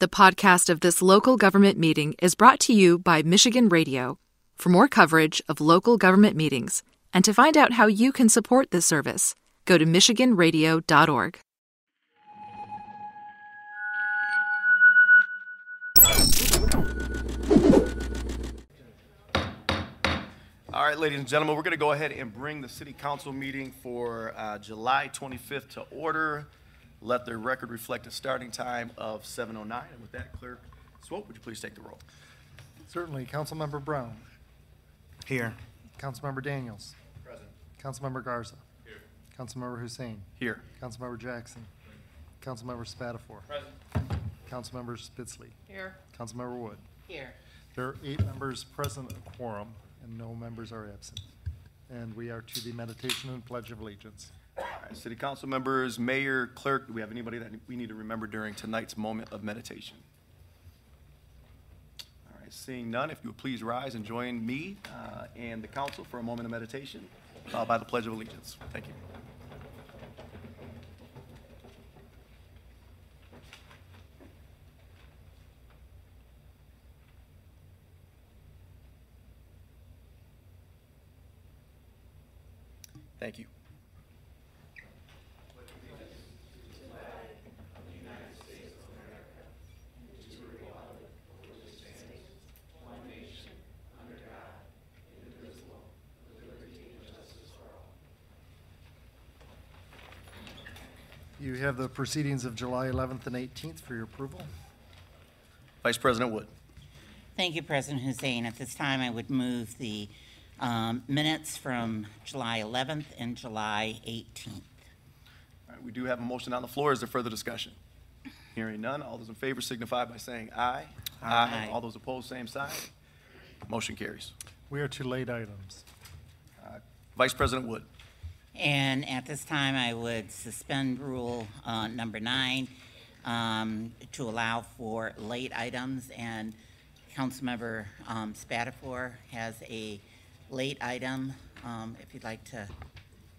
The podcast of this local government meeting is brought to you by Michigan Radio. For more coverage of local government meetings and to find out how you can support this service, go to MichiganRadio.org. All right, ladies and gentlemen, we're going to go ahead and bring the city council meeting for uh, July 25th to order. Let the record reflect a starting time of 7:09. And with that, Clerk Swope, would you please take the roll? Certainly. Councilmember Brown. Here. Councilmember Daniels. Present. Councilmember Garza. Here. Councilmember Hussain. Here. Councilmember Jackson. Councilmember Spadafore. Present. Councilmember Spitzley. Here. Councilmember Wood. Here. There are eight members present, a quorum, and no members are absent. And we are to the meditation and pledge of allegiance. Right, city council members, mayor, clerk, do we have anybody that we need to remember during tonight's moment of meditation? All right, seeing none, if you would please rise and join me uh, and the council for a moment of meditation, followed by the pledge of allegiance. Thank you. Thank you. You have the proceedings of July 11th and 18th for your approval. Vice President Wood. Thank you, President Hussain. At this time, I would move the um, minutes from July 11th and July 18th. All right, we do have a motion on the floor. Is there further discussion? Hearing none, all those in favor signify by saying aye. Aye. All those opposed, same sign. Motion carries. We are to late items. Vice President Wood. And at this time, I would suspend Rule uh, Number Nine um, to allow for late items. And Councilmember um, Spadafore has a late item, um, if you'd like to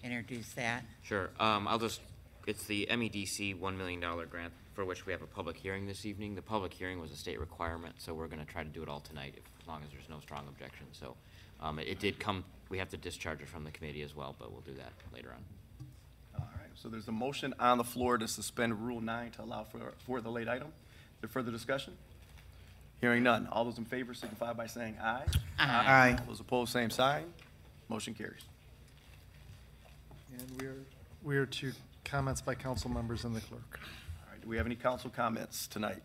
introduce that. Sure. Um, I'll just, it's the MEDC $1 million grant for which we have a public hearing this evening. The public hearing was a state requirement, so we're going to try to do it all tonight, if- as long as there's no strong objection. So um, it it did come, we have to discharge it from the committee as well, but we'll do that later on. All right, so there's a motion on the floor to suspend Rule 9 to allow for, for the late item. Is there further discussion? Hearing none. All those in favor signify by saying aye. Aye. All those opposed, same sign. Motion carries. And we are, we are to comments by council members and the clerk. All right, do we have any council comments tonight?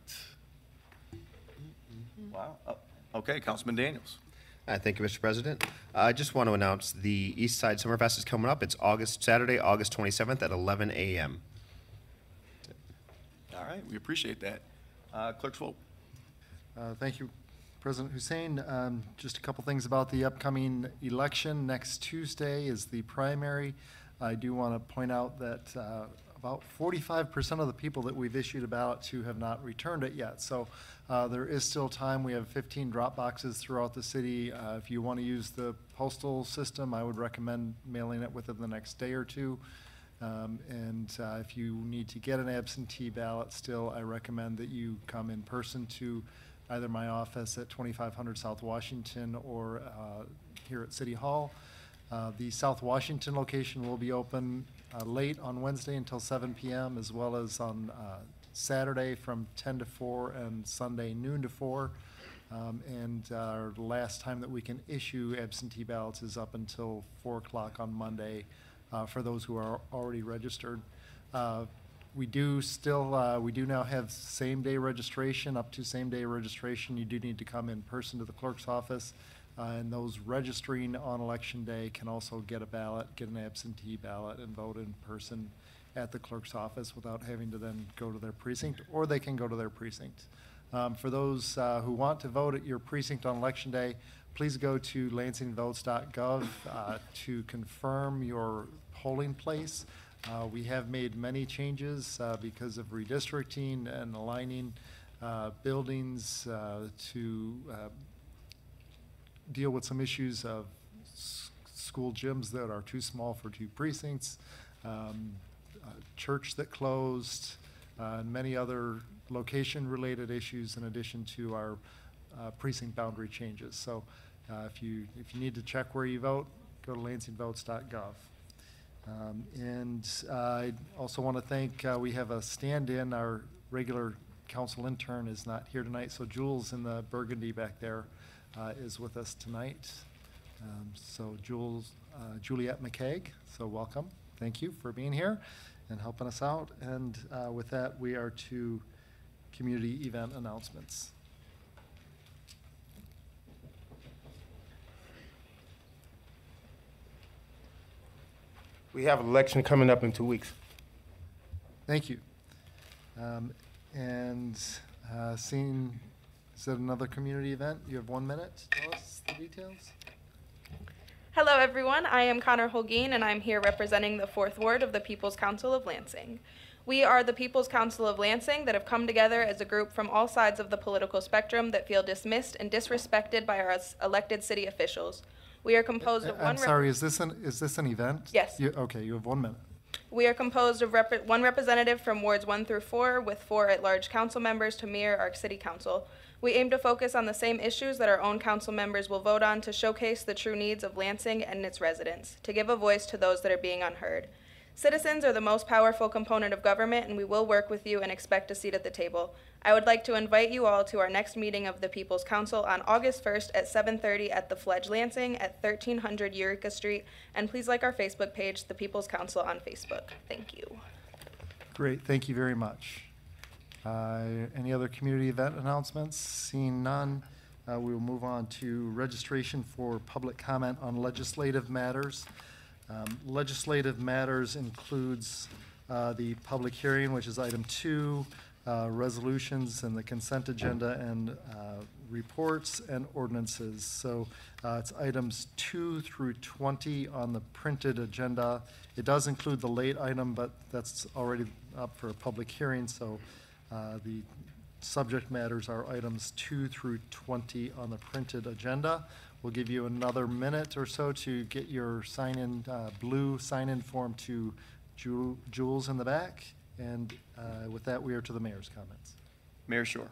Wow, Oh, okay, Councilman Daniels. Uh, Thank you, Mr. President. Uh, I just want to announce the East Side Summerfest is coming up. It's August, Saturday, August 27th at 11 a.m. All right, we appreciate that. Uh, Clerk Swope. Uh, Thank you, President Hussain. Um, Just a couple things about the upcoming election. Next Tuesday is the primary. I do want to point out that uh, about 45% of the people that we've issued a ballot to have not returned it yet. So uh, there is still time. We have 15 drop boxes throughout the city. Uh, If you want to use the postal system, I would recommend mailing it within the next day or two. Um, And uh, if you need to get an absentee ballot still, I recommend that you come in person to either my office at 2500 South Washington or uh, here at City Hall. Uh, The South Washington location will be open uh, late on Wednesday until 7 PM, as well as on uh, Saturday from 10 to 4 and Sunday noon to 4. Um, And our last time that we can issue absentee ballots is up until 4 o'clock on Monday uh, for those who are already registered. Uh, We do still, uh, we do now have same-day registration, up to same-day registration. You do need to come in person to the clerk's office. Uh, And those registering on election day can also get a ballot, get an absentee ballot, and vote in person at the clerk's office without having to then go to their precinct, or they can go to their precinct. Um, For those uh, who want to vote at your precinct on election day, please go to lansingvotes.gov uh, to confirm your polling place. Uh, We have made many changes uh, because of redistricting and aligning uh, buildings to deal with some issues of school gyms that are too small for two precincts, um, church that closed, uh, and many other location-related issues in addition to our uh, precinct boundary changes. So uh, if you, if you need to check where you vote, go to lansingvotes.gov. Um, And uh, I also want to thank, uh, we have a stand-in, our regular council intern is not here tonight, so Jules in the burgundy back there uh, is with us tonight. Um, So Jules, uh, Juliet McCaig, so welcome. Thank you for being here and helping us out. And uh, with that, we are to community event announcements. We have an election coming up in two weeks. Thank you. Um, And uh, seeing, is that another community event? You have one minute to tell us the details? Hello, everyone. I am Connor Holguin, and I'm here representing the Fourth Ward of the People's Council of Lansing. We are the People's Council of Lansing that have come together as a group from all sides of the political spectrum that feel dismissed and disrespected by our elected city officials. We are composed of I- one. I'm sorry, is this an, is this an event? Yes. You- Okay, you have one minute. We are composed of rep- one representative from wards one through four, with four at-large council members to mirror our city council. We aim to focus on the same issues that our own council members will vote on to showcase the true needs of Lansing and its residents, to give a voice to those that are being unheard. Citizens are the most powerful component of government, and we will work with you and expect a seat at the table. I would like to invite you all to our next meeting of the People's Council on August 1st at 7:30 at the Fledge Lansing at 1300 Eureka Street, and please like our Facebook page, The People's Council on Facebook. Thank you. Great, thank you very much. Uh, Any other community event announcements? Seeing none, uh, we will move on to registration for public comment on legislative matters. Um, Legislative matters includes uh, the public hearing, which is item two, uh, resolutions and the consent agenda, and uh, reports and ordinances. So uh, it's items two through 20 on the printed agenda. It does include the late item, but that's already up for a public hearing, so uh, the subject matters are items two through 20 on the printed agenda. We'll give you another minute or so to get your sign-in, uh, blue sign-in form to Ju- Jules in the back. And uh, with that, we are to the mayor's comments. Mayor Schor.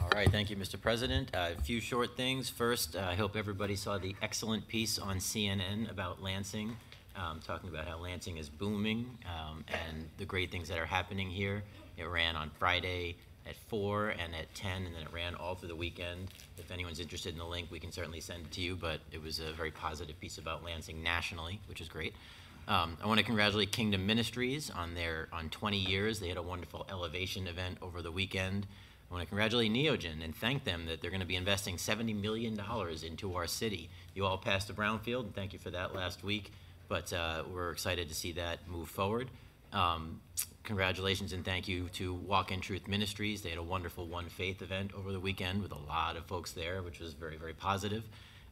All right, thank you, Mr. President. Uh, A few short things. First, uh, I hope everybody saw the excellent piece on CNN about Lansing, um, talking about how Lansing is booming um, and the great things that are happening here. It ran on Friday at 4 and at 10, and then it ran all through the weekend. If anyone's interested in the link, we can certainly send it to you, but it was a very positive piece about Lansing nationally, which is great. Um, I want to congratulate Kingdom Ministries on their on 20 years. They had a wonderful elevation event over the weekend. I want to congratulate Neogen and thank them that they're going to be investing $70 million into our city. You all passed the Brownfield, and thank you for that last week, but uh, we're excited to see that move forward. Um, congratulations and thank you to Walk in Truth Ministries. They had a wonderful One Faith event over the weekend with a lot of folks there, which was very, very positive.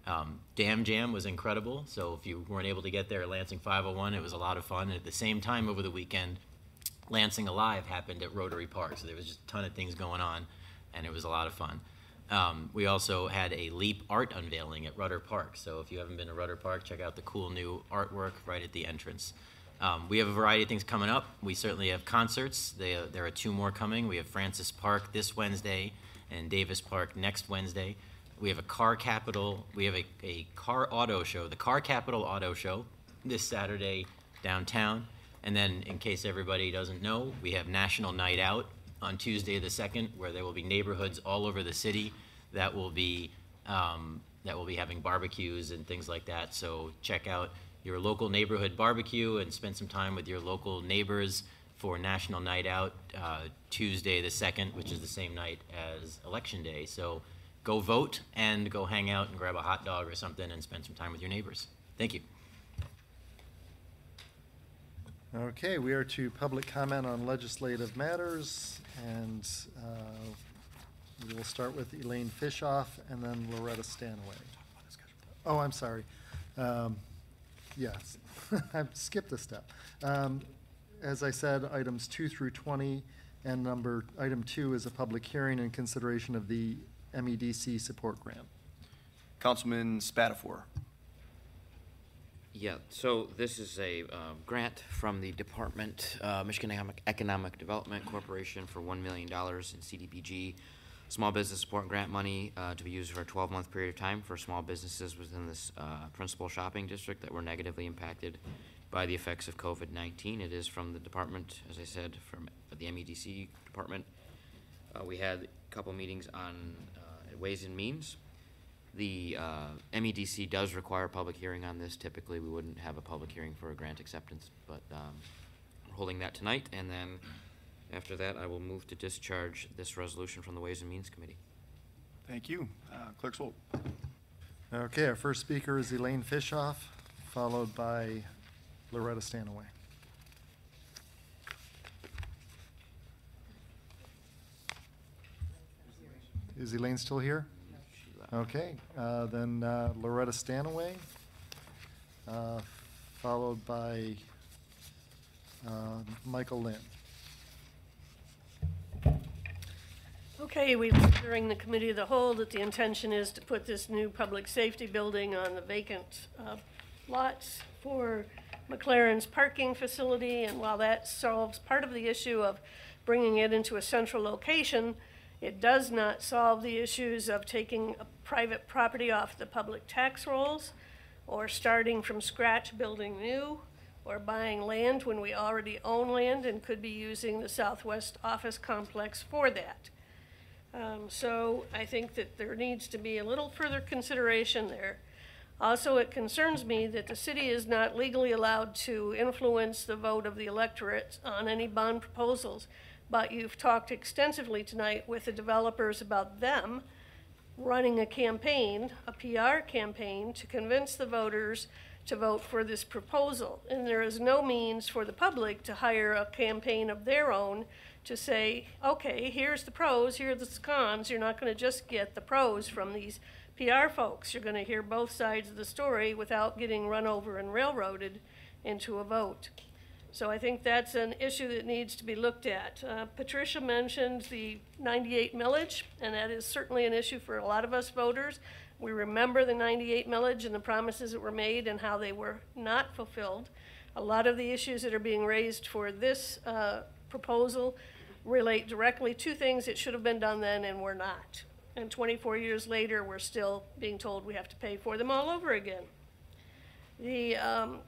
Um, Dam Jam was incredible, so if you weren't able to get there at Lansing 501, it was a lot of fun. And at the same time over the weekend, Lansing Alive happened at Rotary Park, so there was just a ton of things going on, and it was a lot of fun. Um, we also had a Leap art unveiling at Reutter Park, so if you haven't been to Reutter Park, check out the cool new artwork right at the entrance. Um, we have a variety of things coming up. We certainly have concerts. They, uh, there are two more coming. We have Francis Park this Wednesday and Davis Park next Wednesday. We have a car capital. We have a, a car auto show, the Car Capital Auto Show, this Saturday downtown. And then, in case everybody doesn't know, we have National Night Out on Tuesday the second, where there will be neighborhoods all over the city that will be um, that will be having barbecues and things like that. So check out your local neighborhood barbecue and spend some time with your local neighbors for National Night Out uh, Tuesday the second, which is the same night as Election Day. So go vote and go hang out and grab a hot dog or something and spend some time with your neighbors. Thank you. Okay, we are to public comment on legislative matters, and uh, we will start with Elaine Fishoff and then Loretta Stanaway. Oh, I'm sorry. Um, Yes, I've skipped a step. Um, As I said, items two through 20, and number, item two is a public hearing in consideration of the MEDC support grant. Councilman Spadafore. Yeah, so this is a um, grant from the Department, uh, Michigan Economic- Economic Development Corporation for $1 million in CDBG, small business support grant money uh, to be used for a 12-month period of time for small businesses within this uh, principal shopping district that were negatively impacted by the effects of COVID-19. It is from the department, as I said, from the MEDC department. Uh, We had a couple meetings on uh, Ways and Means. The uh, MEDC does require a public hearing on this. Typically, we wouldn't have a public hearing for a grant acceptance, but um, we're holding that tonight. And then after that, I will move to discharge this resolution from the Ways and Means Committee. Thank you. Uh, Clerk Swope. Okay, our first speaker is Elaine Fishoff, followed by Loretta Stanaway. Is Elaine still here? Okay, uh, then uh, Loretta Stanaway, uh, followed by uh, Michael Lynn. Okay, we during the committee of the whole that the intention is to put this new public safety building on the vacant uh, lots for McLaren's parking facility, and while that solves part of the issue of bringing it into a central location, it does not solve the issues of taking a private property off the public tax rolls, or starting from scratch building new, or buying land when we already own land and could be using the Southwest Office Complex for that. Um, So I think that there needs to be a little further consideration there. Also, it concerns me that the city is not legally allowed to influence the vote of the electorate on any bond proposals. But you've talked extensively tonight with the developers about them running a campaign, a PR campaign, to convince the voters to vote for this proposal. And there is no means for the public to hire a campaign of their own to say, okay, here's the pros, here are the cons. You're not going to just get the pros from these PR folks. You're going to hear both sides of the story without getting run over and railroaded into a vote. So I think that's an issue that needs to be looked at. Uh, Patricia mentioned the 98 millage, and that is certainly an issue for a lot of us voters. We remember the 98 millage and the promises that were made and how they were not fulfilled. A lot of the issues that are being raised for this uh, proposal relate directly to things that should have been done then and were not. And 24 years later, we're still being told we have to pay for them all over again. The um,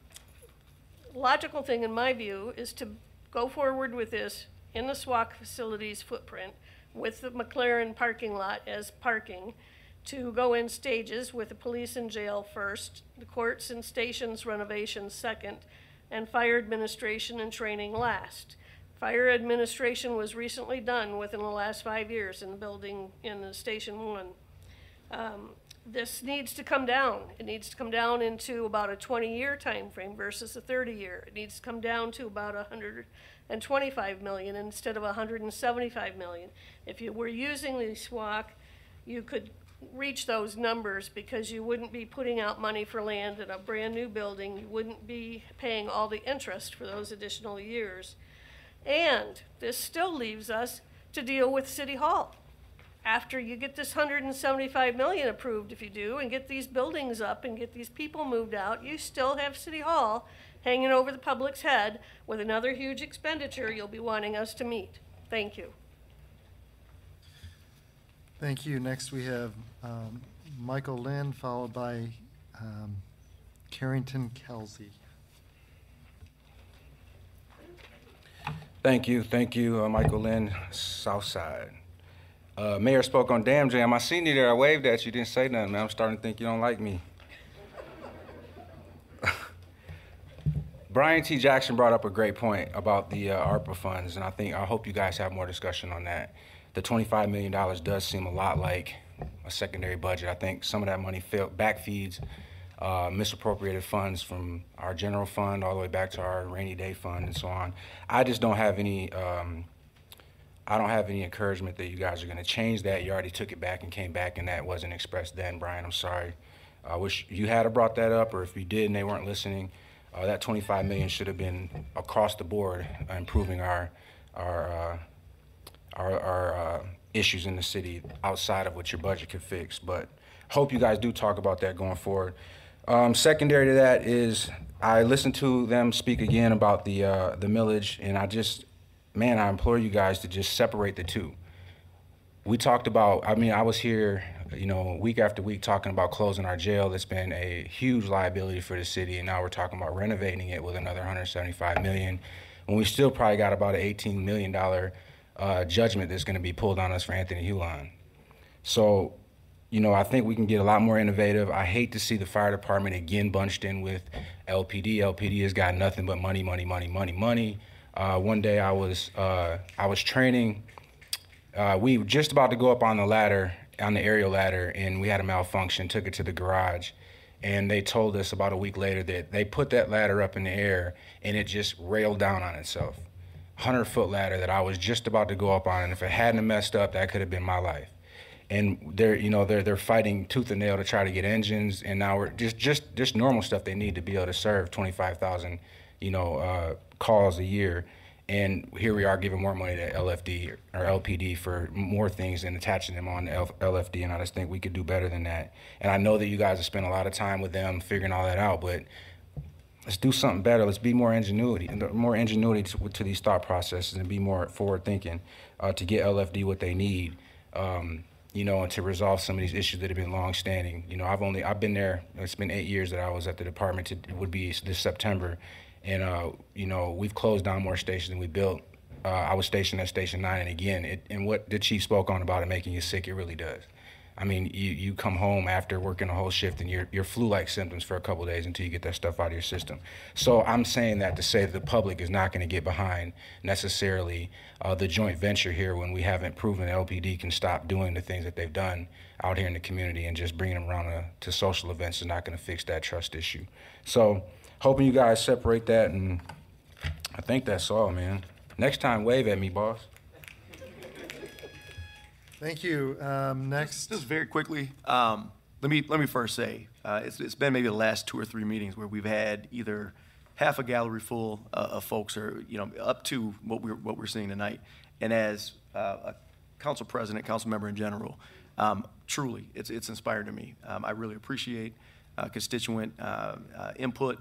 logical thing, in my view, is to go forward with this in the SWAC facilities footprint with the McLaren parking lot as parking, to go in stages with the police and jail first, the courts and stations renovations second, and fire administration and training last. Fire administration was recently done within the last five years in the building in the Station One. Um, this needs to come down. It needs to come down into about a 20-year time frame versus a 30-year. It needs to come down to about 125 million instead of 175 million. If you were using the SWAC, you could reach those numbers because you wouldn't be putting out money for land in a brand-new building. You wouldn't be paying all the interest for those additional years. And this still leaves us to deal with City Hall after you get this 175 million approved, if you do, and get these buildings up and get these people moved out, you still have City Hall hanging over the public's head with another huge expenditure you'll be wanting us to meet. Thank you. Thank you. Next, we have um, Michael Lynn, followed by um, Carrington Kelsey. Thank you, thank you, uh, Michael Lynn, Southside. Uh, Mayor spoke on Dam Jam. I seen you there. I waved at you. Didn't say nothing, man. I'm starting to think you don't like me. Brian T. Jackson brought up a great point about the uh, ARPA funds, and I think I hope you guys have more discussion on that. The $25 million does seem a lot like a secondary budget. I think some of that money back feeds uh, misappropriated funds from our general fund all the way back to our rainy day fund and so on. I just don't have any. Um, I don't have any encouragement that you guys are going to change that. You already took it back and came back, and that wasn't expressed then, Brian. I'm sorry. I wish you had brought that up, or if you did and they weren't listening, uh, that 25 million should have been across the board, improving our our uh, our, our uh, issues in the city outside of what your budget could fix. But hope you guys do talk about that going forward. Um, secondary to that is I listened to them speak again about the uh, the millage, and I just, man, I implore you guys to just separate the two. We talked about. I mean, I was here, you know, week after week talking about closing our jail. That's been a huge liability for the city, and now we're talking about renovating it with another 175 million, and we still probably got about an 18 million dollar uh, judgment that's going to be pulled on us for Anthony Hulon. So you know, I think we can get a lot more innovative. I hate to see the fire department again bunched in with LPD. LPD has got nothing but money, money, money, money, money. Uh, one day I was uh, I was training. Uh, we were just about to go up on the ladder, on the aerial ladder, and we had a malfunction. Took it to the garage, and they told us about a week later that they put that ladder up in the air and it just railed down on itself. Hundred foot ladder that I was just about to go up on, and if it hadn't messed up, that could have been my life and they're you know they're they're fighting tooth and nail to try to get engines and now we're just just just normal stuff they need to be able to serve 25,000 you know uh, calls a year and here we are giving more money to LFD or LPD for more things and attaching them on LFD and I just think we could do better than that and I know that you guys have spent a lot of time with them figuring all that out but let's do something better let's be more ingenuity more ingenuity to, to these thought processes and be more forward thinking uh, to get LFD what they need um, you know, and to resolve some of these issues that have been long standing. You know, I've only I've been there. It's been eight years that I was at the department. To, it would be this September, and uh, you know, we've closed down more stations than we built. Uh, I was stationed at Station Nine, and again, it, and what the chief spoke on about it making you sick, it really does. I mean, you, you come home after working a whole shift and you're, you're flu-like symptoms for a couple days until you get that stuff out of your system. So I'm saying that to say that the public is not going to get behind necessarily uh, the joint venture here when we haven't proven that LPD can stop doing the things that they've done out here in the community and just bringing them around to, to social events is not going to fix that trust issue. So hoping you guys separate that and I think that's all, man. Next time, wave at me, boss. Thank you. Um, next. Just very quickly, um, let me, let me first say, uh, it's, it's been maybe the last two or three meetings where we've had either half a gallery full uh, of folks or, you know, up to what we're, what we're seeing tonight. And as uh, a council president, council member in general, um, truly, it's, it's inspired to me. Um, I really appreciate uh, constituent uh, uh, input,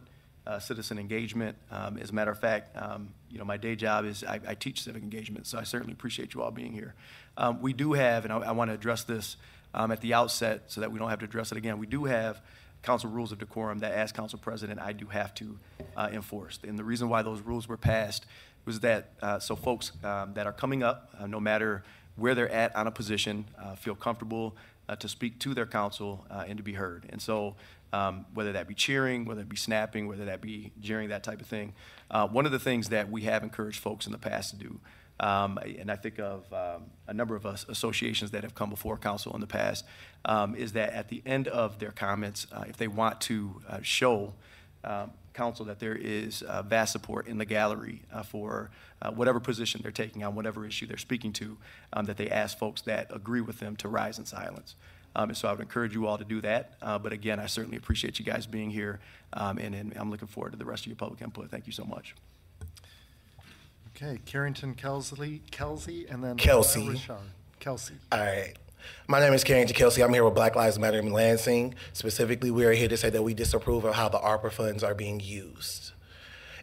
uh, citizen engagement. Um, as a matter of fact, um, you know, my day job is I, I, teach civic engagement, so I certainly appreciate you all being here. Um, we do have, and I, I want to address this um, at the outset so that we don't have to address it again. We do have council rules of decorum that, as council president, I do have to uh, enforce. And the reason why those rules were passed was that uh, so folks um, that are coming up, uh, no matter where they're at on a position, uh, feel comfortable uh, to speak to their council uh, and to be heard. And so um, whether that be cheering, whether it be snapping, whether that be jeering, that type of thing. Uh, one of the things that we have encouraged folks in the past to do, um, and I think of um, a number of us associations that have come before council in the past, um, is that at the end of their comments, uh, if they want to uh, show um, council that there is uh, vast support in the gallery uh, for uh, whatever position they're taking on, whatever issue they're speaking to, um, that they ask folks that agree with them to rise in silence. Um, and so I would encourage you all to do that. Uh, but again, I certainly appreciate you guys being here, um, and, and, I'm looking forward to the rest of your public input. Thank you so much. Okay, Carrington Kelsey, Kelsey, and then Kelsey. Richard. Kelsey. All right. My name is Carrington Kelsey. I'm here with Black Lives Matter in Lansing. Specifically, we are here to say that we disapprove of how the ARPA funds are being used.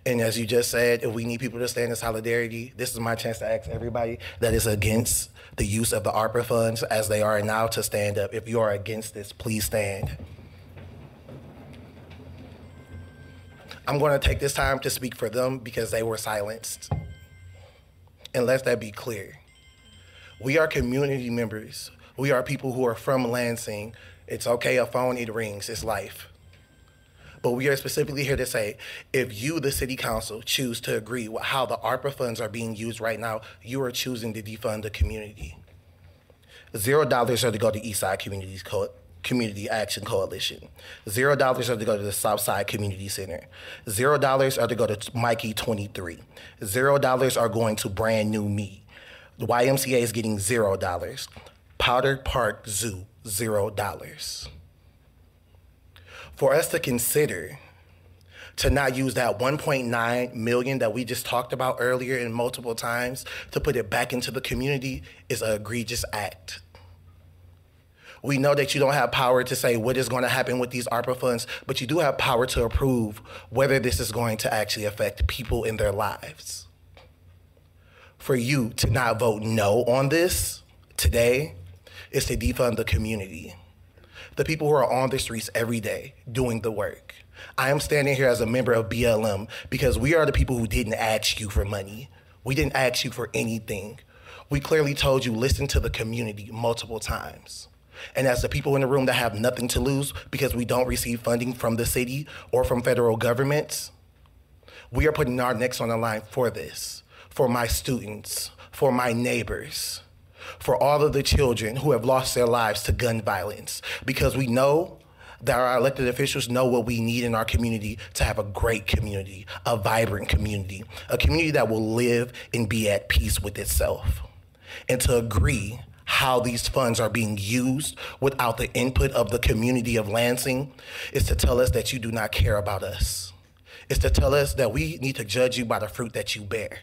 And as you just said, if we need people to stand in solidarity, this is my chance to ask everybody that is against the use of the ARPA funds as they are now to stand up. If you are against this, please stand. I'm going to take this time to speak for them because they were silenced. And let that be clear. We are community members. We are people who are from Lansing. It's okay, a phone, it rings, it's life. But we are specifically here to say if you, the city council, choose to agree with how the ARPA funds are being used right now, you are choosing to defund the community. Zero dollars are to go to Eastside Communities Co- Community Action Coalition. Zero dollars are to go to the Southside Community Center. Zero dollars are to go to Mikey 23. Zero dollars are going to Brand New Me. The YMCA is getting zero dollars. Potter Park Zoo, zero dollars for us to consider to not use that 1.9 million that we just talked about earlier and multiple times to put it back into the community is an egregious act. We know that you don't have power to say what is going to happen with these ARPA funds, but you do have power to approve whether this is going to actually affect people in their lives. For you to not vote no on this today is to defund the community, the people who are on the streets every day doing the work. I am standing here as a member of BLM because we are the people who didn't ask you for money. We didn't ask you for anything. We clearly told you listen to the community multiple times. And as the people in the room that have nothing to lose because we don't receive funding from the city or from federal governments, we are putting our necks on the line for this, for my students, for my neighbors, for all of the children who have lost their lives to gun violence, because we know that our elected officials know what we need in our community to have a great community, a vibrant community, a community that will live and be at peace with itself. And to agree how these funds are being used without the input of the community of Lansing is to tell us that you do not care about us. It's to tell us that we need to judge you by the fruit that you bear.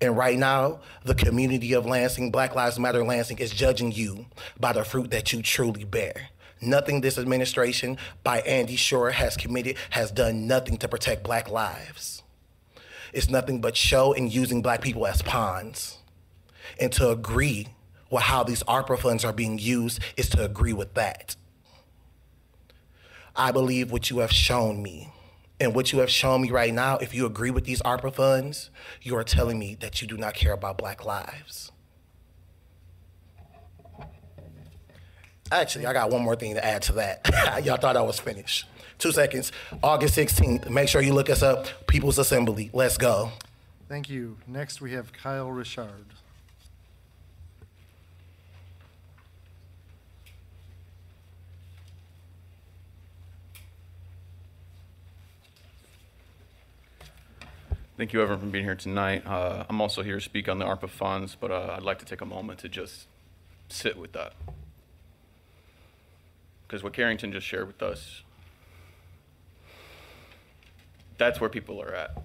And right now, the community of Lansing, Black Lives Matter Lansing, is judging you by the fruit that you truly bear. Nothing this administration by Andy Schor has committed has done nothing to protect black lives. It's nothing but show and using black people as pawns. And to agree with how these ARPA funds are being used is to agree with that. I believe what you have shown me and what you have shown me right now, if you agree with these ARPA funds, you are telling me that you do not care about black lives. Actually, I got one more thing to add to that. Y'all thought I was finished. Two seconds. August 16th. Make sure you look us up. People's Assembly. Let's go. Thank you. Next, we have Kyle Richard. Thank you, everyone, for being here tonight. Uh, I'm also here to speak on the ARPA funds, but uh, I'd like to take a moment to just sit with that. Because what Carrington just shared with us, that's where people are at.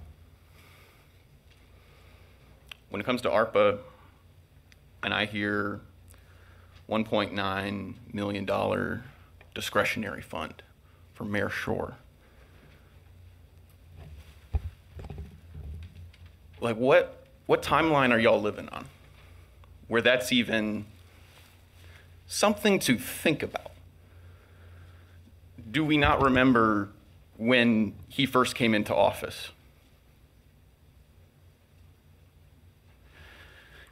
When it comes to ARPA, and I hear $1.9 million discretionary fund for Mayor Schor. Like what what timeline are y'all living on? Where that's even something to think about. Do we not remember when he first came into office?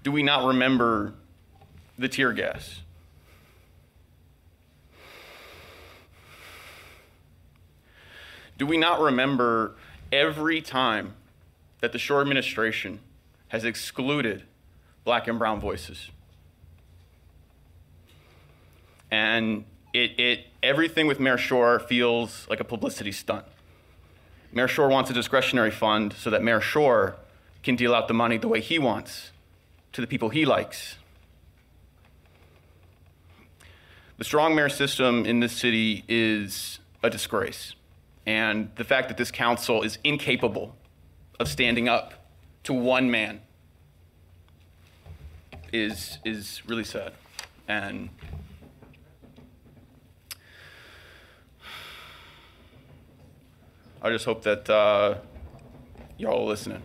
Do we not remember the tear gas? Do we not remember every time that the Schor administration has excluded black and brown voices. And it, it, everything with Mayor Schor feels like a publicity stunt. Mayor Schor wants a discretionary fund so that Mayor Schor can deal out the money the way he wants to the people he likes. The strong mayor system in this city is a disgrace. And the fact that this council is incapable of standing up to one man is is really sad and I just hope that uh, y'all are listening.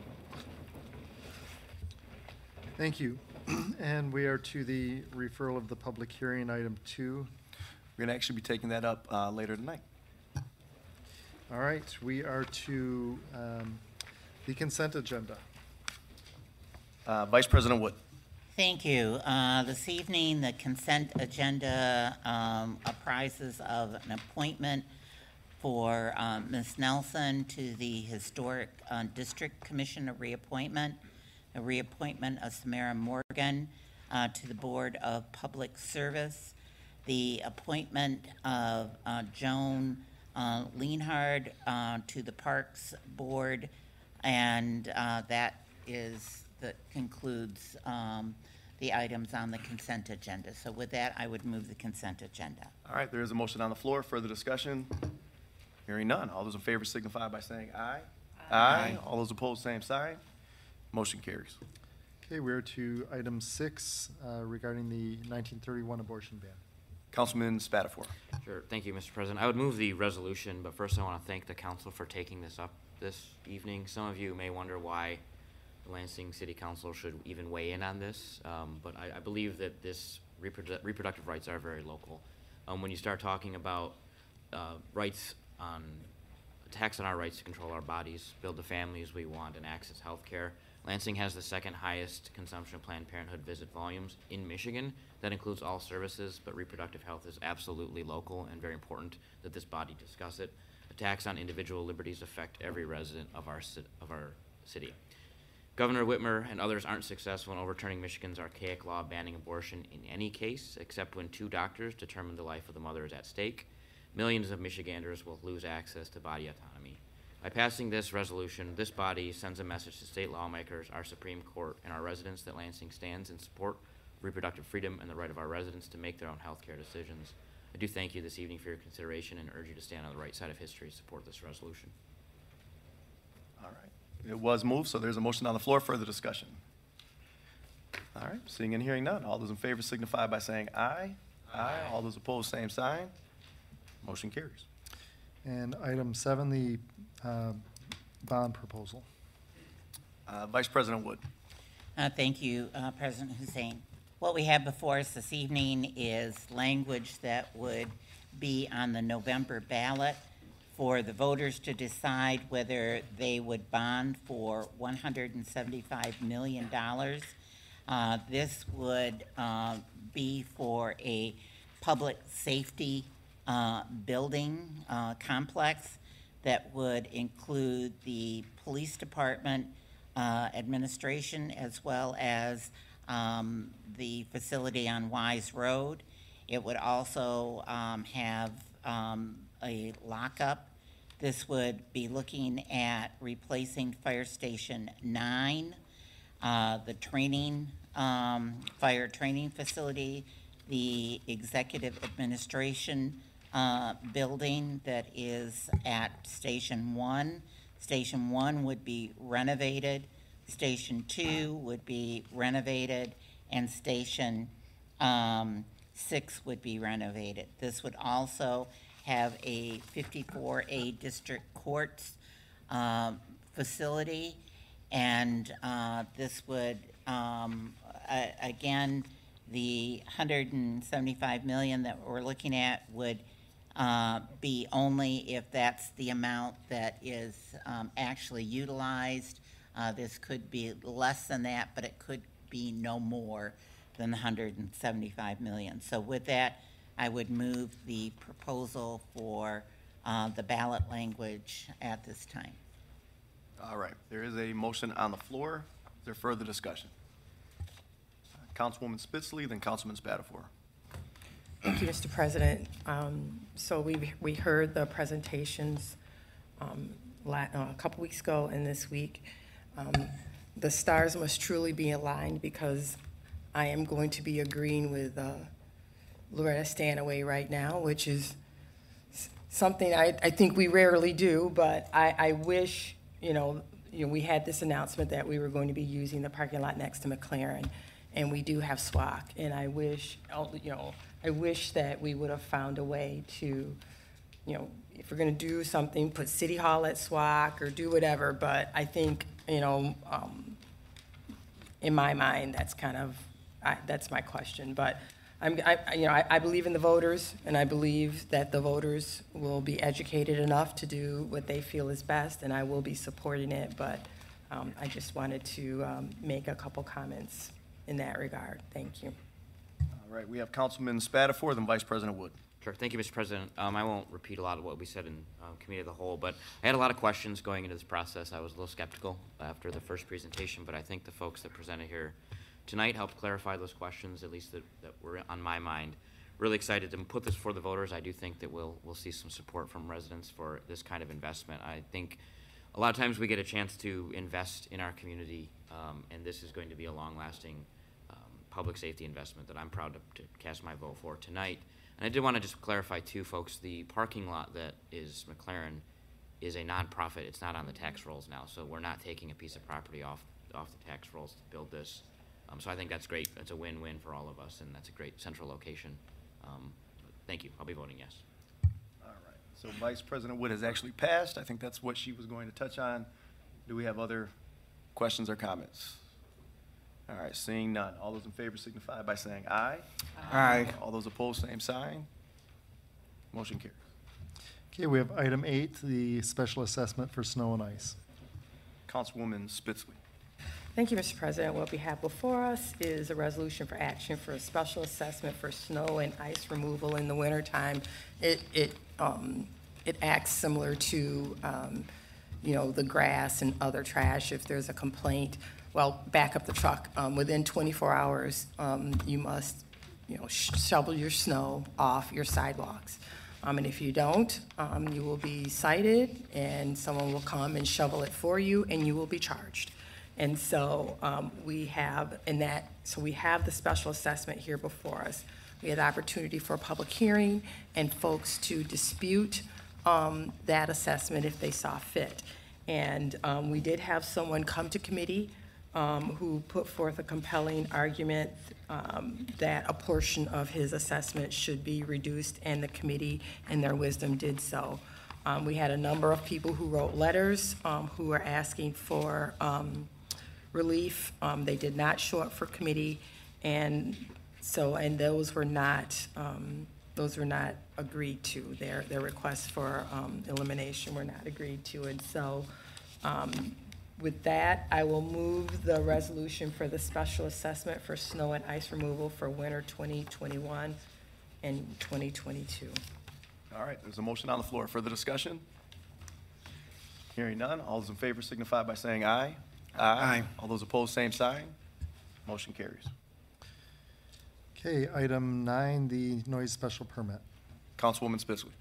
Thank you. And we are to the referral of the public hearing, item two. We're going to actually be taking that up uh, later tonight. All right, we are to um, the consent agenda. Uh, Vice President Wood. Thank you. Uh, This evening, the consent agenda um, apprises of an appointment for um, Ms. Nelson to the Historic uh, District Commission, a reappointment, a reappointment of Samara Morgan uh, to the Board of Public Service, the appointment of uh, Joan uh, Leonhard uh, to the Parks Board, and uh, that is, that concludes um, the items on the consent agenda. So with that, I would move the consent agenda. All right, there is a motion on the floor. Further discussion? Hearing none. All those in favor signify by saying aye. Aye. All those opposed, same sign. Motion carries. Okay, we're to item six uh, regarding the 1931 abortion ban. Councilman Spadafore. Sure, thank you, Mr. President. I would move the resolution, but first I want to thank the council for taking this up this evening. Some of you may wonder why the Lansing City Council should even weigh in on this, um, but I, I believe that this reprodu- reproductive rights are very local. Um, when you start talking about uh, rights on, attacks on our rights to control our bodies, build the families we want, and access health care, Lansing has the second highest consumption of Planned Parenthood visit volumes in Michigan. That includes all services, but reproductive health is absolutely local and very important that this body discuss it. Attacks on individual liberties affect every resident of our, of our city. Governor Whitmer and others aren't successful in overturning Michigan's archaic law banning abortion in any case, except when two doctors determine the life of the mother is at stake. Millions of Michiganders will lose access to body autonomy. By passing this resolution, this body sends a message to state lawmakers, our Supreme Court, and our residents that Lansing stands in support of reproductive freedom and the right of our residents to make their own health care decisions. I do thank you this evening for your consideration and urge you to stand on the right side of history to support this resolution. All right. It was moved, so there's a motion on the floor. For further discussion? All right, seeing and hearing none. All those in favor signify by saying aye. Aye. All those opposed, same sign. Motion carries. And item seven, the uh, bond proposal. Uh, Vice President Wood. Uh, Thank you, uh, President Hussain. What we have before us this evening is language that would be on the November ballot for the voters to decide whether they would bond for $175 million. Uh, This would uh, be for a public safety uh, building uh, complex that would include the police department, uh, administration, as well as um, the facility on Wise Road. It would also um, have um, a lockup. This would be looking at replacing Fire Station 9, uh, the training, um, fire training facility, the executive administration uh, building that is at Station 1. Station 1 would be renovated, Station 2 would be renovated, and Station um, 6 would be renovated. This would also have a 54A District Courts um, facility, and uh, this would, um, a- again, the 175 million that we're looking at would uh, be only if that's the amount that is um, actually utilized. Uh, This could be less than that, but it could be no more than the 175 million. So with that, I would move the proposal for uh, the ballot language at this time. All right, there is a motion on the floor. Is there further discussion? Councilwoman Spitzley, then Councilman Spadafore. Thank you, Mr. President. Um, So we, we heard the presentations um, uh, a couple weeks ago and this week. Um, The stars must truly be aligned because I am going to be agreeing with uh, Loretta Stanaway right now, which is something I, I think we rarely do, but I, I wish, you know, you know, we had this announcement that we were going to be using the parking lot next to McLaren, and we do have SWAC, and I wish, you know, I wish that we would have found a way to, you know, if we're gonna do something, put City Hall at SWAC or do whatever, but I think, you know, um, in my mind, that's kind of, I, that's my question, but I'm, I, you know, I, I believe in the voters, and I believe that the voters will be educated enough to do what they feel is best, and I will be supporting it, but, um, I just wanted to, um, make a couple comments in that regard. Thank you. All right, we have Councilman Spadafore, then Vice President Wood. Sure. Thank you, Mr. President. Um, I won't repeat a lot of what we said in um, committee of the whole, but I had a lot of questions going into this process. I was a little skeptical after the first presentation, but I think the folks that presented here tonight helped clarify those questions, at least that, that were on my mind. Really excited to put this for the voters. I do think that we'll, we'll see some support from residents for this kind of investment. I think a lot of times we get a chance to invest in our community, um, and this is going to be a long-lasting um, public safety investment that I'm proud to, to cast my vote for tonight. And I did want to just clarify too, folks, the parking lot that is McLaren is a nonprofit. It's not on the tax rolls now, so we're not taking a piece of property off, off the tax rolls to build this. Um, so I think that's great. That's a win-win for all of us, and that's a great central location. Um, thank you. I'll be voting yes. All right, so Vice President Wood has actually passed. I think that's what she was going to touch on. Do we have other questions or comments? All right, seeing none. All those in favor signify by saying aye. Aye. All those opposed, same sign. Motion carries. Okay, we have item eight, the special assessment for snow and ice. Councilwoman Spitzley. Thank you, Mr. President. What we have before us is a resolution for action for a special assessment for snow and ice removal in the wintertime. It, it, um, it acts similar to, um, you know, the grass and other trash. If there's a complaint, well, back up the truck. Um, within 24 hours, um, you must, you know, sh- shovel your snow off your sidewalks. Um, and if you don't, um, you will be cited and someone will come and shovel it for you and you will be charged. And so um, we have, in that, so we have the special assessment here before us. We had the opportunity for a public hearing and folks to dispute um, that assessment if they saw fit. And um, we did have someone come to committee um, who put forth a compelling argument um, that a portion of his assessment should be reduced, and the committee, in their wisdom, did so. Um, We had a number of people who wrote letters um, who were asking for um, relief. Um, They did not show up for committee, and so, and those were not, those were not agreed to. Their, their requests for elimination were not agreed to. And so um, with that, I will move the resolution for the special assessment for snow and ice removal for winter 2021 and 2022. All right, there's a motion on the floor. For further discussion? Hearing none. All those in favor signify by saying aye. Aye. All those opposed, same sign. Motion carries. Okay, item nine, the noise special permit. Councilwoman Spitzley.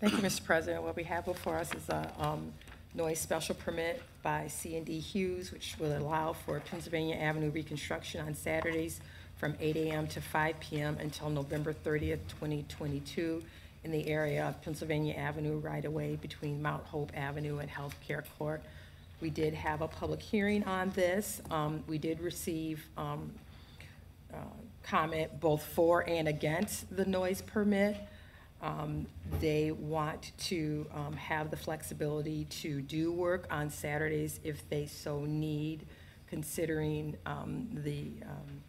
Thank you, Mr. President. What we have before us is a um, noise special permit by c and D Hughes, which will allow for Pennsylvania Avenue reconstruction on Saturdays from 8 a.m. to 5 p.m. until November 30th, 2022, in the area of Pennsylvania Avenue right-of-way between Mount Hope Avenue and Healthcare Court. We did have a public hearing on this. Um, We did receive um, uh, comment both for and against the noise permit. Um, They want to um, have the flexibility to do work on Saturdays if they so need, considering um, the um,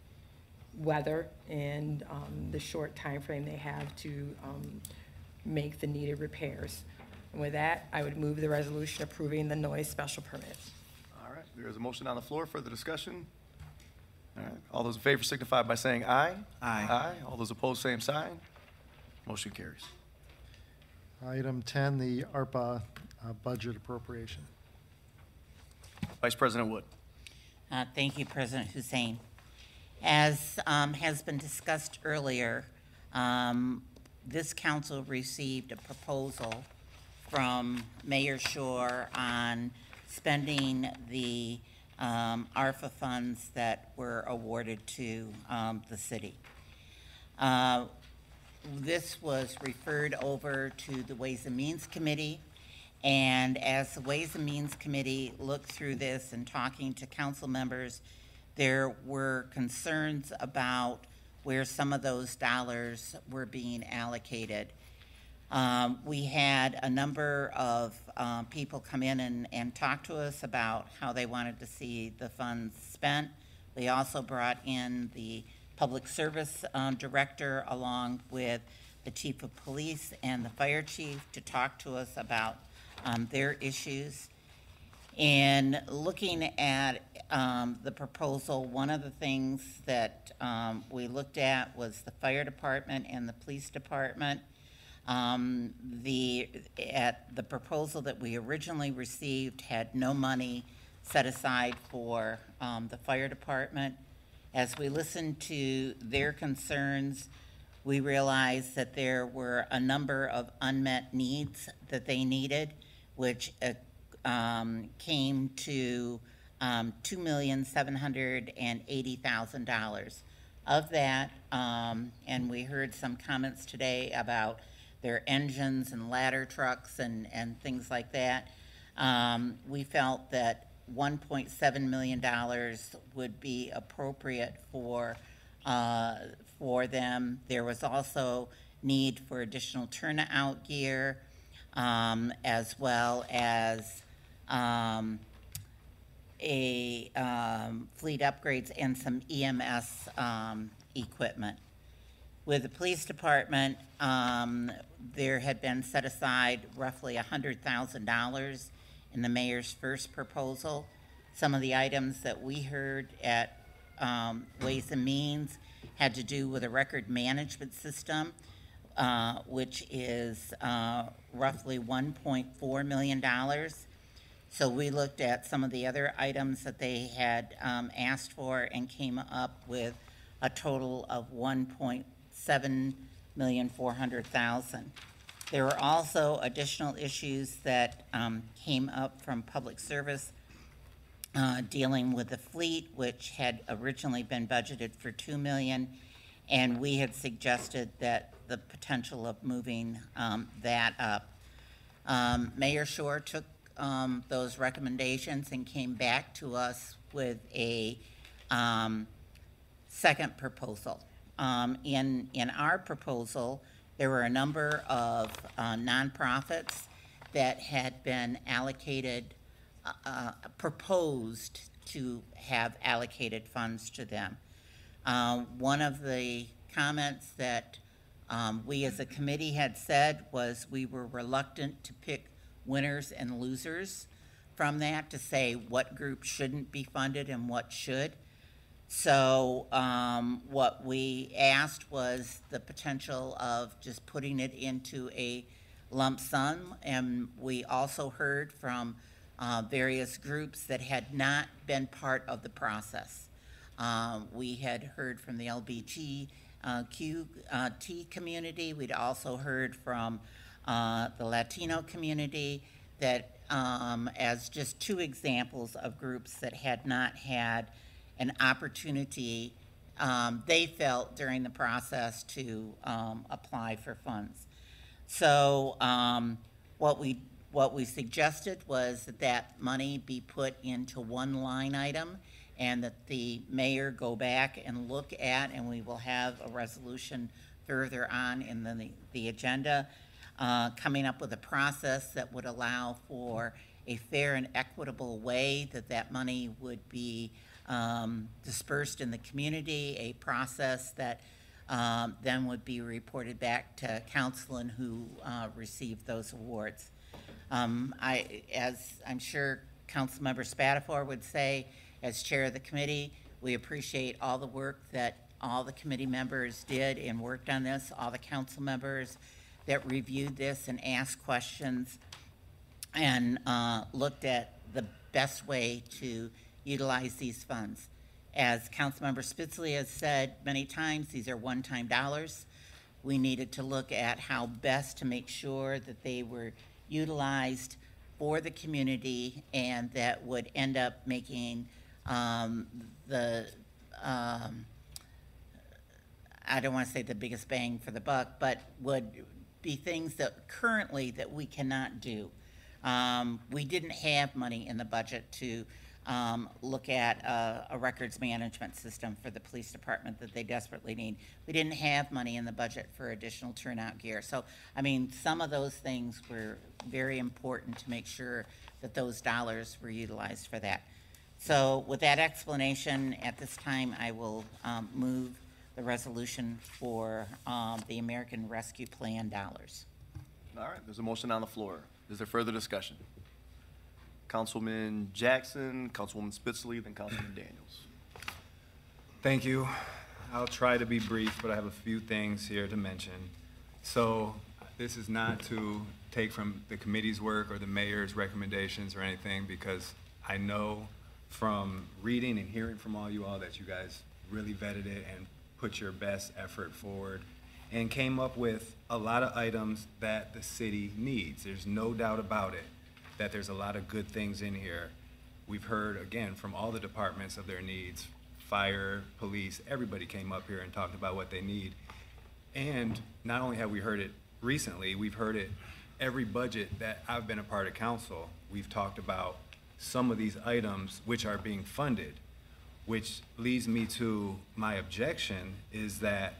weather and um, the short time frame they have to um, make the needed repairs. And with that, I would move the resolution approving the noise special permit. All right, there is a motion on the floor. Further discussion? All right, all those in favor signify by saying aye. Aye. Aye. All those opposed, same sign. Motion carries. Item 10, the ARPA uh, budget appropriation. Vice President Wood. Uh, Thank you, President Hussain. As um, has been discussed earlier, um, this council received a proposal from Mayor Schor on spending the um, ARPA funds that were awarded to um, the city. Uh, This was referred over to the Ways and Means Committee, and as the Ways and Means Committee looked through this and talking to council members, there were concerns about where some of those dollars were being allocated. Um, We had a number of um, people come in and, and talk to us about how they wanted to see the funds spent. We also brought in the Public Service um, Director along with the Chief of Police and the Fire Chief to talk to us about um, their issues. And looking at um, the proposal, one of the things that um, we looked at was the fire department and the police department. Um, The, at, the proposal that we originally received had no money set aside for um, the fire department. As we listened to their concerns, we realized that there were a number of unmet needs that they needed, which uh, um, came to um, $2,780,000. Of that, um, and we heard some comments today about their engines and ladder trucks and, and things like that, um, we felt that $1.7 million would be appropriate for, uh, for them. There was also need for additional turnout gear, um, as well as, um, a, um, fleet upgrades and some EMS, um, equipment. With the police department, um, there had been set aside roughly hundred thousand dollars in the mayor's first proposal. Some of the items that we heard at, um, Ways and Means had to do with a record management system, uh, which is, uh, roughly one point four million dollars. So we looked at some of the other items that they had um, asked for and came up with a total of one point seven million four hundred thousand. There were also additional issues that um, came up from public service uh, dealing with the fleet, which had originally been budgeted for two million, and we had suggested that the potential of moving um, that up. Um, Mayor Schor took, um, those recommendations and came back to us with a, um, second proposal. Um, in, in our proposal, there were a number of, uh, nonprofits that had been allocated, uh, uh, proposed to have allocated funds to them. Uh, One of the comments that um, we as a committee had said was we were reluctant to pick winners and losers from that to say what group shouldn't be funded and what should. So um, what we asked was the potential of just putting it into a lump sum. And we also heard from uh, various groups that had not been part of the process. Um, We had heard from the LBGQ uh, T community. We'd also heard from uh, the Latino community that, um, as just two examples of groups that had not had an opportunity, um, they felt during the process to um, apply for funds. So um, what we, what we suggested was that that money be put into one line item and that the mayor go back and look at, and we will have a resolution further on in the, the agenda, uh, coming up with a process that would allow for a fair and equitable way that that money would be um, dispersed in the community, a process that um, then would be reported back to council and who uh, received those awards. Um, I, as I'm sure Councilmember Spadafore would say, as chair of the committee, we appreciate all the work that all the committee members did and worked on this, all the council members that reviewed this and asked questions and uh, looked at the best way to utilize these funds. As Councilmember Spitzley has said many times, these are one-time dollars. We needed to look at how best to make sure that they were utilized for the community and that would end up making um, the, um, I don't want to say the biggest bang for the buck, but would be things that currently that we cannot do. Um, we didn't have money in the budget to um, look at a, a records management system for the police department that they desperately need. We didn't have money in the budget for additional turnout gear. So, I mean, some of those things were very important to make sure that those dollars were utilized for that. So with that explanation, at this time, I will um, move the resolution for um, the American Rescue Plan dollars. All right, there's a motion on the floor. Is there further discussion? Councilman Jackson, Councilwoman Spitzley, then Councilman Daniels. Thank you. I'll try to be brief, but I have a few things here to mention. So this is not to take from the committee's work or the mayor's recommendations or anything, because I know from reading and hearing from all you all that you guys really vetted it and put your best effort forward and came up with a lot of items that the city needs. There's no doubt about it that there's a lot of good things in here. We've heard, again, from all the departments of their needs, fire, police, everybody came up here and talked about what they need. And not only have we heard it recently, we've heard it every budget that I've been a part of council. We've talked about some of these items which are being funded, which leads me to my objection is that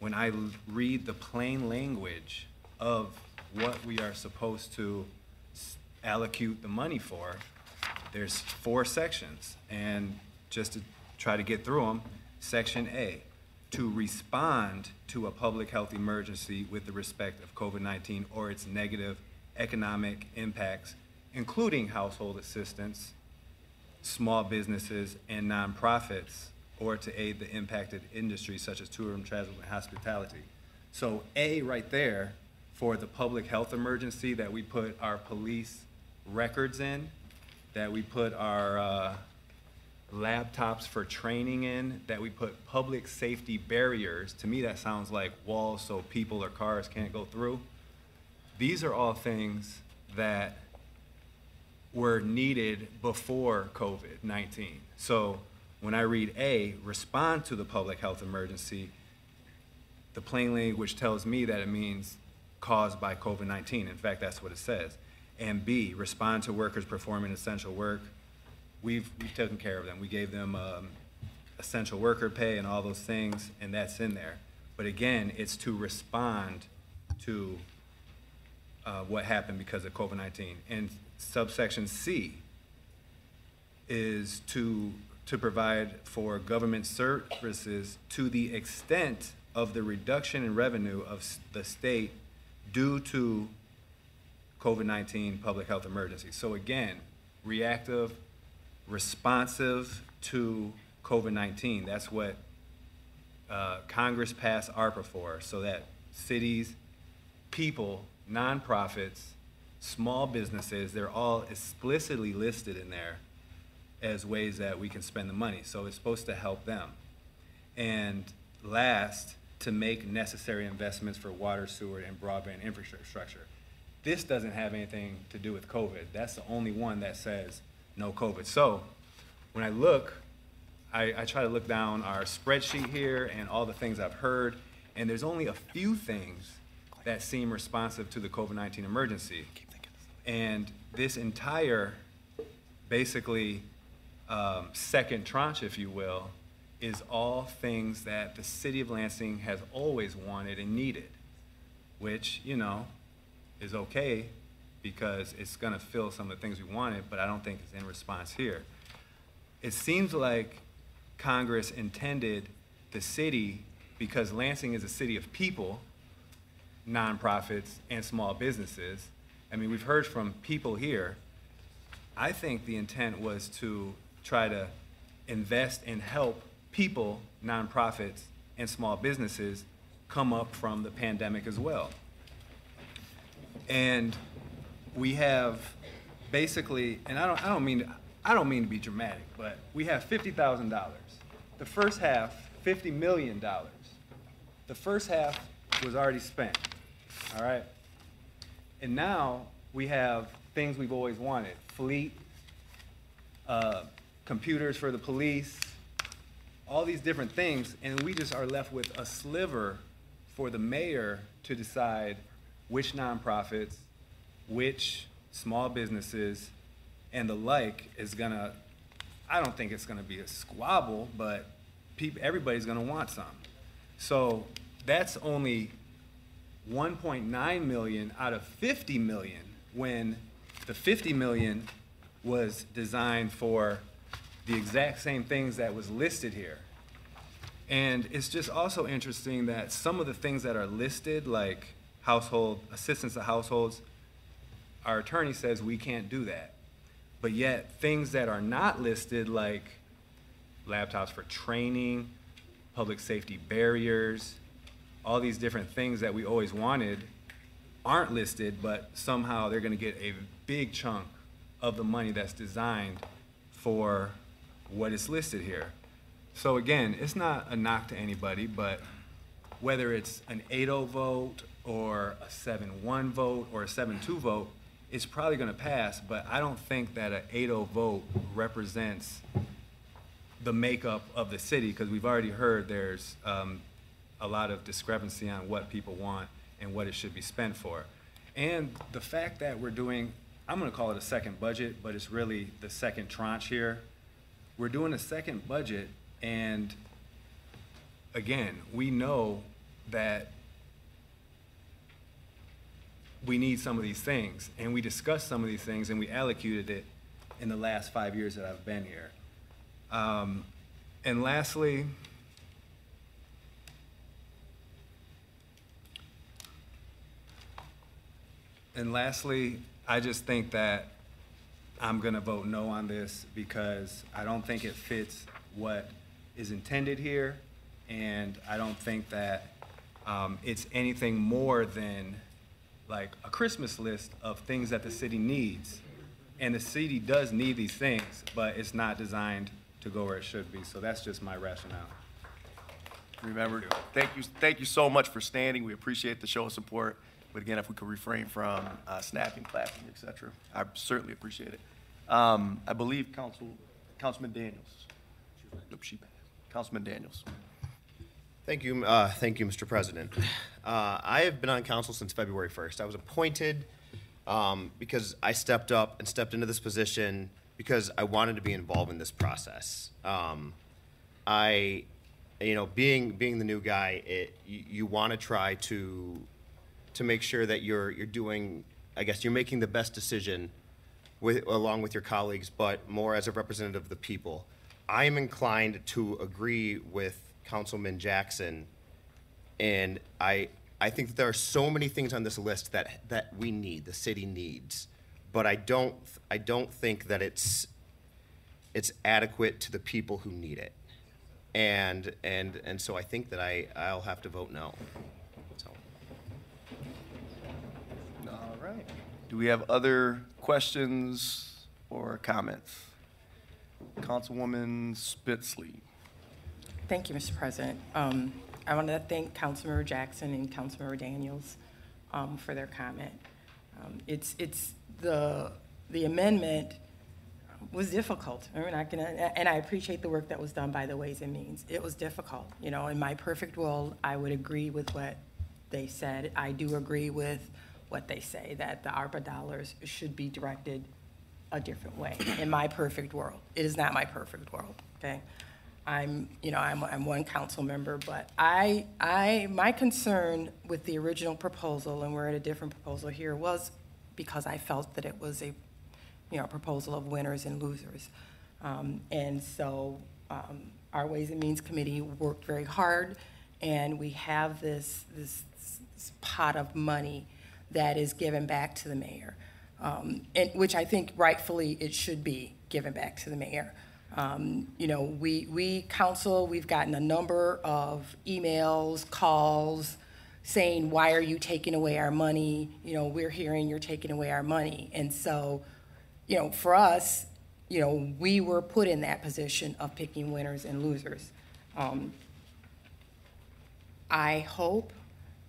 when I read the plain language of what we are supposed to allocate the money for, there's four sections. And just to try to get through them, Section A, to respond to a public health emergency with the respect of COVID-19 or its negative economic impacts, including household assistance, small businesses, and nonprofits, or to aid the impacted industries such as tourism, travel, and hospitality. So A right there, for the public health emergency that we put our police records in, that we put our uh, laptops for training in, that we put public safety barriers. To me, that sounds like walls so people or cars can't go through. These are all things that were needed before COVID 19. So when I read A, respond to the public health emergency, the plain language tells me that it means caused by COVID 19. In fact, that's what it says. And B, respond to workers performing essential work. We've, we've taken care of them. We gave them um, essential worker pay and all those things, and that's in there. But again, it's to respond to uh, what happened because of COVID 19. And subsection C is to, to provide for government services to the extent of the reduction in revenue of the state due to COVID 19 public health emergency. So again, reactive, responsive to COVID 19. That's what uh, Congress passed ARPA for, so that cities, people, nonprofits, small businesses, they're all explicitly listed in there as ways that we can spend the money. So it's supposed to help them. And last, to make necessary investments for water, sewer, and broadband infrastructure. This doesn't have anything to do with COVID. That's the only one that says no COVID. So when I look, I, I try to look down our spreadsheet here and all the things I've heard, and there's only a few things that seem responsive to the COVID 19 emergency. And this entire, basically, um, second tranche, if you will, is all things that the city of Lansing has always wanted and needed, which, you know, is okay because it's going to fill some of the things we wanted, but I don't think it's in response here. It seems like Congress intended the city, because Lansing is a city of people, nonprofits, and small businesses. I mean, we've heard from people here. I think the intent was to try to invest and help people, nonprofits, and small businesses come up from the pandemic as well. And we have basically, and I don't, I don't mean, I don't mean to be dramatic, but we have fifty thousand dollars. The first half, fifty million dollars. The first half was already spent, all right? And now we have things we've always wanted, fleet, uh, computers for the police, all these different things, and we just are left with a sliver for the mayor to decide which nonprofits, which small businesses, and the like is gonna, I don't think it's gonna be a squabble, but peop everybody's gonna want some. So that's only 1.9 million out of 50 million, when the 50 million was designed for the exact same things that was listed here. And it's just also interesting that some of the things that are listed, like household assistance to households, our attorney says we can't do that. But yet, things that are not listed, like laptops for training, public safety barriers, all these different things that we always wanted, aren't listed, but somehow they're going to get a big chunk of the money that's designed for what is listed here. So again, it's not a knock to anybody, but whether it's an 8-0 vote or a 7-1 vote or a 7-2 vote, it's probably going to pass, but I don't think that an 8-0 vote represents the makeup of the city, because we've already heard there's um, a lot of discrepancy on what people want and what it should be spent for. And the fact that we're doing, I'm going to call it a second budget, but it's really the second tranche here. We're doing a second budget, and again, we know that we need some of these things, and we discussed some of these things, and we allocated it in the last five years that I've been here. Um, and lastly, and lastly, I just think that I'm gonna vote no on this because I don't think it fits what is intended here, and I don't think that um, it's anything more than like a Christmas list of things that the city needs. And the city does need these things, but it's not designed to go where it should be. So that's just my rationale. Remember, thank you, thank you so much for standing. We appreciate the show of support. But again, if we could refrain from uh, snapping, clapping, etc., I certainly appreciate it. Um, I believe Council, Councilman Daniels. Nope, she passed. Councilman Daniels. Thank you, uh, thank you, Mr. President. Uh, I have been on council since February 1st. I was appointed um, because I stepped up and stepped into this position because I wanted to be involved in this process. Um, I, you know, being being the new guy, it, you, you want to try to to make sure that you're you're doing, I guess, you're making the best decision with along with your colleagues, but more as a representative of the people. I am inclined to agree with Councilman Jackson, and I I think that there are so many things on this list that that we need, the city needs, but I don't I don't think that it's it's adequate to the people who need it, and and and so I think that I I'll have to vote no. So. All right. Do we have other questions or comments? Councilwoman Spitzley. Thank you, Mr. President. Um, I want to thank Councilmember Jackson and Councilmember Daniels um, for their comment. Um, It's, it's, the, the amendment was difficult. We're not gonna, and I appreciate the work that was done by the Ways and Means. It was difficult, you know, in my perfect world, I would agree with what they said. I do agree with what they say, that the ARPA dollars should be directed a different way, in my perfect world. It is not my perfect world, okay? I'm, you know, I'm, I'm one council member, but I, I, my concern with the original proposal, and we're at a different proposal here, was because I felt that it was a, you know, proposal of winners and losers. Um, and so, um, our Ways and Means Committee worked very hard, and we have this, this, this pot of money that is given back to the mayor, um, and, which I think rightfully it should be given back to the mayor. Um, you know, we, we council, we've gotten a number of emails, calls saying, why are you taking away our money? You know, we're hearing you're taking away our money. And so, you know, for us, you know, we were put in that position of picking winners and losers. Um, I hope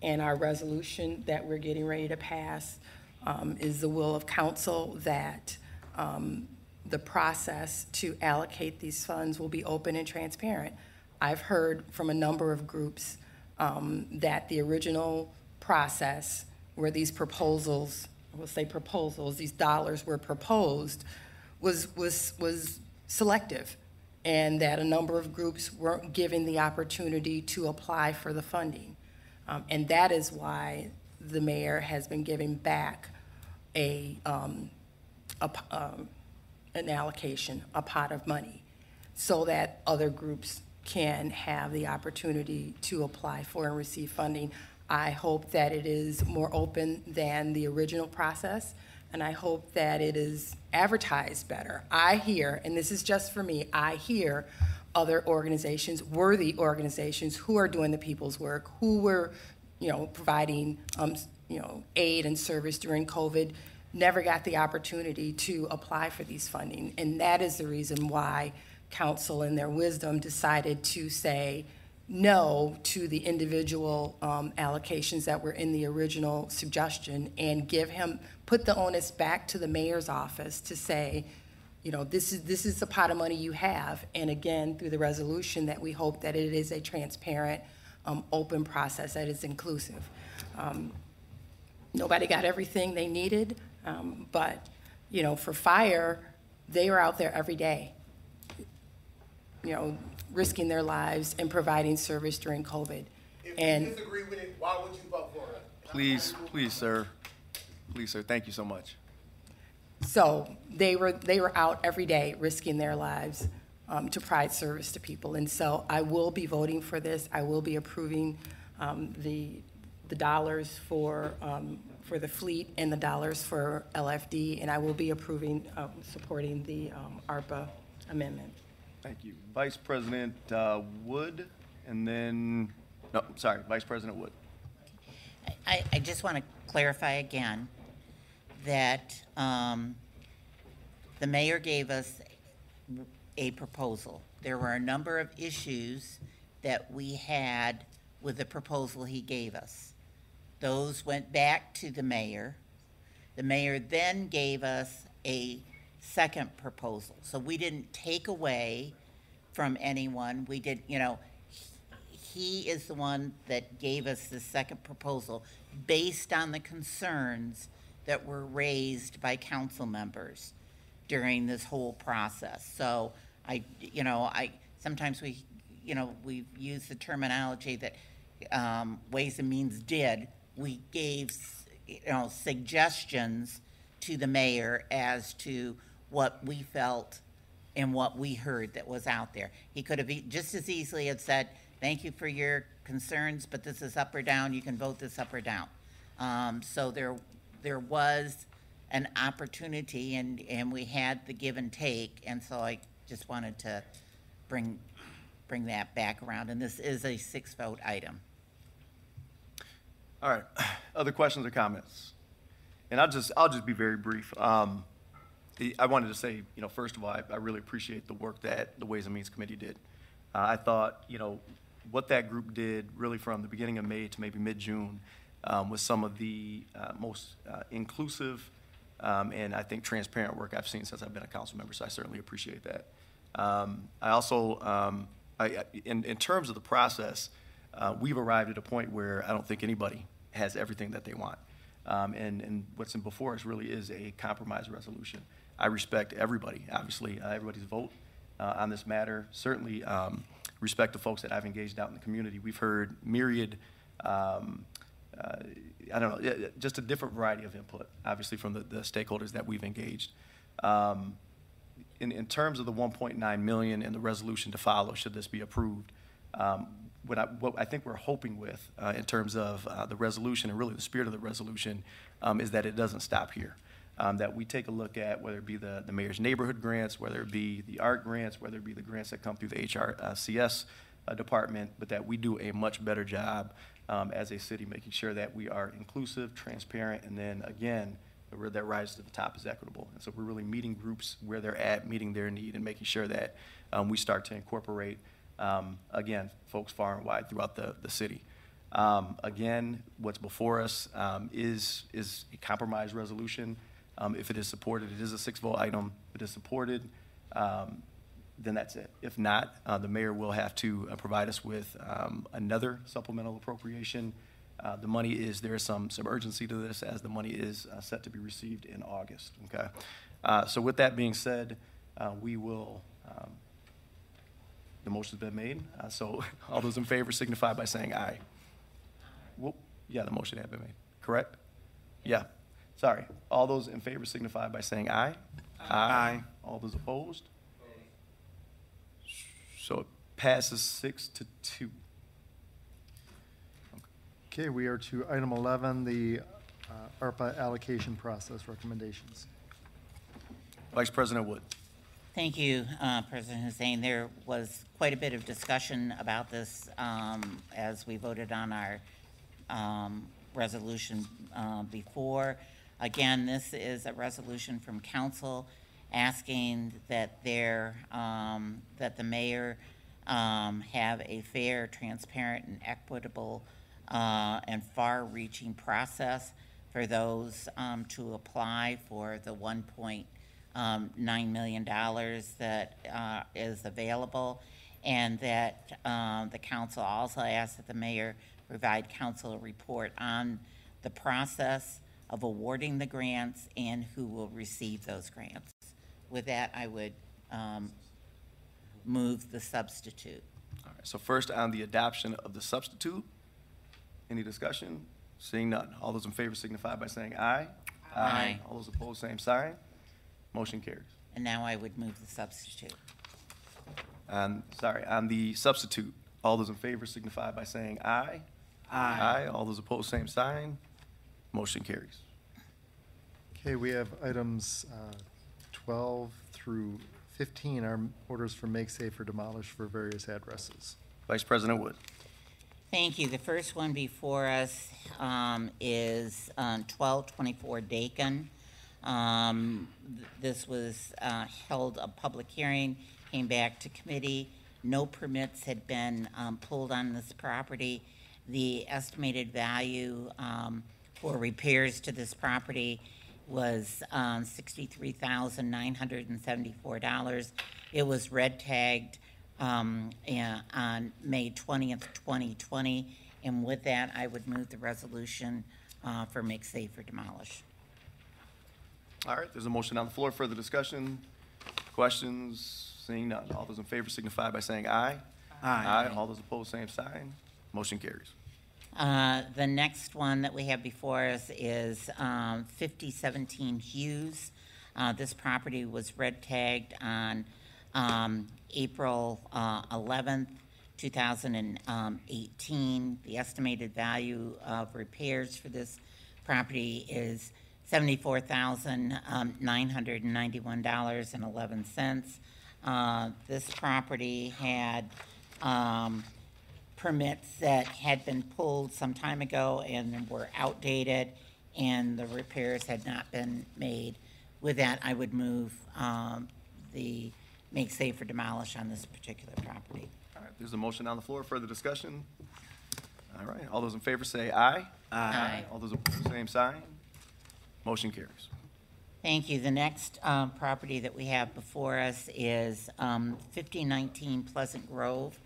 and our resolution that we're getting ready to pass um, is the will of council that um, the process to allocate these funds will be open and transparent. I've heard from a number of groups um, that the original process where these proposals, we'll say proposals, these dollars were proposed, was, was, was selective, and that a number of groups weren't given the opportunity to apply for the funding. Um, and that is why the mayor has been giving back a, um, a, um, an allocation, a pot of money, so that other groups can have the opportunity to apply for and receive funding. I hope that it is more open than the original process, and I hope that it is advertised better. I hear, and this is just for me, I hear other organizations, worthy organizations, who are doing the people's work, who were, you know, providing, um, you know, aid and service during COVID, never got the opportunity to apply for these funding. And that is the reason why council in their wisdom decided to say no to the individual um, allocations that were in the original suggestion and give him, put the onus back to the mayor's office to say, you know, this is, this is the pot of money you have. And again, through the resolution, that we hope that it is a transparent, um, open process that is inclusive. Um, Nobody got everything they needed, um, but, you know, for fire, they are out there every day, you know, risking their lives and providing service during COVID. And- you disagree with it, why would you vote for it? Please, please, sir. Please, sir. Thank you so much. So they were, they were out every day risking their lives um, to provide service to people. And so I will be voting for this. I will be approving um, the, the dollars for, um, for the fleet and the dollars for LFD. And I will be approving, um, supporting the um, ARPA amendment. Thank you. Vice President uh, Wood, and then, no, sorry, Vice President Wood. I, I just want to clarify again that um, the mayor gave us a proposal. There were a number of issues that we had with the proposal he gave us. Those went back to the mayor. The mayor then gave us a second proposal. So we didn't take away from anyone. We did, you know, he is the one that gave us the second proposal based on the concerns that were raised by council members during this whole process. So I, you know, I, sometimes we, you know, we use the terminology that um, Ways and Means did. We gave, you know, suggestions to the mayor as to what we felt and what we heard that was out there. He could have just as easily have said, thank you for your concerns, but this is up or down, you can vote this up or down. Um, so there, there was an opportunity and, and we had the give and take, and so I just wanted to bring, bring that back around, and this is a six-vote item. All right. Other questions or comments? And I'll just, I'll just be very brief. Um, I wanted to say, you know, first of all, I, I really appreciate the work that the Ways and Means Committee did. Uh, I thought, you know, what that group did really from the beginning of May to maybe mid-June um, was some of the uh, most uh, inclusive um, and I think transparent work I've seen since I've been a council member, so I certainly appreciate that. Um, I also, um, I- in, in terms of the process, uh, we've arrived at a point where I don't think anybody has everything that they want. Um, and, and what's in before us really is a compromise resolution. I respect everybody, obviously, uh, everybody's vote uh, on this matter. Certainly um, respect the folks that I've engaged out in the community. We've heard myriad, um, uh, I don't know, just a different variety of input, obviously, from the, the stakeholders that we've engaged. Um, in, in terms of the 1.9 million and the resolution to follow, should this be approved, um, what I, what I think we're hoping with, uh, in terms of, uh, the resolution and really the spirit of the resolution, um, is that it doesn't stop here. Um, that we take a look at whether it be the, the mayor's neighborhood grants, whether it be the art grants, whether it be the grants that come through the HRCS uh, department, but that we do a much better job, um, as a city, making sure that we are inclusive, transparent, and then again, that rises to the top is equitable. And so we're really meeting groups where they're at, meeting their need, and making sure that um, we start to incorporate, um, again, folks far and wide throughout the, the city. Um, again, what's before us um, is, is a compromise resolution. Um, if it is supported, it is a six-vote item. If it is supported, um, then that's it. If not, uh, the mayor will have to uh, provide us with um, another supplemental appropriation. Uh, The money is, there is some, some urgency to this as the money is uh, set to be received in August, okay? Uh, So with that being said, uh, we will, the motion's been made, uh, so all those in favor signify by saying aye. Well, yeah, the motion had been made, correct? Yeah, sorry. All those in favor signify by saying aye. Aye. All those opposed? So it passes six to two. Okay, we are to item 11, the uh, ARPA allocation process recommendations. Vice President Wood. Thank you, uh, President Hussain. There was quite a bit of discussion about this um, as we voted on our um, resolution uh, before. Again, this is a resolution from council asking that there, um, that the mayor um, have a fair, transparent, and equitable uh, and far-reaching process for those um, to apply for the one point um, nine million dollars that uh, is available, and that um, the council also asks that the mayor provide council a report on the process of awarding the grants and who will receive those grants. With that, I would um, move the substitute. All right, so first on the adoption of the substitute, Any discussion? Seeing none. All those in favor signify by saying aye. Aye. All those opposed, same sign. Motion carries. And now I would move the substitute. On, sorry, on the substitute, all those in favor signify by saying aye. Aye. All those opposed, same sign. Motion carries. Okay, we have items uh, 12 through 15 are orders for make safe or demolish for various addresses. Vice President Wood. Thank you. The first one before us um, is um, 1224 Dakin. Um, th- This was uh, held a public hearing, came back to committee. No permits had been um, pulled on this property. The estimated value um, for repairs to this property was um, $63,974. It was red tagged um, on May 20th, 2020. And with that, I would move the resolution uh, for make safe or demolish. All right, there's a motion on the floor. For further discussion? Questions? Seeing none. All those in favor signify by saying aye. Aye. All those opposed, same sign. Motion carries. Uh, The next one that we have before us is um, 5017 Hughes. Uh, This property was red tagged on um, April uh, 11th, 2018. The estimated value of repairs for this property is $74,991.11. Uh, This property had um, permits that had been pulled some time ago and were outdated, and the repairs had not been made. With that, I would move um, the make safe or demolish on this particular property. All right, there's a motion on the floor. Further discussion? All right, all those in favor say aye. Aye. All those opposed, same sign. Motion carries. Thank you. The next um, property that we have before us is um, 5019 Pleasant Grove.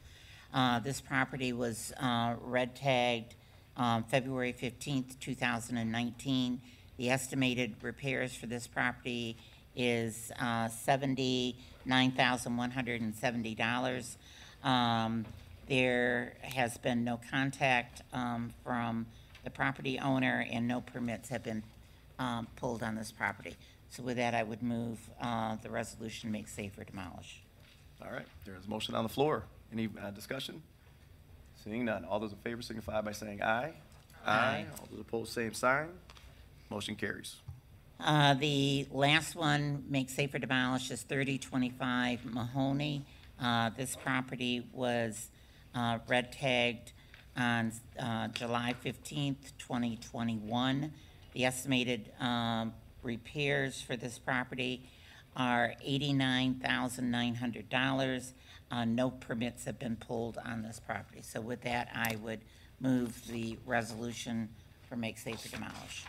Uh, This property was uh, red tagged um, February 15th, 2019. The estimated repairs for this property is uh, $79,170. Um, There has been no contact um, from the property owner, and no permits have been um, pulled on this property. So with that, I would move uh, the resolution to make safer demolish. All right, there is a motion on the floor. Any uh, discussion? Seeing none. All those in favor signify by saying aye. Aye. All those opposed, same sign. Motion carries. Uh, The last one, make safer demolish, is 3025 Mahoney. Uh, This property was uh, red tagged on uh, July 15th, 2021. The estimated um, repairs for this property are $89,900. Uh, No permits have been pulled on this property. So with that, I would move the resolution for make safe or demolish.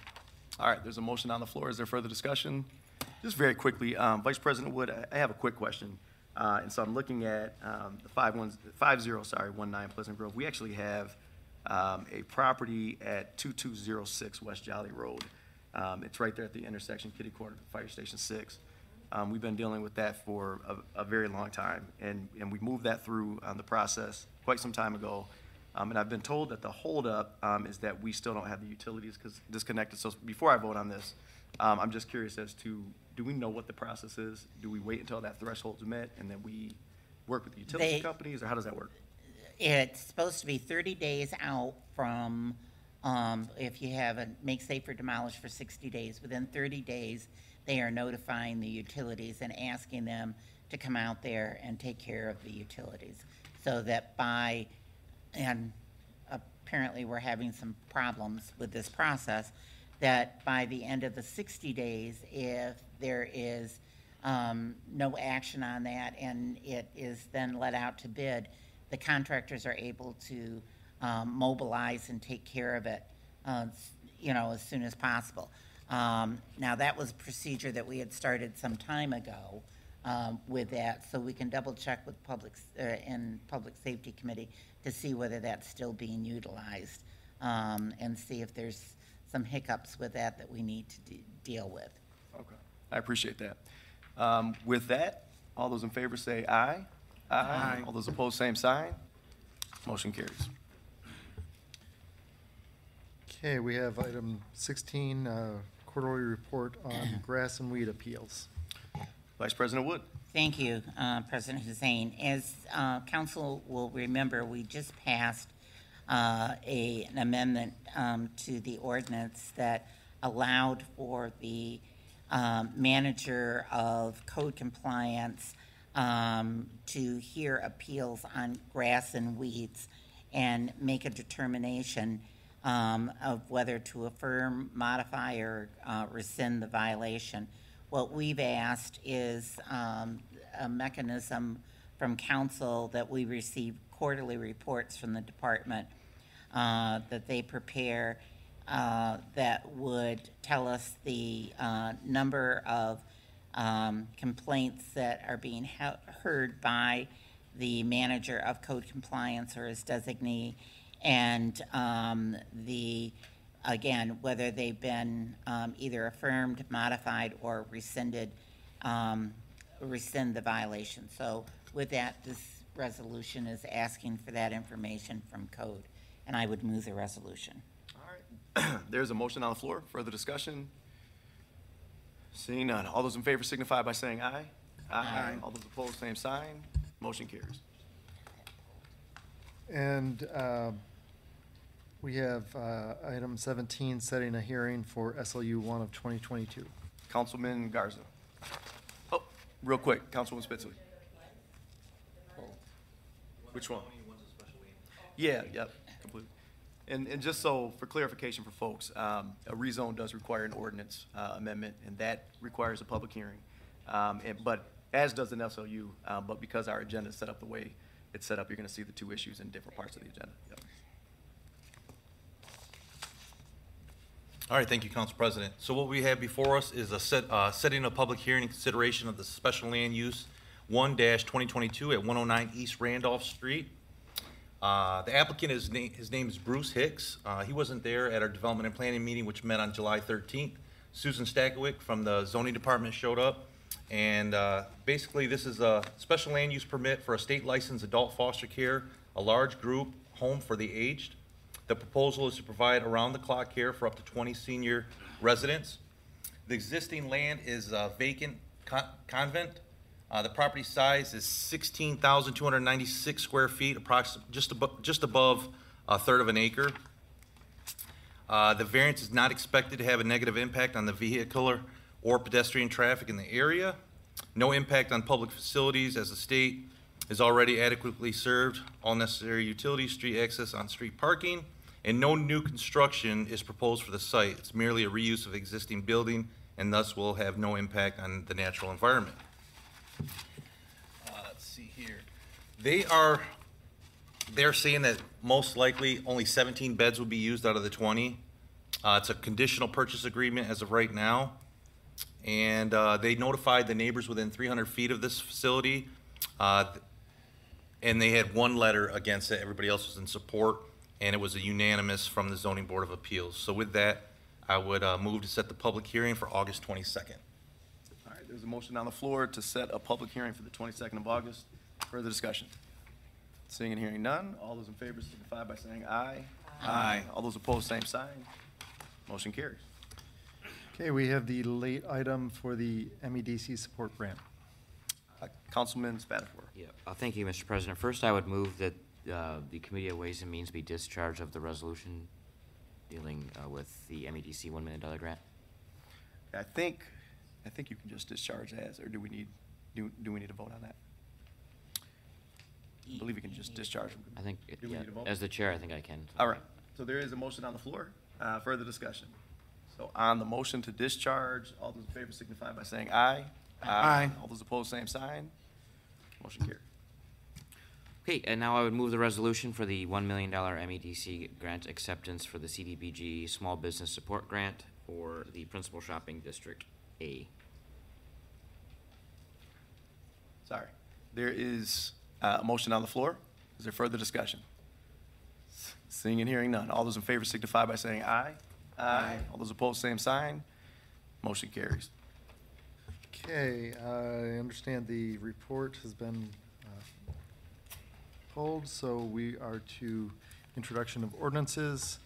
All right, there's a motion on the floor. Is there further discussion? Just very quickly, um, Vice President Wood, I- have a quick question. Uh, and so I'm looking at, um, the five one, five zero, sorry, one nine Pleasant Grove. We actually have, um, a property at two-two-zero-six West Jolly Road. Um, it's right there at the intersection, kitty corner Fire Station Six. Um, we've been dealing with that for a, a very long time, and, and we moved that through, um, the process quite some time ago. Um, and I've been told that the holdup, um, is that we still don't have the utilities because disconnected. So before I vote on this, um, I'm just curious as to, do we know what the process is? Do we wait until that threshold's met and then we work with the utility They- companies, or how does that work? It's supposed to be 30 days out from, um, if you have a make safe or demolish for 60 days. Within 30 days, they are notifying the utilities and asking them to come out there and take care of the utilities. So that by, and apparently we're having some problems with this process, that by the end of the 60 days, if there is um, no action on that and it is then let out to bid, the contractors are able to um, mobilize and take care of it, uh, you know, as soon as possible. Um, Now, that was a procedure that we had started some time ago um, with that, so we can double-check with public, uh, in Public Safety Committee to see whether that's still being utilized um, and see if there's some hiccups with that that we need to de- deal with. Okay, I appreciate that. Um, With that, all those in favor say aye. Aye. All those opposed, same sign. Motion carries. Okay, we have item 16, uh, quarterly report on grass and weed appeals. Vice President Wood. Thank you, uh, President Hussain. As uh, council will remember, we just passed uh, a- an amendment um, to the ordinance that allowed for the um, manager of code compliance um, to hear appeals on grass and weeds and make a determination um, of whether to affirm, modify, or uh, rescind the violation. What we've asked is um, a mechanism from council that we receive quarterly reports from the department uh, that they prepare uh, that would tell us the uh, number of um, complaints that are being he- heard by the manager of code compliance or his designee, and um, the, again, whether they've been um, either affirmed, modified, or rescinded, um, rescind the violation. So with that, this resolution is asking for that information from code, and I would move the resolution. There's a motion on the floor. Further discussion? Seeing none. All those in favor signify by saying aye. Aye. All those opposed, same sign. Motion carries. And uh, we have uh, item 17, setting a hearing for SLU 1 of 2022. Councilman Garza. Oh, real quick, Councilman Spitzley. Which one? Yeah, yep, completely. And, and just so, for clarification for folks, um, a rezone does require an ordinance uh, amendment, and that requires a public hearing. Um, and, but, as does an SLU, uh, but because our agenda is set up the way it's set up, you're gonna see the two issues in different parts of the agenda. Yep. All right, thank you, Council President. So what we have before us is a set, uh, setting a public hearing in consideration of the special land use 1-2022 at one oh nine East Randolph Street. Uh, the applicant is, na- his name is Bruce Hicks. Uh, he wasn't there at our development and planning meeting, which met on July thirteenth. Susan Stachowiak from the zoning department showed up. And, uh, basically, this is a special land use permit for a state licensed adult foster care, a large group home for the aged. The proposal is to provide around-the-clock care for up to 20 senior residents. The existing land is a vacant con- convent. Uh, The property size is 16,296 square feet, approximately, just above, just above a third of an acre. Uh, The variance is not expected to have a negative impact on the vehicular or pedestrian traffic in the area. No impact on public facilities as the state is already adequately served, all necessary utilities, street access, on-street parking, and no new construction is proposed for the site. It's merely a reuse of existing building and thus will have no impact on the natural environment. Uh, Let's see here. They are, they're saying that most likely only 17 beds will be used out of the 20. Uh, It's a conditional purchase agreement as of right now. And uh, they notified the neighbors within 300 feet of this facility. uh, And they had one letter against it. Everybody else was in support. And it was a unanimous from the zoning board of appeals. So with that, I would uh, move to set the public hearing for August 22nd. All right, there's a motion on the floor to set a public hearing for the 22nd of August. Further discussion? Seeing and hearing none, all those in favor signify by saying aye. Aye. All those opposed, same sign. Motion carries. Okay, we have the late item for the MEDC support grant. Uh, Councilman Spadafore. Yeah, uh, thank you, Mr. President. First, I would move that, uh, the Committee of Ways and Means be discharged of the resolution dealing, uh, with the MEDC one million dollar grant. I think, I think you can just discharge as, or do we need, do, do we need to vote on that? I believe you can just discharge. I think, it- Do we yeah, need to vote? as the chair, I think I can. All right, so there is a motion on the floor. Uh, further discussion? So on the motion to discharge, all those in favor signify by saying aye. Aye. All those opposed, same sign. Motion carried. Okay, and now I would move the resolution for the one million dollar MEDC grant acceptance for the CDBG Small Business Support Grant for the Principal Shopping District A. Sorry. There is uh, a motion on the floor. Is there further discussion? Seeing and hearing none. All those in favor signify by saying aye. Aye. All those opposed, same sign. Motion carries. Okay, I understand the report has been uh, pulled, so we are to introduction of ordinances.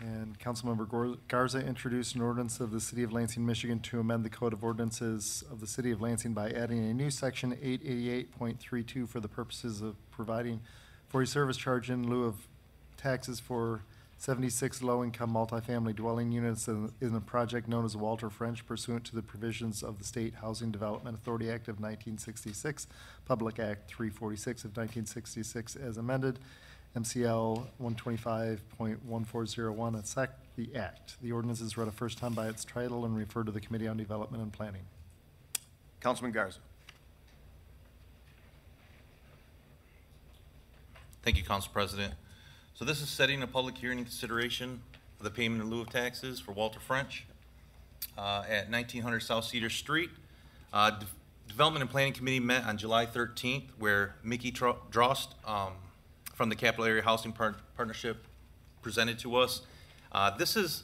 And Councilmember Garza introduced an ordinance of the City of Lansing, Michigan to amend the Code of Ordinances of the City of Lansing by adding a new section 888.32 for the purposes of providing for a service charge in lieu of taxes for 76 low-income multifamily dwelling units in in a project known as Walter French pursuant to the provisions of the State Housing Development Authority Act of 1966, Public Act 346 of 1966 as amended, MCL 125.1401, and sec the act. The ordinance is read a first time by its title and referred to the Committee on Development and Planning. Councilman Garza. Thank you, Council President. So this is setting a public hearing in consideration of the payment in lieu of taxes for Walter French uh, at 1900 South Cedar Street. Uh, De- Development and Planning Committee met on July 13th, where Mickey Tro- Drost um, from the Capital Area Housing Par- Partnership presented to us. Uh, This is,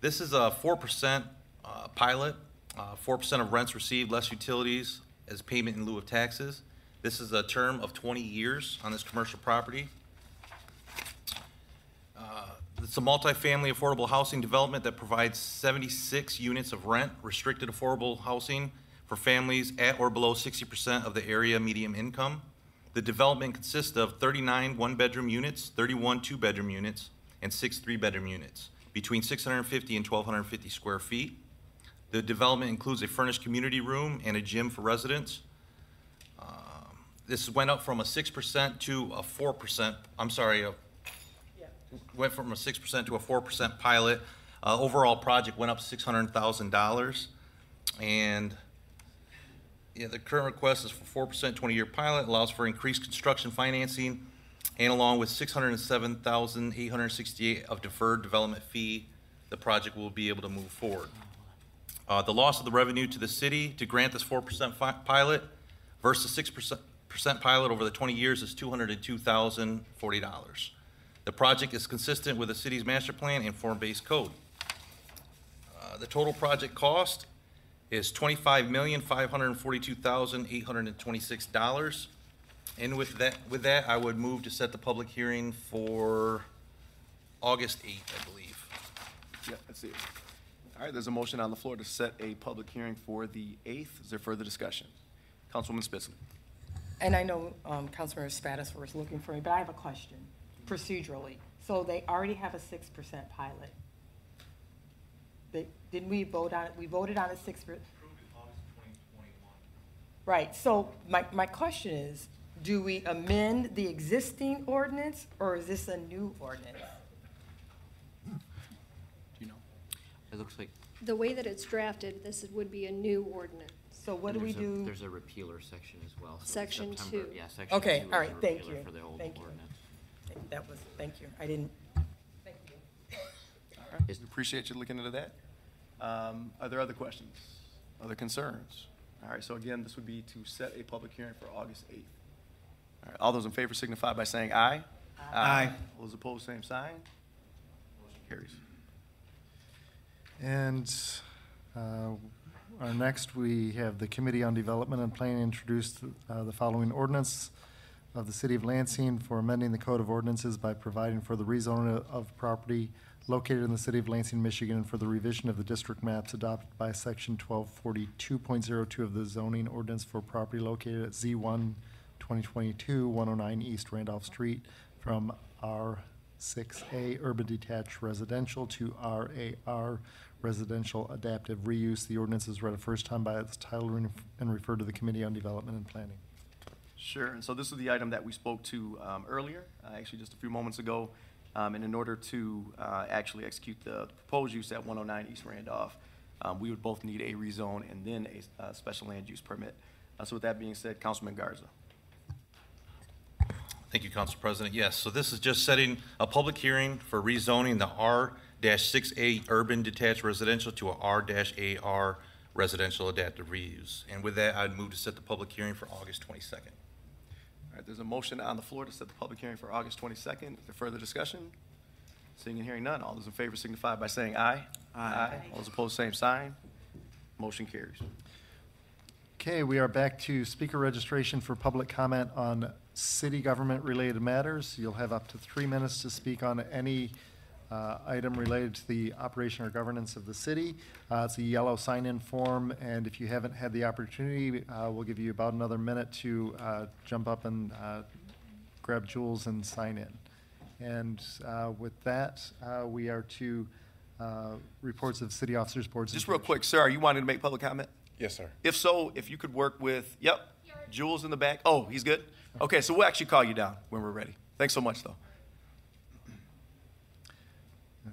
this is a 4% uh, pilot, uh, 4% of rents received, less utilities as payment in lieu of taxes. This is a term of 20 years on this commercial property. Uh, It's a multifamily affordable housing development that provides 76 units of rent, restricted affordable housing for families at or below 60% of the area median income. The development consists of 39 one-bedroom units, 31 two-bedroom units, and six three-bedroom units, between 650 and 1,250 square feet. The development includes a furnished community room and a gym for residents. Um, This went up from a 6% to a 4%, I'm sorry, a went from a six percent to a four percent pilot. Uh, overall project went up six hundred thousand dollars. And, yeah, the current request is for four percent, twenty-year pilot, allows for increased construction financing, and along with six hundred and seven thousand, eight hundred and sixty-eight of deferred development fee, the project will be able to move forward. Uh, the loss of the revenue to the city to grant this four percent pilot versus six percent, percent pilot over the twenty years is two hundred and two thousand, forty dollars. The project is consistent with the city's master plan and form-based code. Uh, The total project cost is twenty-five million, five hundred and forty-two thousand, eight hundred and twenty-six dollars. And with that, with that, I would move to set the public hearing for August eighth, I believe. Yeah, that's it. All right, there's a motion on the floor to set a public hearing for the 8th. Is there further discussion? Councilwoman Spitzley. And I know um, Councilmember Spatis was looking for me, but I have a question procedurally. So they already have a six percent pilot. They, didn't we vote on it? We voted on a six per. Right, so my, my question is, do we amend the existing ordinance or is this a new ordinance? Do you know? It looks like. The way that it's drafted, this would be a new ordinance. So what do we there's a- do? There's a repealer section as well. so Section September- two. Yeah, section two. Okay, is all thank you. For the old Thank you. That was, thank you. I didn't, thank you. All right, we appreciate you looking into that. Um, Are there other questions, other concerns? All right, so again, this would be to set a public hearing for August 8th. All right, all those in favor signify by saying aye. Aye. All those opposed, same sign. Motion carries. And uh, our next, we have the Committee on Development and Planning introduced uh, the following ordinance of the City of Lansing for amending the Code of Ordinances by providing for the rezoning of property located in the City of Lansing, Michigan, and for the revision of the district maps adopted by Section 1242.02 of the zoning ordinance for property located at Z1 2022 109 East Randolph Street from R6A Urban Detached Residential to RAR Residential Adaptive Reuse. The ordinance is read a first time by its title and referred to the Committee on Development and Planning. Sure, and so this is the item that we spoke to um, earlier, uh, actually just a few moments ago. Um, And in order to uh, actually execute the proposed use at 109 East Randolph, um, we would both need a rezone and then a uh, special land use permit. Uh, So with that being said, Councilman Garza. Thank you, Council President. Yes, so this is just setting a public hearing for rezoning the R-6A urban detached residential to a R-AR residential adaptive reuse. And with that, I'd move to set the public hearing for August 22nd. All right, there's a motion on the floor to set the public hearing for August 22nd. Is there further discussion? Seeing and hearing none, all those in favor signify by saying aye. Aye. All those opposed, same sign. Motion carries. Okay, we are back to speaker registration for public comment on city government-related matters. You'll have up to three minutes to speak on any uh, item related to the operation or governance of the city. Uh, It's a yellow sign-in form, and if you haven't had the opportunity, uh, we'll give you about another minute to uh, jump up and uh, grab Jules and sign in. And uh, with that, uh, we are to uh, reports of city officers, boards. Just real quick, sir, are you wanting to make public comment? Yes, sir. If so, if you could work with, yep, Jules in the back. Oh, he's good? Okay, so we'll actually call you down when we're ready. Thanks so much, though.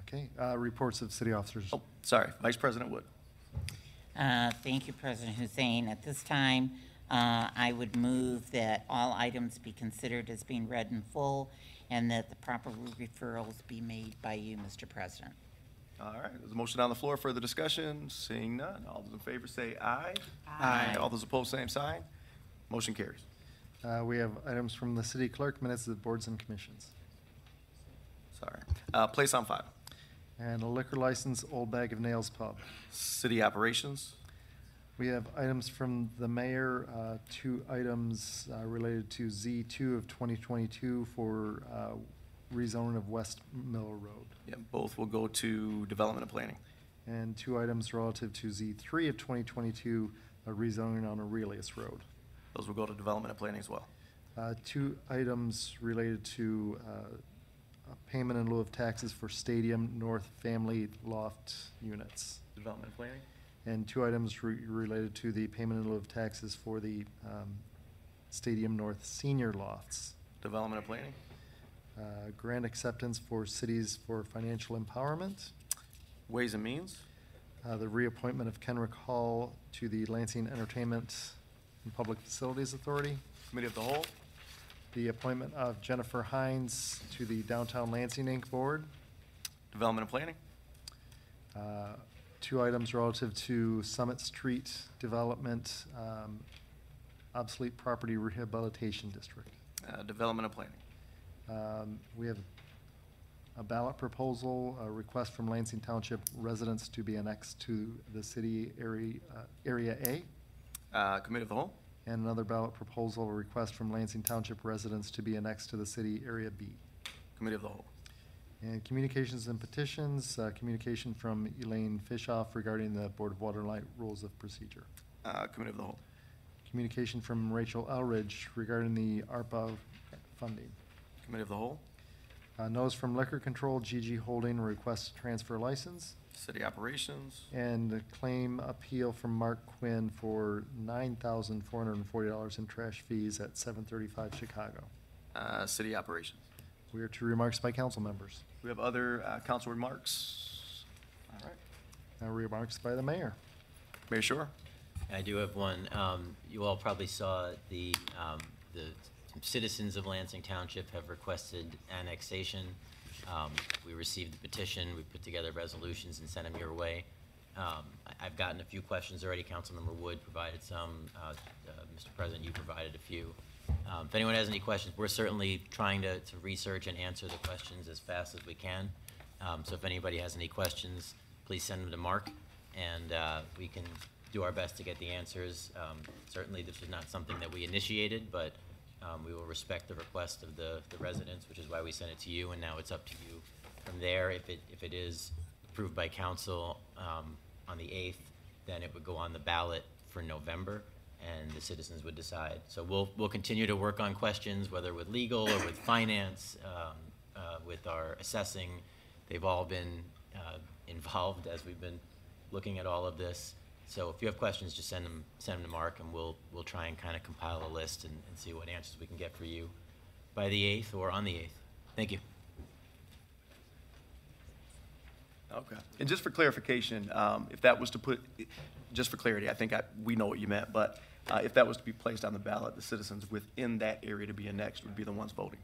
Okay, uh, reports of city officers. Oh, sorry, Vice President Wood. Uh, Thank you, President Hussain. At this time, uh, I would move that all items be considered as being read in full and that the proper referrals be made by you, Mr. President. All right, there's a motion on the floor. Further discussion? Seeing none. All those in favor say aye. Aye. All those opposed, same sign. Motion carries. Uh, We have items from the city clerk, minutes of boards and commissions. Sorry. Uh, Place on file. And a liquor license, Old Bag of Nails Pub. City operations. We have items from the mayor, uh, two items uh, related to Z2 of 2022 for uh, rezoning of West Mill Road. Yeah, both will go to development and planning. And two items relative to Z3 of 2022, a rezoning on Aurelius Road. Those will go to development and planning as well. Uh, Two items related to uh, a payment in lieu of taxes for Stadium North Family Loft units. Development planning. And two items re- related to the payment in lieu of taxes for the um, Stadium North Senior Lofts. Development and planning. Uh, Grant acceptance for cities for financial empowerment. Ways and means. Uh, The reappointment of Kenrick Hall to the Lansing Entertainment and Public Facilities Authority. Committee of the whole. The appointment of Jennifer Hines to the Downtown Lansing Inc. Board. Development and planning. Uh, Two items relative to Summit Street Development, um, obsolete property rehabilitation district. Uh, Development and planning. Um, We have a ballot proposal, a request from Lansing Township residents to be annexed to the city area, uh, Area A. Uh, Committee of the whole. And another ballot proposal, a request from Lansing Township residents to be annexed to the city Area B. Committee of the whole. And communications and petitions, uh, communication from Elaine Fishoff regarding the Board of Water and Light Rules of Procedure. Uh, Committee of the whole. Communication from Rachel Elridge regarding the ARPA funding. Committee of the whole. Uh, Notice from Liquor Control, GG Holding, request transfer license. City operations. And the claim appeal from Mark Quinn for $9,440 in trash fees at 735 Chicago. Uh, City operations. We are to remarks by council members. We have other uh, council remarks. All right. Now remarks by the mayor. Mayor Schor. I do have one. Um, You all probably saw the, um, the citizens of Lansing Township have requested annexation. Um, We received the petition, we put together resolutions and sent them your way. Um, I've gotten a few questions already. Councilmember Wood provided some. uh, uh, Mr. President, you provided a few. Um, If anyone has any questions, we're certainly trying to, to research and answer the questions as fast as we can. Um, So if anybody has any questions, please send them to Mark, and uh, we can do our best to get the answers. Um, Certainly, this was not something that we initiated, but um, we will respect the request of the, the residents, which is why we sent it to you, and now it's up to you from there. If it, if it is approved by council um, on the 8th, then it would go on the ballot for November, and the citizens would decide. So we'll, we'll continue to work on questions, whether with legal or with finance, um, uh, with our assessing. They've all been uh, involved as we've been looking at all of this. So if you have questions, just send them, send them to Mark, and we'll, we'll try and kind of compile a list and, and see what answers we can get for you by the 8th or on the 8th. Thank you. Okay. And just for clarification, um, if that was to put, just for clarity, I think I, we know what you meant, but uh, if that was to be placed on the ballot, the citizens within that area to be annexed would be the ones voting.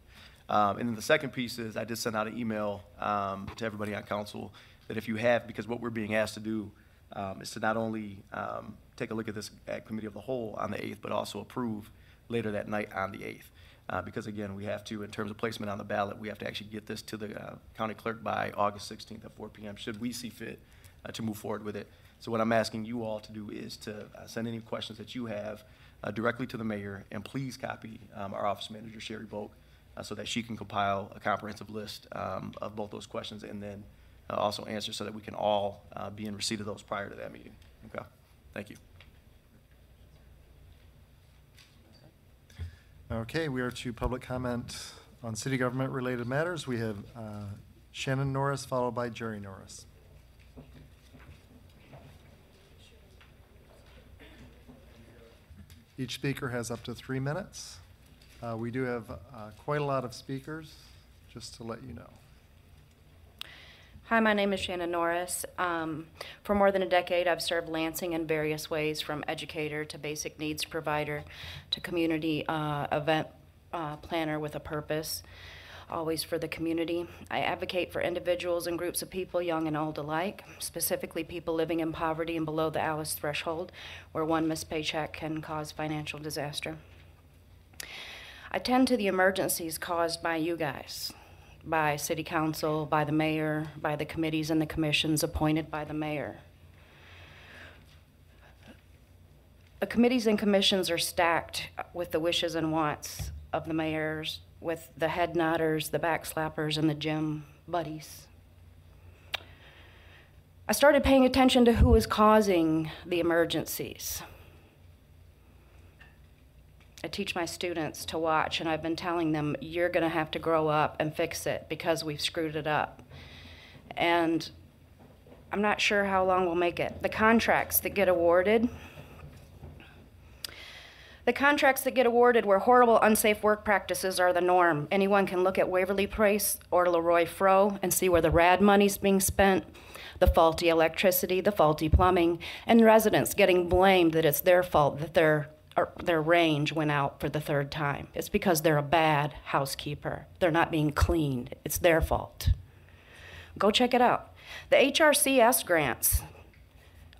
Um, And then the second piece is, I did send out an email um, to everybody on council that if you have, because what we're being asked to do um, is to not only um, take a look at this at committee of the whole on the 8th, but also approve later that night on the 8th. Uh, Because again, we have to, in terms of placement on the ballot, we have to actually get this to the uh, county clerk by August 16th at 4 PM, should we see fit uh, to move forward with it. So what I'm asking you all to do is to uh, send any questions that you have uh, directly to the mayor, and please copy um, our office manager, Sherry Volk, uh, so that she can compile a comprehensive list um, of both those questions and then uh, also answer so that we can all uh, be in receipt of those prior to that meeting. Okay, thank you. Okay, we are to public comment on city government-related matters. We have uh, Shannon Norris, followed by Jerry Norris. Each speaker has up to three minutes. Uh, We do have uh, quite a lot of speakers, just to let you know. Hi, my name is Shannon Norris. Um, For more than a decade, I've served Lansing in various ways, from educator to basic needs provider to community uh, event uh, planner with a purpose, always for the community. I advocate for individuals and groups of people, young and old alike, specifically people living in poverty and below the ALICE threshold, where one missed paycheck can cause financial disaster. I tend to the emergencies caused by you guys, by city council, by the mayor, by the committees and the commissions appointed by the mayor. The committees and commissions are stacked with the wishes and wants of the mayors, with the head nodders, the backslappers, and the gym buddies. I started paying attention to who was causing the emergencies. I teach my students to watch, and I've been telling them, you're going to have to grow up and fix it because we've screwed it up. And I'm not sure how long we'll make it. The contracts that get awarded, the contracts that get awarded where horrible, unsafe work practices are the norm. Anyone can look at Waverly Place or LaRoy Froh and see where the RAD money's being spent, the faulty electricity, the faulty plumbing, and residents getting blamed that it's their fault that their or their range went out for the third time. It's because they're a bad housekeeper. They're not being cleaned. It's their fault. Go check it out. The HRCS grants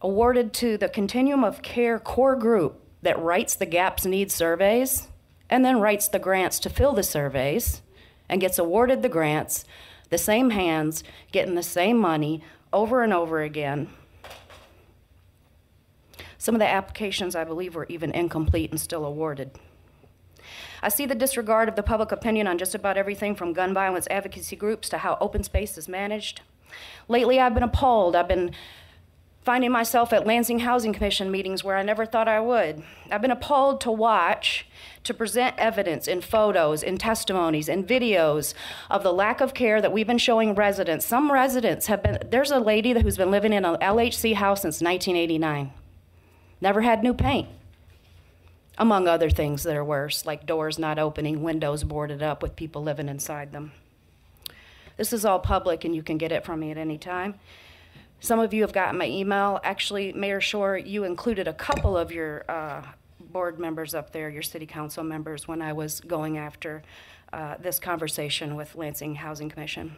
awarded to the Continuum of Care core group that writes the gaps needs surveys and then writes the grants to fill the surveys and gets awarded the grants, the same hands getting the same money over and over again. Some of the applications, I believe, were even incomplete and still awarded. I see the disregard of the public opinion on just about everything from gun violence advocacy groups to how open space is managed. Lately, I've been appalled. I've been finding myself at Lansing Housing Commission meetings where I never thought I would. I've been appalled to watch, to present evidence in photos, in testimonies, in videos of the lack of care that we've been showing residents. Some residents have been, there's a lady who's been living in an LHC house since 1989, never had new paint. Among other things that are worse, like doors not opening, windows boarded up with people living inside them. This is all public and you can get it from me at any time. Some of you have gotten my email. Actually, Mayor Schor, you included a couple of your uh, board members up there, your city council members, when I was going after uh, this conversation with Lansing Housing Commission.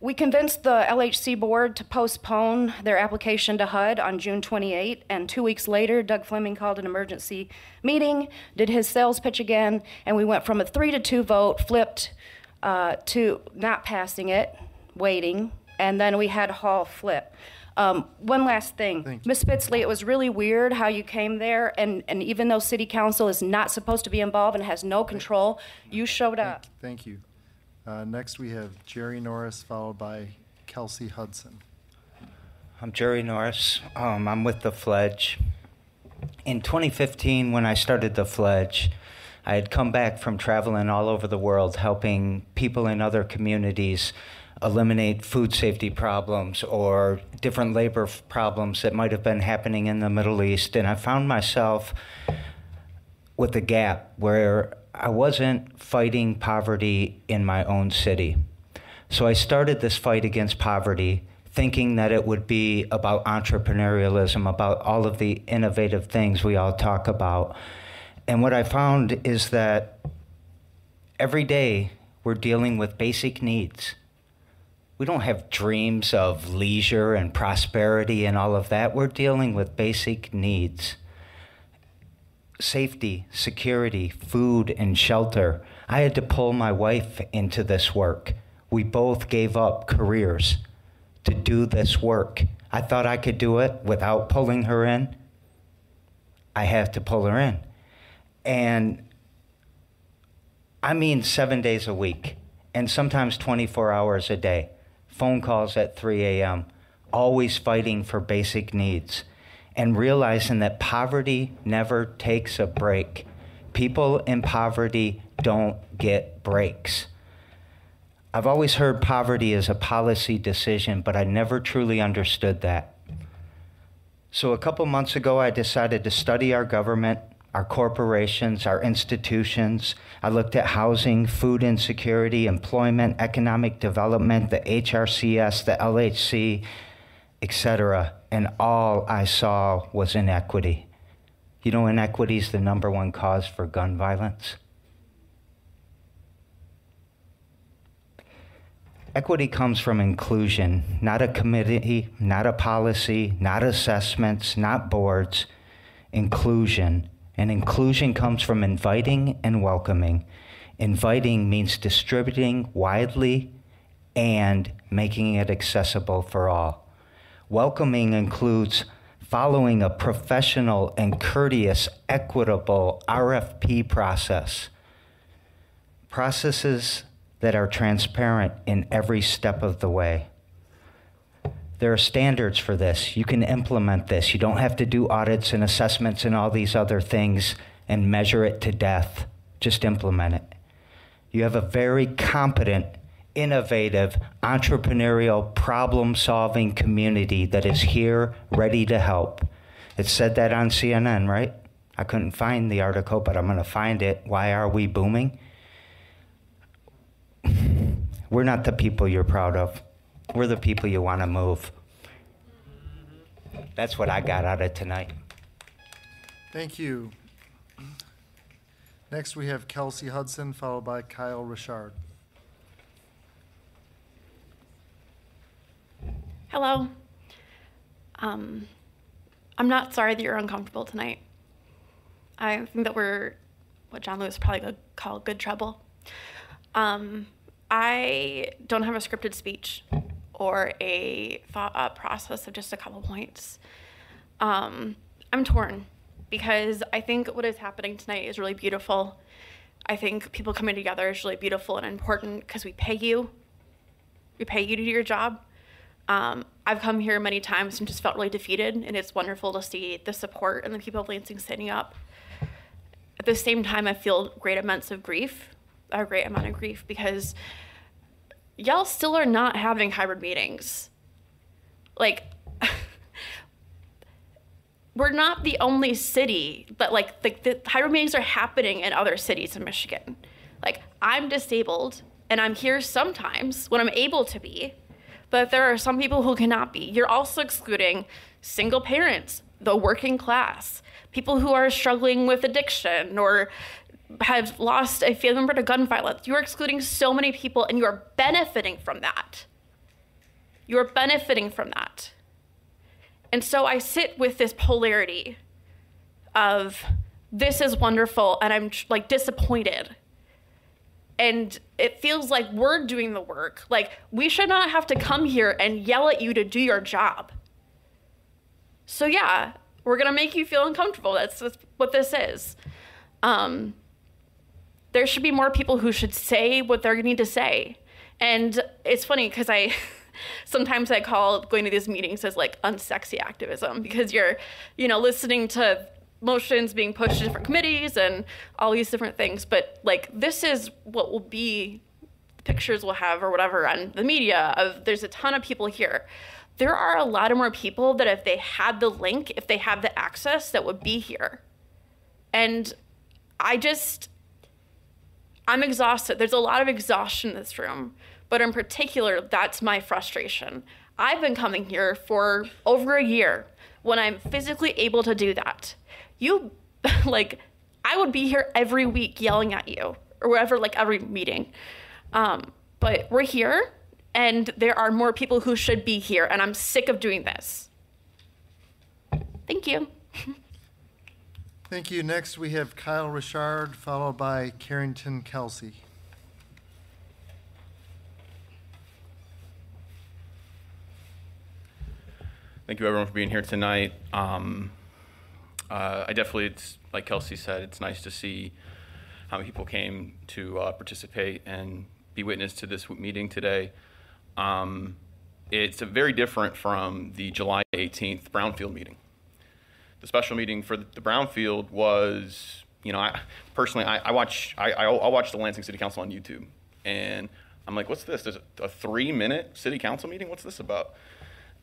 We convinced the LHC board to postpone their application to HUD on June 28, and two weeks later, Doug Fleming called an emergency meeting, did his sales pitch again, and we went from a three to two vote, flipped uh, to not passing it, waiting, and then we had Hall flip. Um, one last thing, Ms. Spitzley, it was really weird how you came there, and, and even though City Council is not supposed to be involved and has no control, you showed up. Thank you. Uh, Next, we have Jerry Norris, followed by Kelsey Hudson. I'm Jerry Norris. Um, I'm with the Fledge. In 2015, when I started the Fledge, I had come back from traveling all over the world helping people in other communities eliminate food safety problems or different labor problems that might have been happening in the Middle East. And I found myself with a gap where I wasn't fighting poverty in my own city. So I started this fight against poverty thinking that it would be about entrepreneurialism, about all of the innovative things we all talk about. And what I found is that every day we're dealing with basic needs. We don't have dreams of leisure and prosperity and all of that. We're dealing with basic needs safety, security, food, and shelter. I had to pull my wife into this work. We both gave up careers to do this work. I thought I could do it without pulling her in. I have to pull her in. And I mean, seven days a week, and sometimes 24 hours a day. Phone calls at 3 a.m., always fighting for basic needs, and realizing that poverty never takes a break. People in poverty don't get breaks. I've always heard poverty is a policy decision, but I never truly understood that. So, a couple months ago, I decided to study our government, our corporations, our institutions. I looked at housing, food insecurity, employment, economic development, the HRCS, the LHC, etc. And all I saw was inequity. You know, inequity is the number one cause for gun violence. Equity comes from inclusion, not a committee, not a policy, not assessments, not boards. Inclusion. And inclusion comes from inviting and welcoming. Inviting means distributing widely and making it accessible for all. Welcoming includes following a professional and courteous, equitable RFP process. Processes that are transparent in every step of the way. There are standards for this. You can implement this. You don't have to do audits and assessments and all these other things and measure it to death. Just implement it. You have a very competent, innovative, entrepreneurial, problem solving community that is here ready to help. It said that on CNN, right? I couldn't find the article, but I'm going to find it. Why are we booming? We're not the people you're proud of. We're the people you want to move. That's what I got out of tonight. Thank you. Next, we have Kelsey Hudson, followed by Kyle Richard. Hello. Um, I'm not sorry that you're uncomfortable tonight. I think that we're what John Lewis probably would call good trouble. Um, I don't have a scripted speech or a thought out process of just a couple points. Um, I'm torn because I think what is happening tonight is really beautiful. I think people coming together is really beautiful and important because we pay you. We pay you to do your job. Um, I've come here many times and just felt really defeated, and it's wonderful to see the support and the people of Lansing standing up. At the same time, I feel great amounts of grief, a great amount of grief, because y'all still are not having hybrid meetings. Like, we're not the only city that like the, the hybrid meetings are happening in other cities in Michigan. Like I'm disabled and I'm here sometimes when I'm able to be, but there are some people who cannot be. You're also excluding single parents, the working class, people who are struggling with addiction or have lost a family member to gun violence. You are excluding so many people and you are benefiting from that. You are benefiting from that. And so I sit with this polarity of this is wonderful and I'm like disappointed. And it feels like we're doing the work. Like we should not have to come here and yell at you to do your job. So yeah, we're gonna make you feel uncomfortable. That's, that's what this is. Um, there should be more people who should say what they're going to say. And it's funny because I sometimes I call going to these meetings as like unsexy activism because you're, you know, listening to motions being pushed to different committees and all these different things. But like this is what will be pictures we'll have or whatever on the media of there's a ton of people here. There are a lot of more people that if they had the link, if they had the access, that would be here. And I just I'm exhausted. There's a lot of exhaustion in this room, but in particular, that's my frustration. I've been coming here for over a year when I'm physically able to do that. You, like, I would be here every week yelling at you or whatever, like every meeting. Um, but we're here and there are more people who should be here, and I'm sick of doing this. Thank you. Thank you. Next, we have Kyle Richard, followed by Carrington Kelsey. Thank you, everyone, for being here tonight. Um, uh, I definitely, it's like Kelsey said, it's nice to see how many people came to uh, participate and be witness to this meeting today. Um, it's a very different from the July 18th Brownfield meeting. The special meeting for the Brownfield was, you know, I personally I, I watch I, I I watch the Lansing City Council on YouTube, and I'm like, what's this? There's a, a three minute city council meeting. What's this about?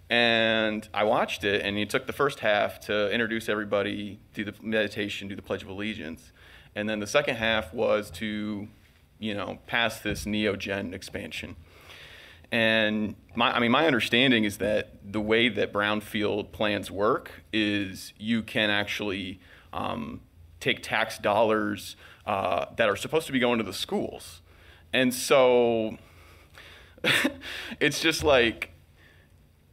And I watched it, and he took the first half to introduce everybody, do the meditation, do the Pledge of Allegiance, and then the second half was to, you know, pass this neogen expansion. And my, I mean, my understanding is that the way that brownfield plans work is you can actually um, take tax dollars uh, that are supposed to be going to the schools. And so it's just like,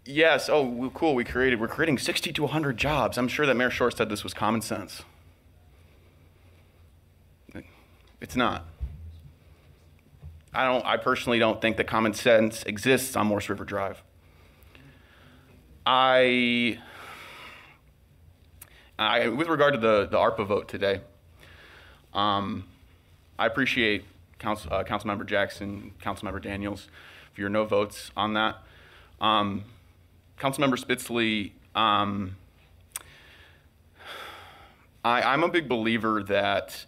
yes, oh, well, cool, we created, we're creating 60 to 100 jobs. I'm sure that Mayor Schor said this was common sense. It's not. I don't. I personally don't think that common sense exists on Morse River Drive. I, I with regard to the the ARPA vote today, um, I appreciate Council uh, Councilmember Jackson, Councilmember Daniels, for your no votes on that. Um, Councilmember Spitzley, um, I, I'm a big believer that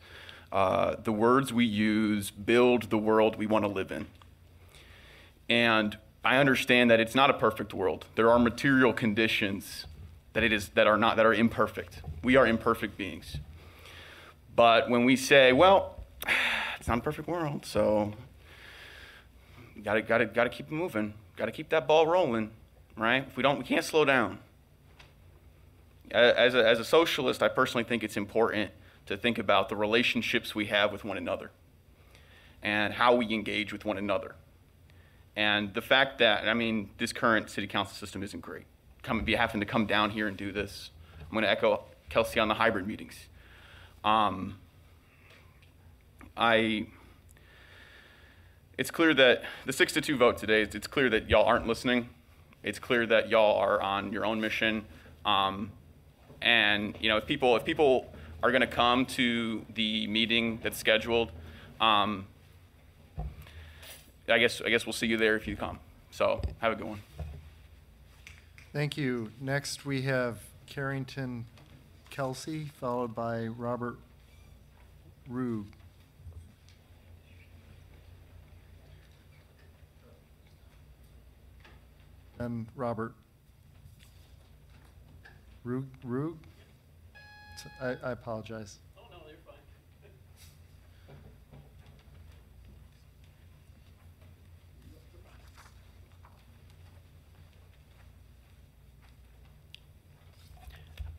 uh, the words we use build the world we want to live in. And I understand that it's not a perfect world. There are material conditions that it is that are not that are imperfect. We are imperfect beings. But when we say, well, it's not a perfect world, so got to got to got to keep moving. Got to keep that ball rolling, right? If we don't, we can't slow down. As a, as a socialist, I personally think it's important to think about the relationships we have with one another and how we engage with one another. And the fact that, I mean, this current city council system isn't great. Come, be having to come down here and do this. I'm going to echo Kelsey on the hybrid meetings. Um, I, it's clear that the six to two vote today, it's clear that y'all aren't listening. It's clear that y'all are on your own mission. Um, and, you know, if people, if people are going to come to the meeting that's scheduled. Um, I guess I guess we'll see you there if you come. So have a good one. Thank you. Next, we have Carrington Kelsey, followed by Robert Rube. And Robert Rug, Rug? I, I apologize. Oh, no, you're fine.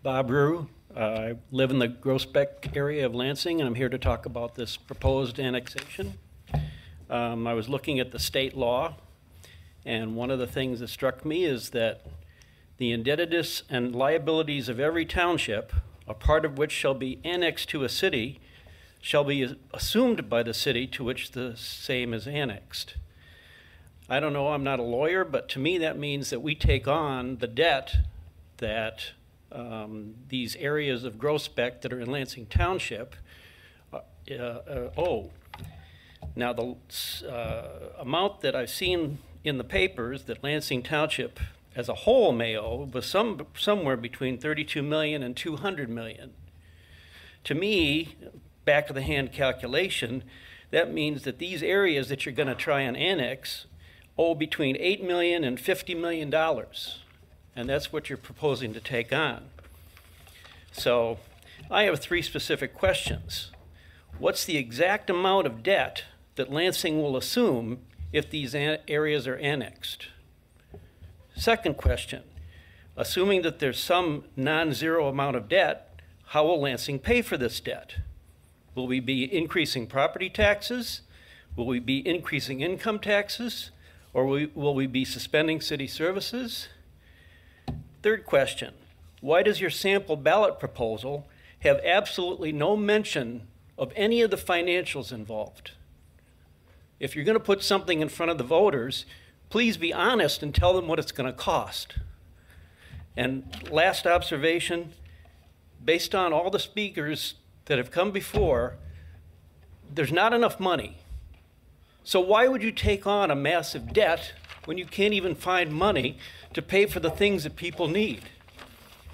Bob Rue. Uh, I live in the Groesbeck area of Lansing, and I'm here to talk about this proposed annexation. Um, I was looking at the state law, and one of the things that struck me is that the indebtedness and liabilities of every township a part of which shall be annexed to a city, shall be assumed by the city to which the same is annexed. I don't know, I'm not a lawyer, but to me that means that we take on the debt that um, these areas of Groesbeck that are in Lansing Township uh, uh, owe. Now, the uh, amount that I've seen in the papers that Lansing Township as a whole Mayo was some, somewhere between 32 million and 200 million. To me, back of the hand calculation, that means that these areas that you're going to try and annex owe between 8 million and 50 million dollars. And that's what you're proposing to take on. So I have three specific questions. What's the exact amount of debt that Lansing will assume if these areas are annexed? Second question, assuming that there's some non-zero amount of debt, how will Lansing pay for this debt? Will we be increasing property taxes? Will we be increasing income taxes? Or will we be suspending city services? Third question, why does your sample ballot proposal have absolutely no mention of any of the financials involved? If you're going to put something in front of the voters, please be honest and tell them what it's going to cost. And last observation based on all the speakers that have come before, there's not enough money. So why would you take on a massive debt when you can't even find money to pay for the things that people need?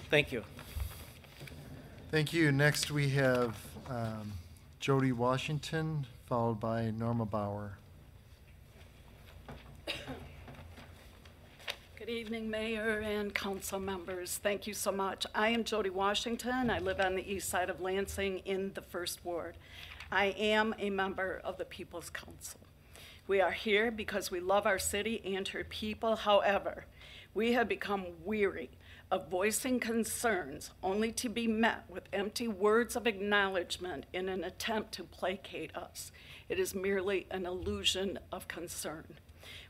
Thank you. Thank you. Next, we have um, Jody Washington, followed by Norma Bauer. Good evening, Mayor and council members. Thank you so much. I am Jody Washington. I live on the east side of Lansing in the First Ward. I am a member of the People's Council. We are here because we love our city and her people. However, we have become weary of voicing concerns only to be met with empty words of acknowledgement in an attempt to placate us. It is merely an illusion of concern.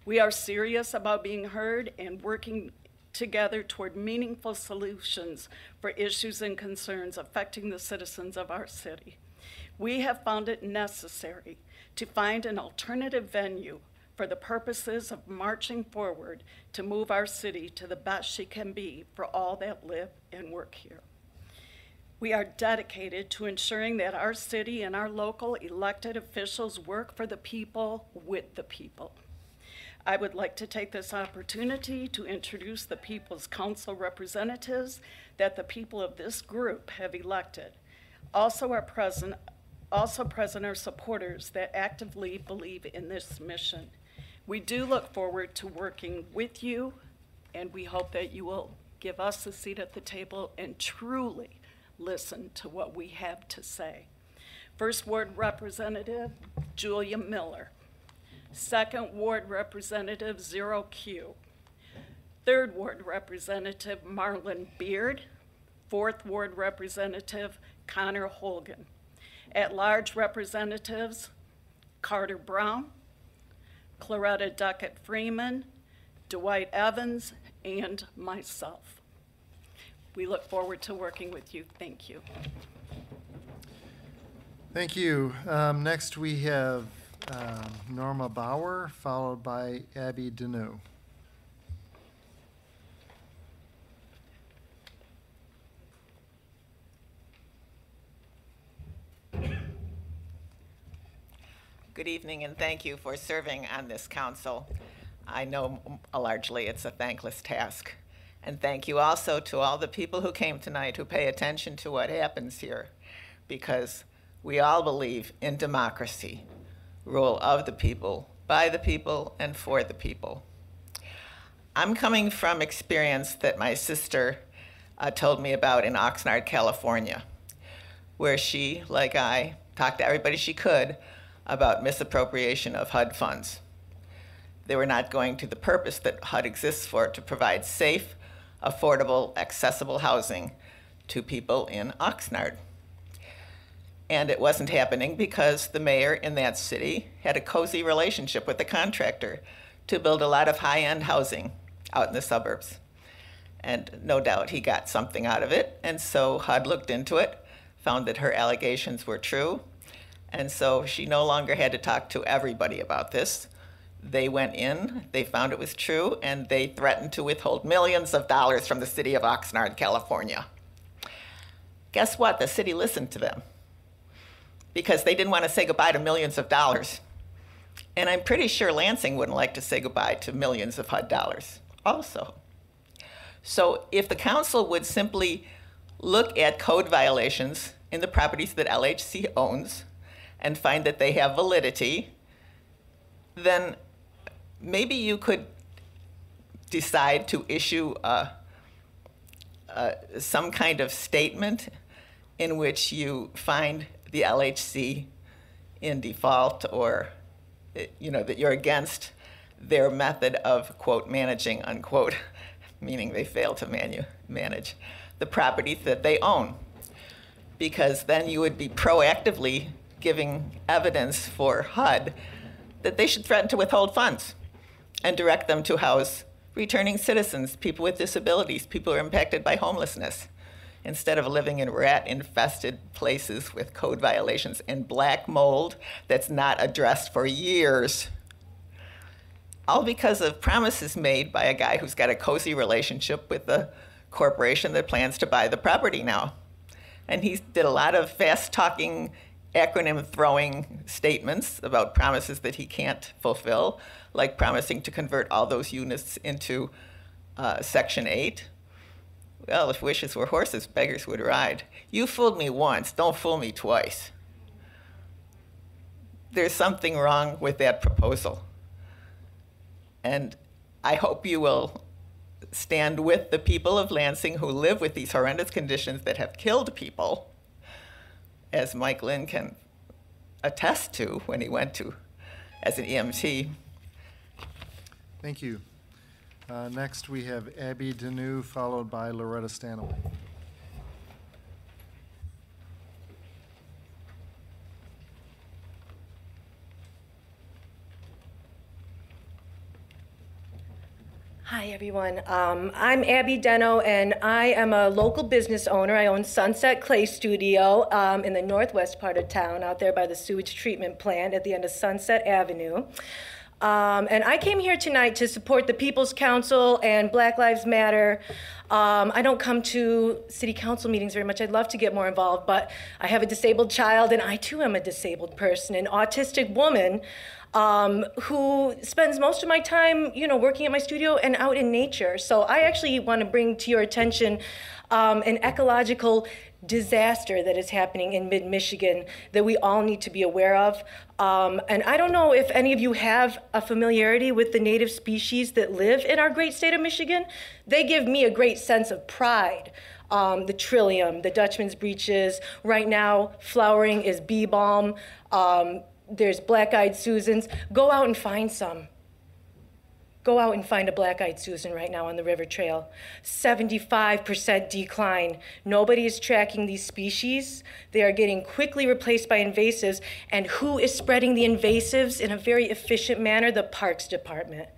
We are serious about being heard and working together toward meaningful solutions for issues and concerns affecting the citizens of our city. We have found it necessary to find an alternative venue for the purposes of marching forward to move our city to the best she can be for all that live and work here. We are dedicated to ensuring that our city and our local elected officials work for the people with the people. I would like to take this opportunity to introduce the People's Council representatives that the people of this group have elected. Also are present, also present are supporters that actively believe in this mission. We do look forward to working with you, and we hope that you will give us a seat at the table and truly listen to what we have to say. First Ward Representative Julia Miller. Second Ward Representative Zero Q. Third Ward Representative Marlon Beard. Fourth Ward Representative Connor Holgan. At large representatives Carter Brown, Claretta Duckett Freeman, Dwight Evans, and myself. We look forward to working with you. Thank you. Thank you. Um, Next, we have um, Norma Bauer, followed by Abby Deneau. Good evening, and thank you for serving on this council. I know largely it's a thankless task. And thank you also to all the people who came tonight who pay attention to what happens here, because we all believe in democracy, rule of the people, by the people, and for the people. I'm coming from experience that my sister uh, told me about in Oxnard, California, where she, like I, talked to everybody she could about misappropriation of HUD funds. They were not going to the purpose that HUD exists for to provide safe, affordable, accessible housing to people in Oxnard. And it wasn't happening because the mayor in that city had a cozy relationship with the contractor to build a lot of high end housing out in the suburbs. And no doubt he got something out of it. And so HUD looked into it, found that her allegations were true. And so she no longer had to talk to everybody about this. They went in, they found it was true, and they threatened to withhold millions of dollars from the city of Oxnard, California. Guess what? The city listened to them because they didn't want to say goodbye to millions of dollars. And I'm pretty sure Lansing wouldn't like to say goodbye to millions of HUD dollars also. So if the council would simply look at code violations in the properties that LHC owns and find that they have validity, then maybe you could decide to issue a, a, some kind of statement in which you find the LHC in default or you know that you're against their method of quote managing unquote meaning they fail to manu- manage the properties that they own. Because then you would be proactively giving evidence for HUD that they should threaten to withhold funds and direct them to house returning citizens, people with disabilities, people who are impacted by homelessness, instead of living in rat infested places with code violations and black mold that's not addressed for years. All because of promises made by a guy who's got a cozy relationship with the corporation that plans to buy the property now. And he did a lot of fast talking acronym throwing statements about promises that he can't fulfill, like promising to convert all those units into uh, Section 8. Well, if wishes were horses, beggars would ride. You fooled me once, don't fool me twice. There's something wrong with that proposal. And I hope you will stand with the people of Lansing who live with these horrendous conditions that have killed people, as Mike Lynn can attest to when he went to as an EMT. Thank you. Uh, Next, we have Abby Deneau, followed by Loretta Stanaway. Hi, everyone. Um, I'm Abby Deneau, and I am a local business owner. I own Sunset Clay Studio um, in the northwest part of town, out there by the sewage treatment plant at the end of Sunset Avenue. Um, and I came here tonight to support the People's Council and Black Lives Matter. Um, I don't come to city council meetings very much. I'd love to get more involved, but I have a disabled child, and I too am a disabled person, an autistic woman um, who spends most of my time, you know, working at my studio and out in nature. So I actually want to bring to your attention um, an ecological disaster that is happening in mid Michigan that we all need to be aware of. Um, and I don't know if any of you have a familiarity with the native species that live in our great state of Michigan. They give me a great sense of pride. Um, the trillium, the Dutchman's breeches. Right now, flowering is bee balm. Um, there's black eyed Susans. Go out and find some. Go out and find a black eyed Susan right now on the river trail. 75% decline. Nobody is tracking these species. They are getting quickly replaced by invasives. And who is spreading the invasives in a very efficient manner? The Parks Department.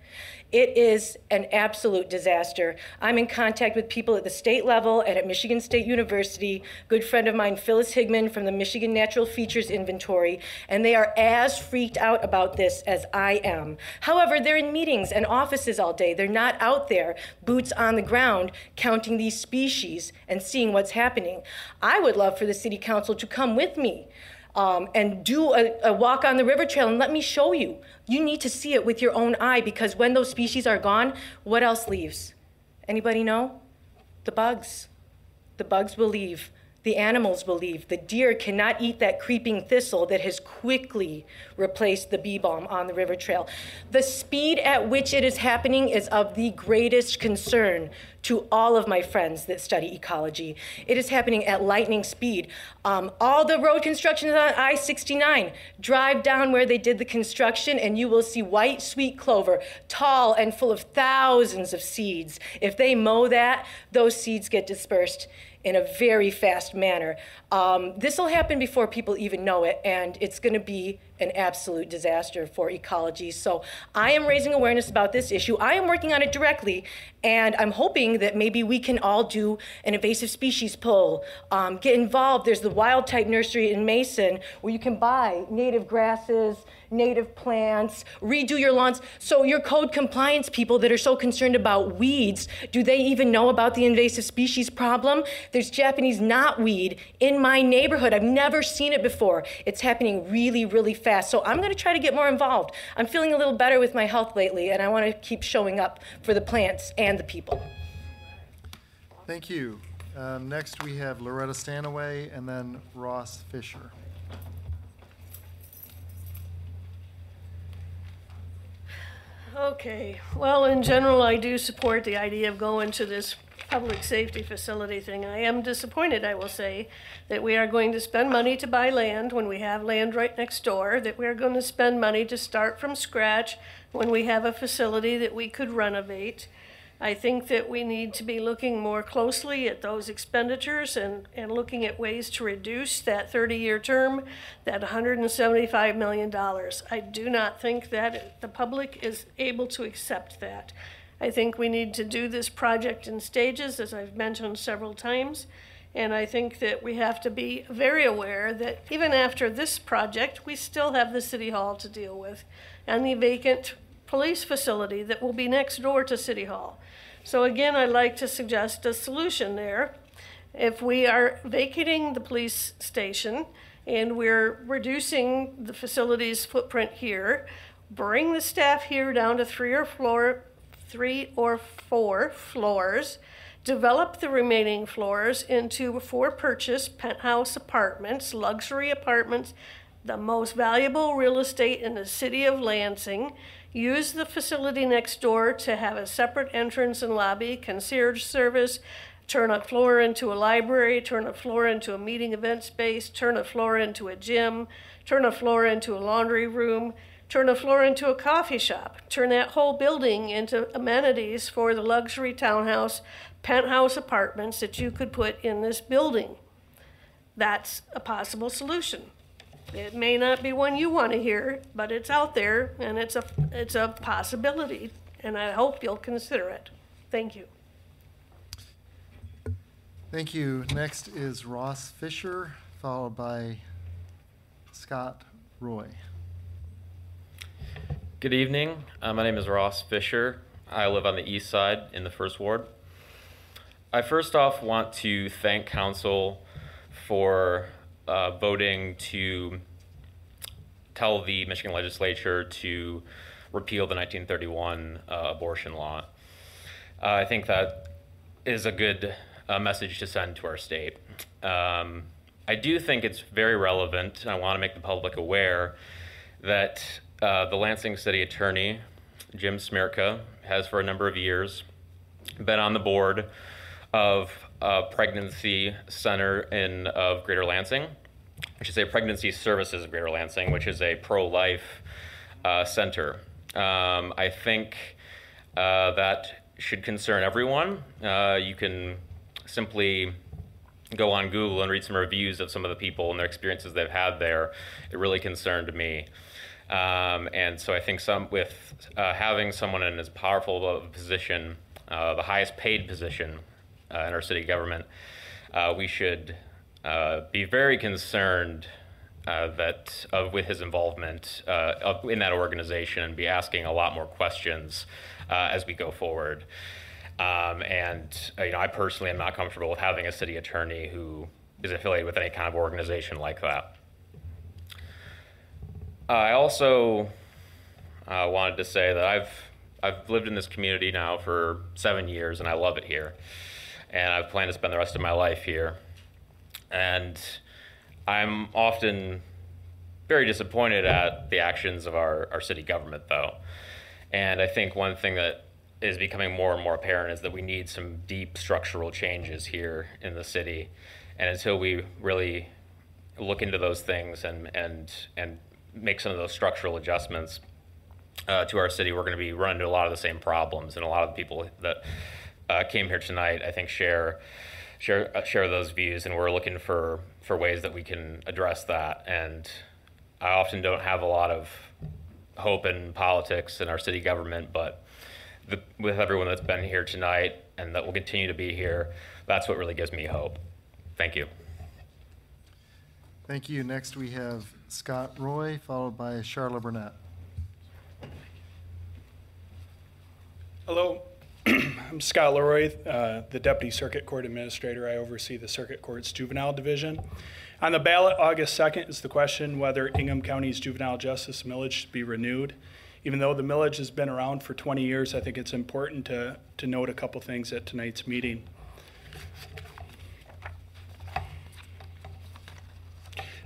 It is an absolute disaster. I'm in contact with people at the state level and at Michigan State University. Good friend of mine, Phyllis Higman from the Michigan Natural Features Inventory, and they are as freaked out about this as I am. However, they're in meetings and offices all day. They're not out there, boots on the ground, counting these species and seeing what's happening. I would love for the city council to come with me um, and do a, a walk on the river trail and let me show you. You need to see it with your own eye because when those species are gone, what else leaves? Anybody know? The bugs. The bugs will leave. The animals believe. The deer cannot eat that creeping thistle that has quickly replaced the bee balm on the river trail. The speed at which it is happening is of the greatest concern to all of my friends that study ecology. It is happening at lightning speed. Um, all the road construction on I 69. Drive down where they did the construction, and you will see white sweet clover, tall and full of thousands of seeds. If they mow that, those seeds get dispersed in a very fast manner. Um, this will happen before people even know it, and it's going to be an absolute disaster for ecology. So I am raising awareness about this issue. I am working on it directly, and I'm hoping that maybe we can all do an invasive species pull, um, get involved. There's the Wildtype nursery in Mason where you can buy native grasses, native plants, redo your lawns. So your code compliance people that are so concerned about weeds, do they even know about the invasive species problem? There's Japanese knotweed in my neighborhood. I've never seen it before. It's happening really, really fast. So I'm going to try to get more involved. I'm feeling a little better with my health lately, and I want to keep showing up for the plants and the people. Thank you. Um, Next, we have Loretta Stanaway and then Ross Fisher. Okay, well, in general, I do support the idea of going to this public safety facility thing. I am disappointed, I will say, that we are going to spend money to buy land when we have land right next door, that we are going to spend money to start from scratch when we have a facility that we could renovate. I think that we need to be looking more closely at those expenditures and, and looking at ways to reduce that 30-year term, that $175 million. I do not think that the public is able to accept that. I think we need to do this project in stages, as I've mentioned several times. And I think that we have to be very aware that even after this project, we still have the city hall to deal with and the vacant police facility that will be next door to city hall. So again, I'd like to suggest a solution there. If we are vacating the police station And we're reducing the facility's footprint here, bring the staff here down to three or floor, three or four floors, develop the remaining floors into for purchase penthouse apartments, luxury apartments, the most valuable real estate in the city of Lansing. Use the facility next door to have a separate entrance and lobby, concierge service, turn a floor into a library, turn a floor into a meeting event space, turn a floor into a gym, turn a floor into a laundry room, turn a floor into a coffee shop, turn that whole building into amenities for the luxury townhouse, penthouse apartments that you could put in this building. That's a possible solution. It may not be one you want to hear, but it's out there and it's a, it's a possibility, and I hope you'll consider it. Thank you. Thank you. Next is Ross Fisher, followed by Scott Roy. Good evening. Uh, my name is Ross Fisher. I live on the east side in the first ward. I first off want to thank council for uh, voting to tell the Michigan legislature to repeal the 1931 uh, abortion law. Uh, I think that is a good uh, message to send to our state. Um, I do think it's very relevant, and I want to make the public aware that uh, the Lansing City Attorney, Jim Smiertka, has for a number of years been on the board of a pregnancy center in of Greater Lansing. I should say Pregnancy Services of Greater Lansing, which is a pro-life uh, center. Um, I think uh, that should concern everyone. Uh, you can simply go on Google and read some reviews of some of the people and their experiences they've had there. It really concerned me. Um, and so I think some with uh, having someone in as powerful a position, uh, the highest paid position uh, in our city government, uh, we should uh, be very concerned uh, that with his involvement in that organization and be asking a lot more questions as we go forward. Um, and you know, I personally am not comfortable with having a city attorney who is affiliated with any kind of organization like that. I also uh, wanted to say that I've I've lived in this community now for seven years, and I love it here. And I plan to spend the rest of my life here. And I'm often very disappointed at the actions of our, our city government, though. And I think one thing that is becoming more and more apparent is that we need some deep structural changes here in the city. And until we really look into those things and, and, and make some of those structural adjustments uh, to our city, we're going to be running into a lot of the same problems. And a lot of the people that uh, came here tonight, I think, share share uh, share those views, and we're looking for for ways that we can address that. And I often don't have a lot of hope in politics and our city government, but the, with everyone that's been here tonight and that will continue to be here, that's what really gives me hope. Thank you. Thank you. Next, we have Scott Roy, followed by Charlotte Burnett. Hello, I'm Scott Leroy, uh, the Deputy Circuit Court Administrator. I oversee the Circuit Court's Juvenile Division. On the ballot, August 2nd is the question whether Ingham County's juvenile justice millage should be renewed. Even though the millage has been around for 20 years, I think it's important to, to note a couple things at tonight's meeting.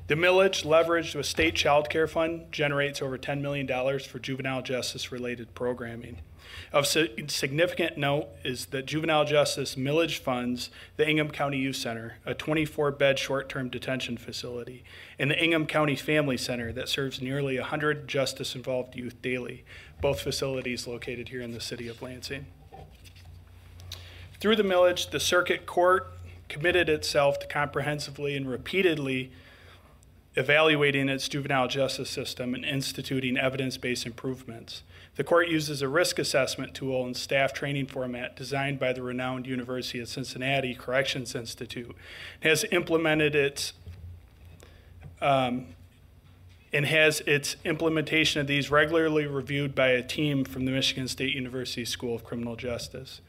The millage, leveraged with state child care fund, generates over $10 million for juvenile justice related programming. Of significant note is that juvenile justice millage funds the Ingham County Youth Center, a 24 bed short term detention facility, and the Ingham County Family Center that serves nearly 100 justice involved youth daily, both facilities located here in the city of Lansing. Through the millage, the circuit court committed itself to comprehensively and repeatedly evaluating its juvenile justice system and instituting evidence based improvements. The court uses a risk assessment tool and staff training format designed by the renowned University of Cincinnati Corrections Institute. It has implemented its um, and has its implementation of these regularly reviewed by a team from the Michigan State University School of Criminal Justice.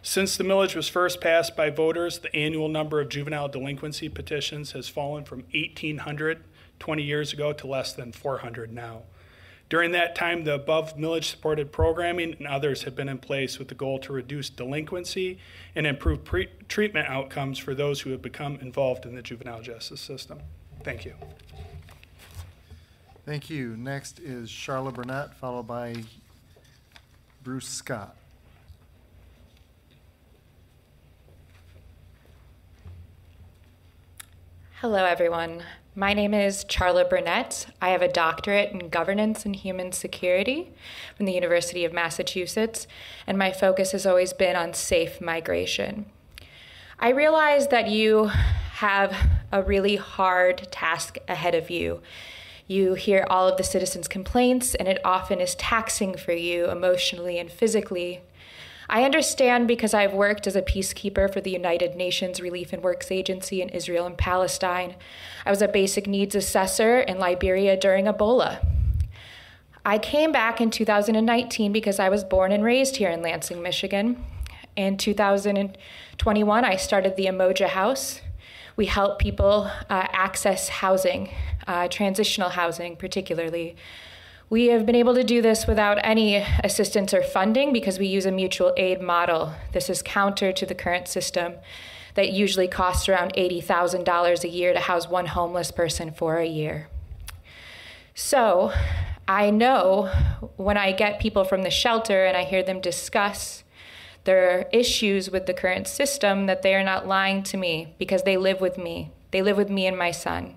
Since the millage was first passed by voters, the annual number of juvenile delinquency petitions has fallen from 1,800 20 years ago to less than 400 now. During that time, the above millage supported programming and others have been in place with the goal to reduce delinquency and improve pre- treatment outcomes for those who have become involved in the juvenile justice system. Thank you. Thank you. Next is Charlotte Burnett, followed by Bruce Scott. Hello, everyone. My name is Charlotte Burnett. I have a doctorate in governance and human security from the University of Massachusetts, and my focus has always been on safe migration. I realize that you have a really hard task ahead of you. You hear all of the citizens' complaints, and it often is taxing for you emotionally and physically. I understand because I've worked as a peacekeeper for the United Nations Relief and Works Agency in Israel and Palestine. I was a basic needs assessor in Liberia during Ebola. I came back in 2019 because I was born and raised here in Lansing, Michigan. In 2021, I started the Emoja House. We help people uh, access housing, uh, transitional housing particularly. We have been able to do this without any assistance or funding because we use a mutual aid model. This is counter to the current system that usually costs around $80,000 a year to house one homeless person for a year. So I know when I get people from the shelter and I hear them discuss their issues with the current system that they are not lying to me because they live with me. They live with me and my son.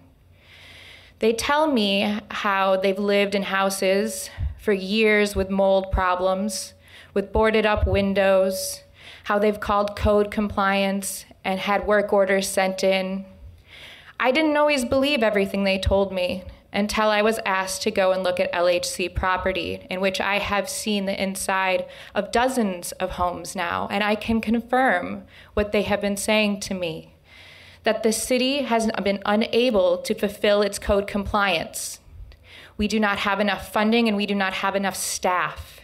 They tell me how they've lived in houses for years with mold problems, with boarded up windows, how they've called code compliance and had work orders sent in. I didn't always believe everything they told me until I was asked to go and look at LHC property, in which I have seen the inside of dozens of homes now, and I can confirm what they have been saying to me that the city has been unable to fulfill its code compliance. We do not have enough funding and we do not have enough staff.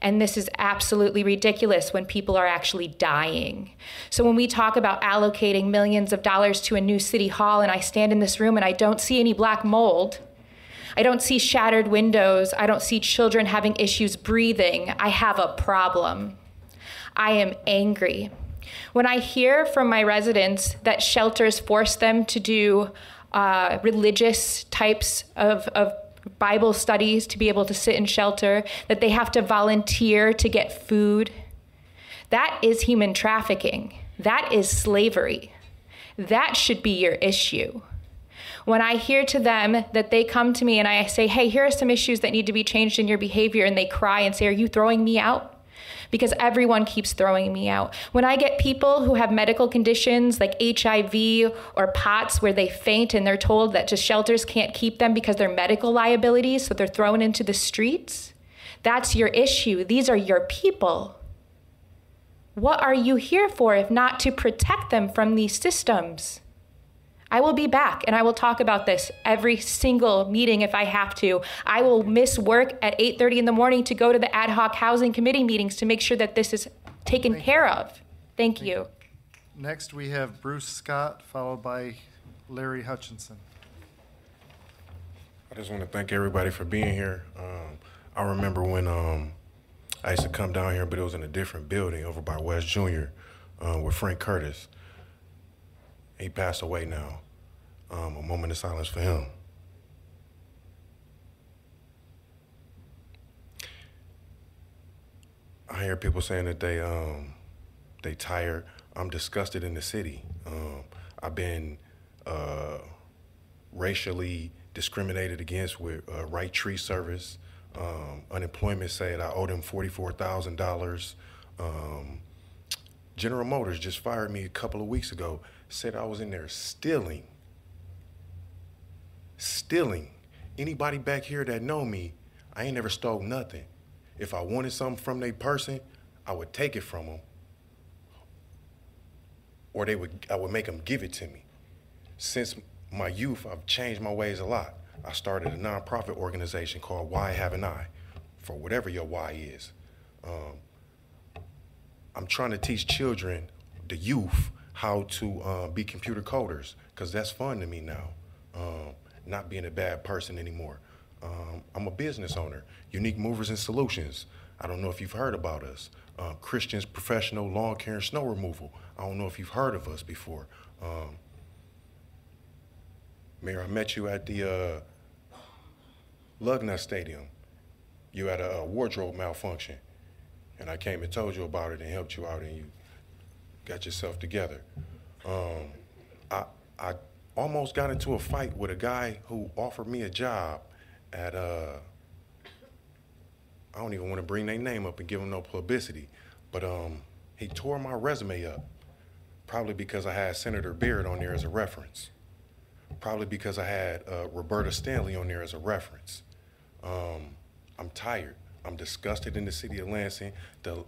And this is absolutely ridiculous when people are actually dying. So, when we talk about allocating millions of dollars to a new city hall, and I stand in this room and I don't see any black mold, I don't see shattered windows, I don't see children having issues breathing, I have a problem. I am angry. When I hear from my residents that shelters force them to do uh, religious types of, of Bible studies to be able to sit in shelter, that they have to volunteer to get food, that is human trafficking. That is slavery. That should be your issue. When I hear to them that they come to me and I say, hey, here are some issues that need to be changed in your behavior, and they cry and say, are you throwing me out? Because everyone keeps throwing me out. When I get people who have medical conditions like HIV or POTS where they faint and they're told that just shelters can't keep them because they're medical liabilities, so they're thrown into the streets, that's your issue. These are your people. What are you here for if not to protect them from these systems? I will be back and I will talk about this every single meeting if I have to. I will miss work at 8:30 in the morning to go to the ad hoc housing committee meetings to make sure that this is taken Thank care of. Thank you. Next, we have Bruce Scott, followed by Larry Hutchinson. I just want to thank everybody for being here. Um, I remember when um, I used to come down here, but it was in a different building over by West Junior uh, with Frank Curtis. He passed away now. Um, a moment of silence for him. I hear people saying that they um, they tired. I'm disgusted in the city. Um, I've been uh, racially discriminated against with uh, Wright Tree Service. Um, unemployment said I owe them forty-four thousand dollars. Um, General Motors just fired me a couple of weeks ago. Said I was in there stealing. Stealing. Anybody back here that know me, I ain't never stole nothing. If I wanted something from that person, I would take it from them, or they would I would make them give it to me. Since my youth, I've changed my ways a lot. I started a nonprofit organization called Why Haven't I, for whatever your why is. Um, I'm trying to teach children, the youth, how to uh, be computer coders, because that's fun to me now. Um, not being a bad person anymore. Um, I'm a business owner, Unique Movers and Solutions. I don't know if you've heard about us. Uh, Christians Professional Lawn Care and Snow Removal. I don't know if you've heard of us before. Um, Mayor, I met you at the uh, Lugnut Stadium. You had a, a wardrobe malfunction, and I came and told you about it and helped you out, and you got yourself together. Um, I I almost got into a fight with a guy who offered me a job at uh. I don't even want to bring their name up and give them no publicity, but um, he tore my resume up, probably because I had Senator Beard on there as a reference probably because I had uh, Roberta Stanley on there as a reference. Um, I'm tired. I'm disgusted in the city of Lansing. The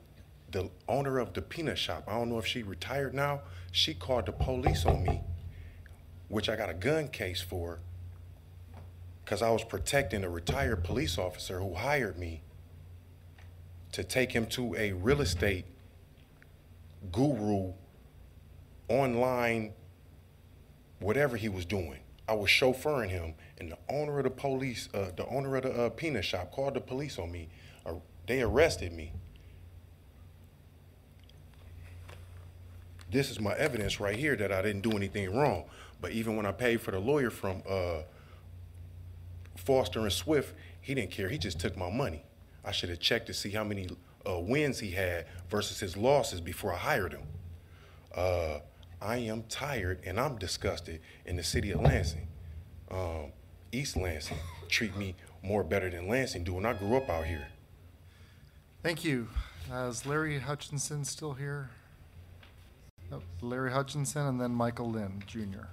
the owner of the peanut shop, I don't know if she retired now. She called the police on me, which I got a gun case for, because I was protecting a retired police officer who hired me to take him to a real estate guru online whatever he was doing. I was chauffeuring him, and the owner of the police, uh, the owner of the uh, shop, called the police on me. Uh, they arrested me. This is my evidence right here that I didn't do anything wrong. But even when I paid for the lawyer from uh, Foster and Swift, he didn't care. He just took my money. I should have checked to see how many uh, wins he had versus his losses before I hired him. Uh, I am tired and I'm disgusted in the city of Lansing. Um, East Lansing treat me more better than Lansing do, and I grew up out here. Thank you. Uh, Is Larry Hutchinson still here? Nope, Larry Hutchinson and then Michael Lynn Jr.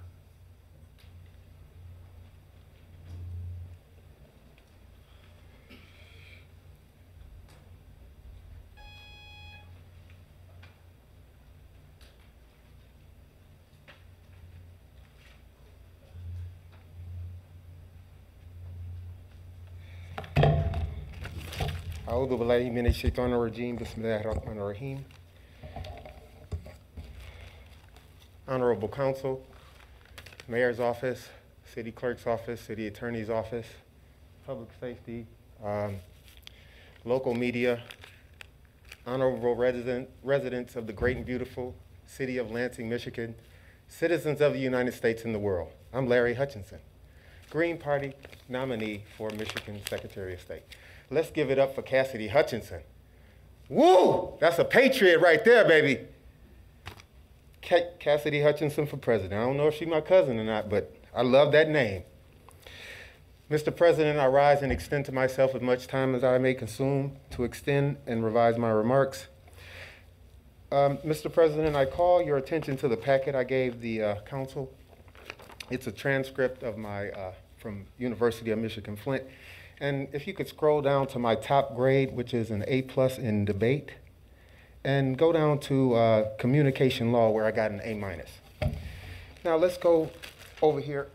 أعوذ بالله من الشيطان الرجيم بسم الله الرحمن الرحيم Honorable Council, Mayor's Office, City Clerk's Office, City Attorney's Office, Public Safety, um, local media, honorable resident, residents of the great and beautiful city of Lansing, Michigan, citizens of the United States and the world. I'm Larry Hutchinson, Green Party nominee for Michigan Secretary of State. Let's give it up for Cassidy Hutchinson. Woo! That's a patriot right there, baby. Cassidy Hutchinson for president. I don't know if she's my cousin or not, but I love that name. Mr. President, I rise and extend to myself as much time as I may consume to extend and revise my remarks. Um, Mr. President, I call your attention to the packet I gave the uh, council. It's a transcript of my uh, from University of Michigan Flint. And if you could scroll down to my top grade, which is an A plus in debate, and go down to uh, communication law where I got an A minus. Now let's go over here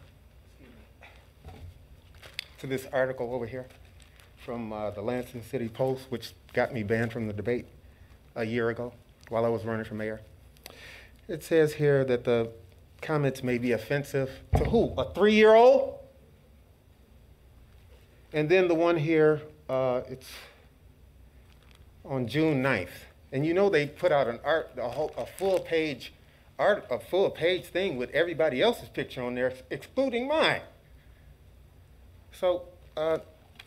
to this article over here from uh, the Lansing City Pulse, which got me banned from the debate a year ago while I was running for mayor. It says here that the comments may be offensive to who? A three-year-old? And then the one here, uh, it's on June 9th. And you know they put out an art, a, whole, a full page art, a full page thing with everybody else's picture on there, excluding mine. So uh,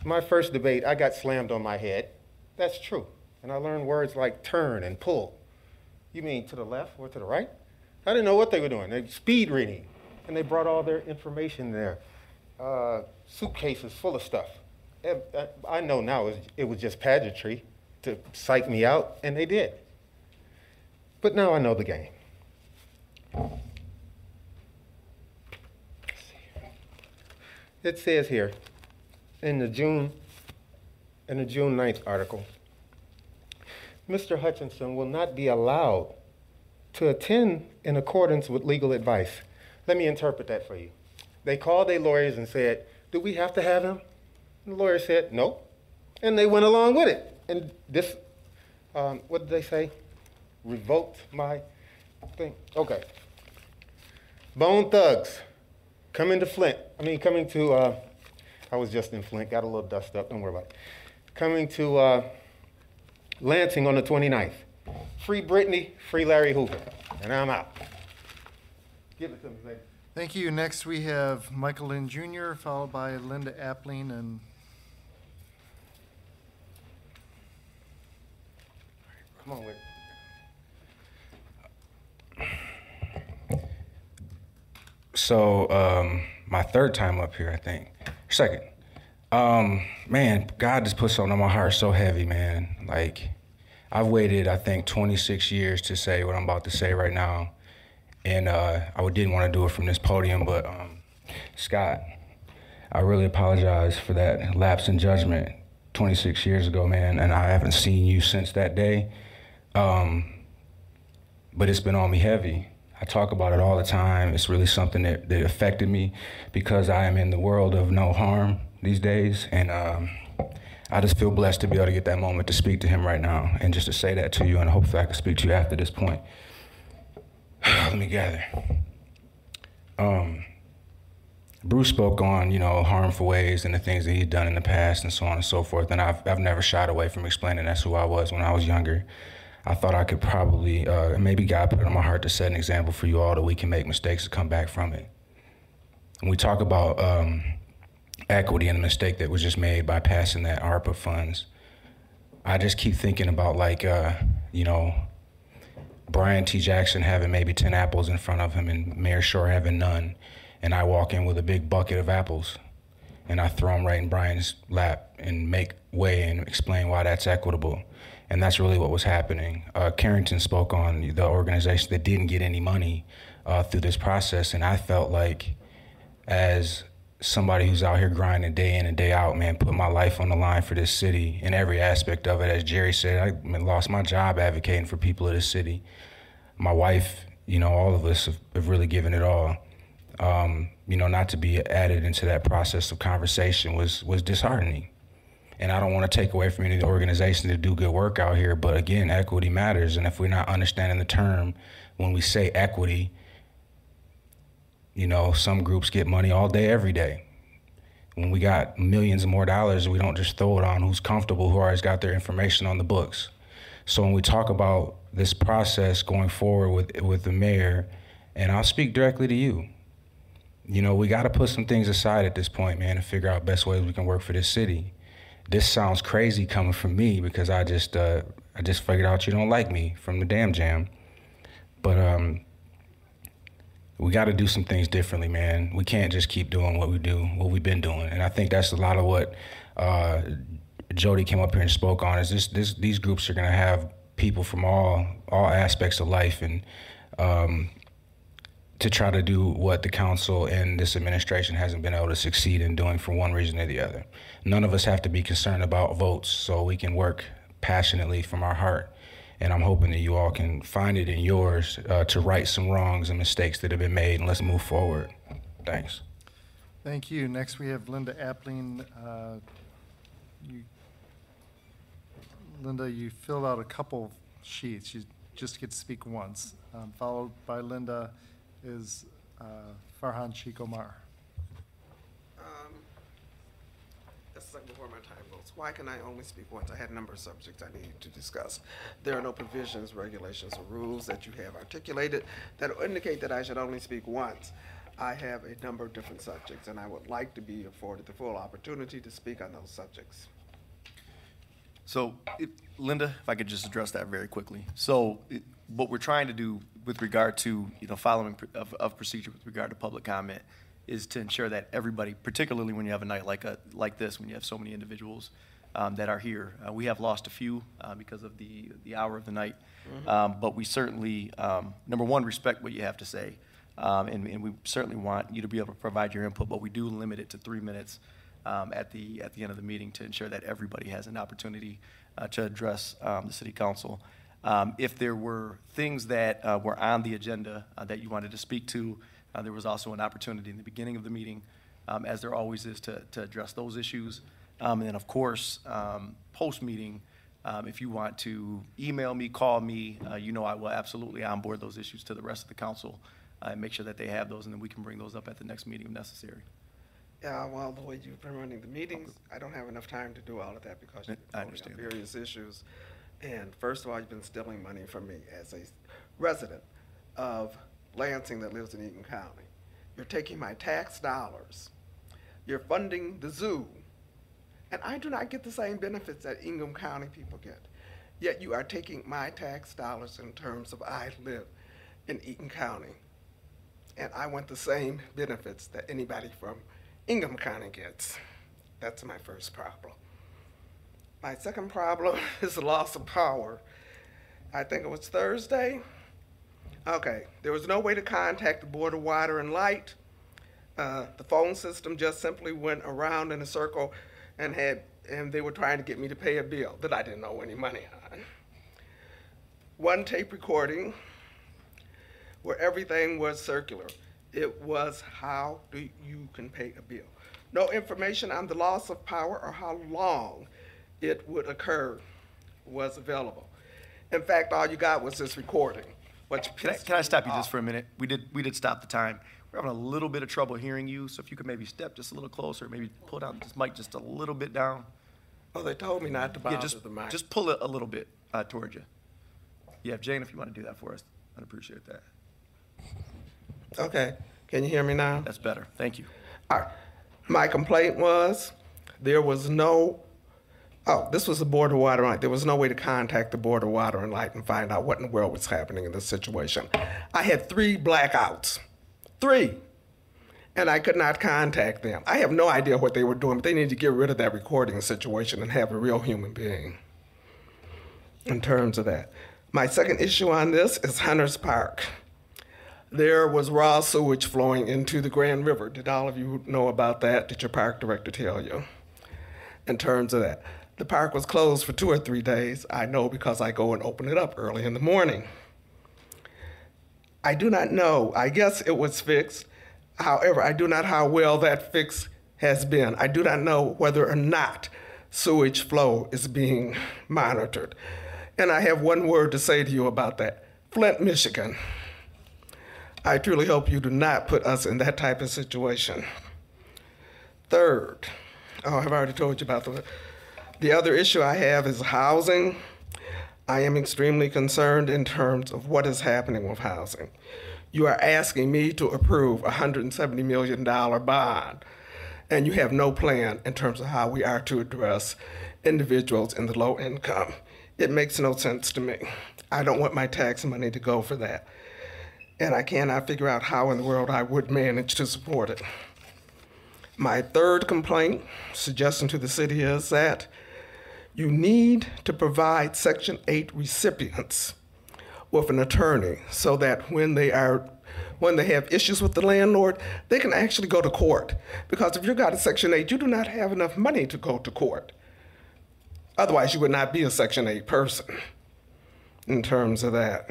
my first debate, I got slammed on my head. That's true. And I learned words like turn and pull. You mean to the left or to the right? I didn't know what they were doing. They speed reading. And they brought all their information there. Uh, suitcases full of stuff. Uh, I know now it was just pageantry to psych me out, and they did. But now I know the game. It says here in the June in the June 9th article, Mr. Hutchinson will not be allowed to attend in accordance with legal advice. Let me interpret that for you. They called their lawyers and said, Do we have to have him? And the lawyer said, No. And they went along with it. And this, um, what did they say? Revoked my thing. Okay. Bone Thugs. coming to Flint, I mean, coming to, uh, I was just in Flint, got a little dust up, don't worry about it. Coming to uh, Lansing on the 29th. Free Brittney, free Larry Hoover. And I'm out. Give it to me, baby. Thank you. Next, we have Michael Lynn Jr., followed by Linda Appling and Come on it. So, um, my third time up here, I think. Second. Um, man, God just put something on my heart so heavy, man. Like, I've waited, I think, 26 years to say what I'm about to say right now. And uh, I didn't want to do it from this podium, but um, Scott, I really apologize for that lapse in judgment 26 years ago, man. And I haven't seen you since that day. Um, but it's been on me heavy. I talk about it all the time. It's really something that, that affected me because I am in the world of no harm these days. And um, I just feel blessed to be able to get that moment to speak to him right now and just to say that to you. And hopefully I can speak to you after this point. Let me gather. Um, Bruce spoke on, you know, harmful ways and the things that he'd done in the past and so on and so forth. And I've, I've never shied away from explaining that's who I was when I was younger. I thought I could probably, uh, maybe God put it on my heart to set an example for you all that we can make mistakes and come back from it. When we talk about um, equity and the mistake that was just made by passing that ARPA funds, I just keep thinking about like, uh, you know, Brian T. Jackson having maybe 10 apples in front of him and Mayor Schor having none. And I walk in with a big bucket of apples and I throw them right in Brian's lap and make way and explain why that's equitable. And that's really what was happening. Uh, Carrington spoke on the organization that didn't get any money uh, through this process. And I felt like, as somebody who's out here grinding day in and day out, man, put my life on the line for this city in every aspect of it. As Jerry said, I lost my job advocating for people of this city. My wife, you know, all of us have, have really given it all. Um, you know, not to be added into that process of conversation was was disheartening. And I don't want to take away from any of the organizations that do good work out here, but again, equity matters. And if we're not understanding the term when we say equity, you know, some groups get money all day, every day. When we got millions more dollars, we don't just throw it on who's comfortable, who already got their information on the books. So when we talk about this process going forward with with the mayor, and I'll speak directly to you. You know, we got to put some things aside at this point, man, and figure out best ways we can work for this city this sounds crazy coming from me because I just uh, I just figured out you don't like me from the damn jam. But um, we got to do some things differently, man. We can't just keep doing what we do, what we've been doing, and I think that's a lot of what uh, Jody came up here and spoke on. Is this, this these groups are gonna have people from all all aspects of life and. Um, to try to do what the council and this administration hasn't been able to succeed in doing for one reason or the other. None of us have to be concerned about votes, so we can work passionately from our heart. And I'm hoping that you all can find it in yours uh, to right some wrongs and mistakes that have been made, and let's move forward. Thanks. Thank you. Next, we have Linda Appling. Uh, you, Linda, you filled out a couple sheets. You just get to speak once. Um, followed by Linda is uh, Farhan Sheikh Omar. Um, That's like before my time votes. Why can I only speak once? I had a number of subjects I needed to discuss. There are no provisions, regulations, or rules that you have articulated that indicate that I should only speak once. I have a number of different subjects, and I would like to be afforded the full opportunity to speak on those subjects. So, if, Linda, if I could just address that very quickly. So, it, what we're trying to do with regard to you know following pr- of, of procedure with regard to public comment is to ensure that everybody, particularly when you have a night like a like this, when you have so many individuals um, that are here, uh, we have lost a few uh, because of the the hour of the night, Mhm. um, but we certainly um, number one respect what you have to say, um, and, and we certainly want you to be able to provide your input, but we do limit it to three minutes um, at the at the end of the meeting to ensure that everybody has an opportunity uh, to address um, the city council. Um, if there were things that uh, were on the agenda uh, that you wanted to speak to, uh, there was also an opportunity in the beginning of the meeting, um, as there always is, to, to address those issues. Um, and then, of course, um, post meeting, if you want to email me, call me, uh, you know I will absolutely onboard those issues to the rest of the council uh, and make sure that they have those, and then we can bring those up at the next meeting if necessary. Yeah, well, the way you've been running the meetings, I don't have enough time to do all of that because you've I been voting on understand that. various issues. And first of all, you've been stealing money from me as a resident of Lansing that lives in Eaton County. You're taking my tax dollars. You're funding the zoo. And I do not get the same benefits that Ingham County people get. Yet you are taking my tax dollars in terms of I live in Eaton County. And I want the same benefits that anybody from Ingham kind of gets. That's my first problem. My second problem is the loss of power. I think it was Thursday. Okay, there was no way to contact the Board of Water and Light. Uh, the phone system just simply went around in a circle and had, and they were trying to get me to pay a bill that I didn't owe any money on. One tape recording where everything was circular. It was how do you can pay a bill. No information on the loss of power or how long it would occur was available. In fact, all you got was this recording. Which Can I, can I stop you just for a minute? We did, we did stop the time. We're having a little bit of trouble hearing you, so if you could maybe step just a little closer, maybe pull down this mic just a little bit down. Oh, they told me not to Yeah, bother just, the mic. just pull it a little bit uh, towards you. Yeah, Jane, if you want to do that for us, I'd appreciate that. Okay, can you hear me now? That's better. Thank you. All right. My complaint was there was no, oh, this was the Board of Water and Light. There was no way to contact the Board of Water and Light and find out what in the world was happening in this situation. I had three blackouts. Three. And I could not contact them. I have no idea what they were doing, but they need to get rid of that recording situation and have a real human being in terms of that. My second issue on this is Hunters Park. There was raw sewage flowing into the Grand River. Did all of you know about that? Did your park director tell you? In terms of that, the park was closed for two or three days. I know because I go and open it up early in the morning. I do not know. I guess it was fixed. However, I do not know how well that fix has been. I do not know whether or not sewage flow is being monitored. And I have one word to say to you about that Flint, Michigan. I truly hope you do not put us in that type of situation. Third, oh, I've already told you about the, the other issue I have is housing. I am extremely concerned in terms of what is happening with housing. You are asking me to approve a $170 million bond, and you have no plan in terms of how we are to address individuals in the low income. It makes no sense to me. I don't want my tax money to go for that. And I cannot figure out how in the world I would manage to support it. My third complaint, suggestion to the city, is that you need to provide Section 8 recipients with an attorney so that when they are when they have issues with the landlord, they can actually go to court. Because if you've got a Section 8, you do not have enough money to go to court. Otherwise, you would not be a Section 8 person in terms of that.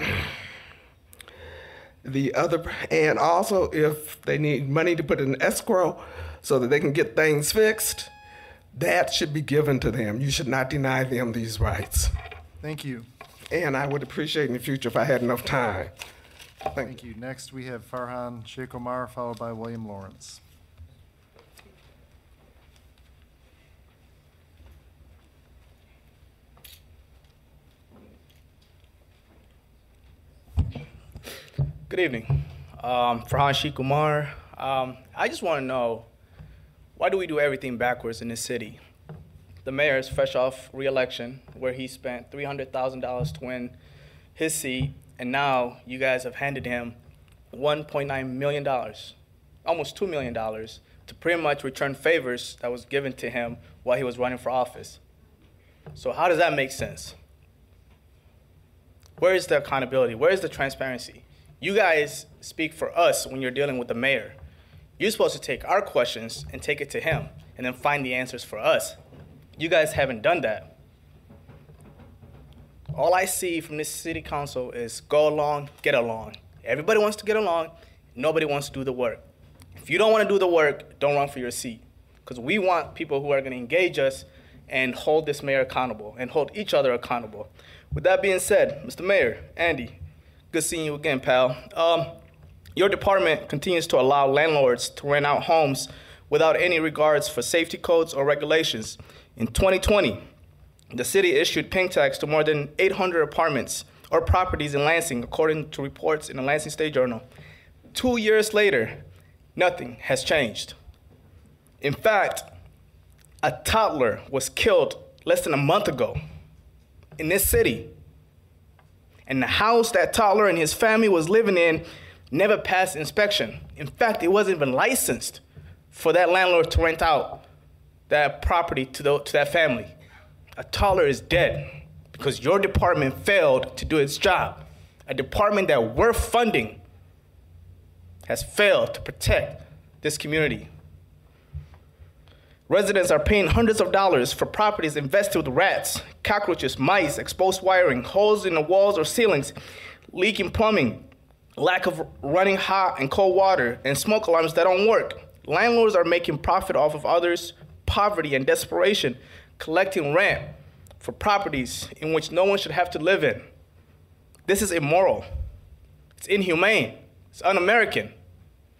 The other, and also if they need money to put in escrow so that they can get things fixed, that should be given to them. You should not deny them these rights. Thank you. And I would appreciate in the future if I had enough time. Thank you. Next, we have Farhan Sheikh Omar, followed by William Lawrence. Good evening. Um, Farhan Sheikh Umar. Um, I just want to know why do we do everything backwards in this city? The mayor is fresh off re-election, where he spent three hundred thousand dollars to win his seat, and now you guys have handed him one point nine million dollars, almost two million dollars, to pretty much return favors that was given to him while he was running for office. So how does that make sense? Where is the accountability? Where is the transparency? You guys speak for us when you're dealing with the mayor. You're supposed to take our questions and take it to him and then find the answers for us. You guys haven't done that. All I see from this city council is go along, get along. Everybody wants to get along, nobody wants to do the work. If you don't want to do the work, don't run for your seat. Because we want people who are going to engage us and hold this mayor accountable and hold each other accountable. With that being said, Mr. Mayor, Andy, good seeing you again, pal. Um, Your department continues to allow landlords to rent out homes without any regards for safety codes or regulations. In 2020, the city issued pink tags to more than 800 apartments or properties in Lansing, according to reports in the Lansing State Journal. Two years later, nothing has changed. In fact, a toddler was killed less than a month ago in this city. And the house that toddler and his family was living in never passed inspection. In fact, it wasn't even licensed for that landlord to rent out that property to, the, to that family. A toddler is dead because your department failed to do its job. A department that we're funding has failed to protect this community. Residents are paying hundreds of dollars for properties infested with rats, cockroaches, mice, exposed wiring, holes in the walls or ceilings, leaking plumbing, lack of running hot and cold water, and smoke alarms that don't work. Landlords are making profit off of others' poverty and desperation, collecting rent for properties in which no one should have to live in. This is immoral. It's inhumane. It's un American.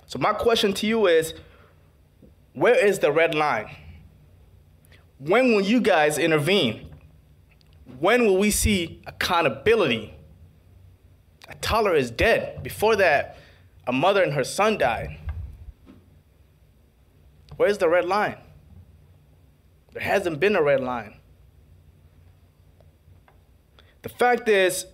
So, my question to you is where is the red line? When will you guys intervene? When will we see accountability? A toddler is dead. Before that, a mother and her son died. Where's the red line? There hasn't been a red line. The fact is,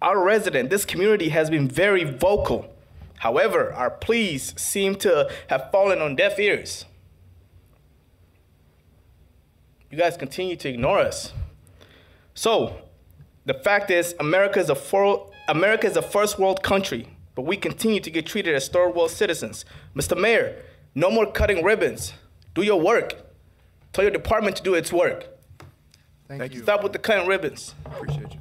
our resident, this community has been very vocal. However, our pleas seem to have fallen on deaf ears. You guys continue to ignore us. So, the fact is, America is a, for, America is a first world country, but we continue to get treated as third world citizens. Mr. Mayor, no more cutting ribbons. Do your work. Tell your department to do its work. Thank you. Stop with the cutting ribbons. Appreciate you.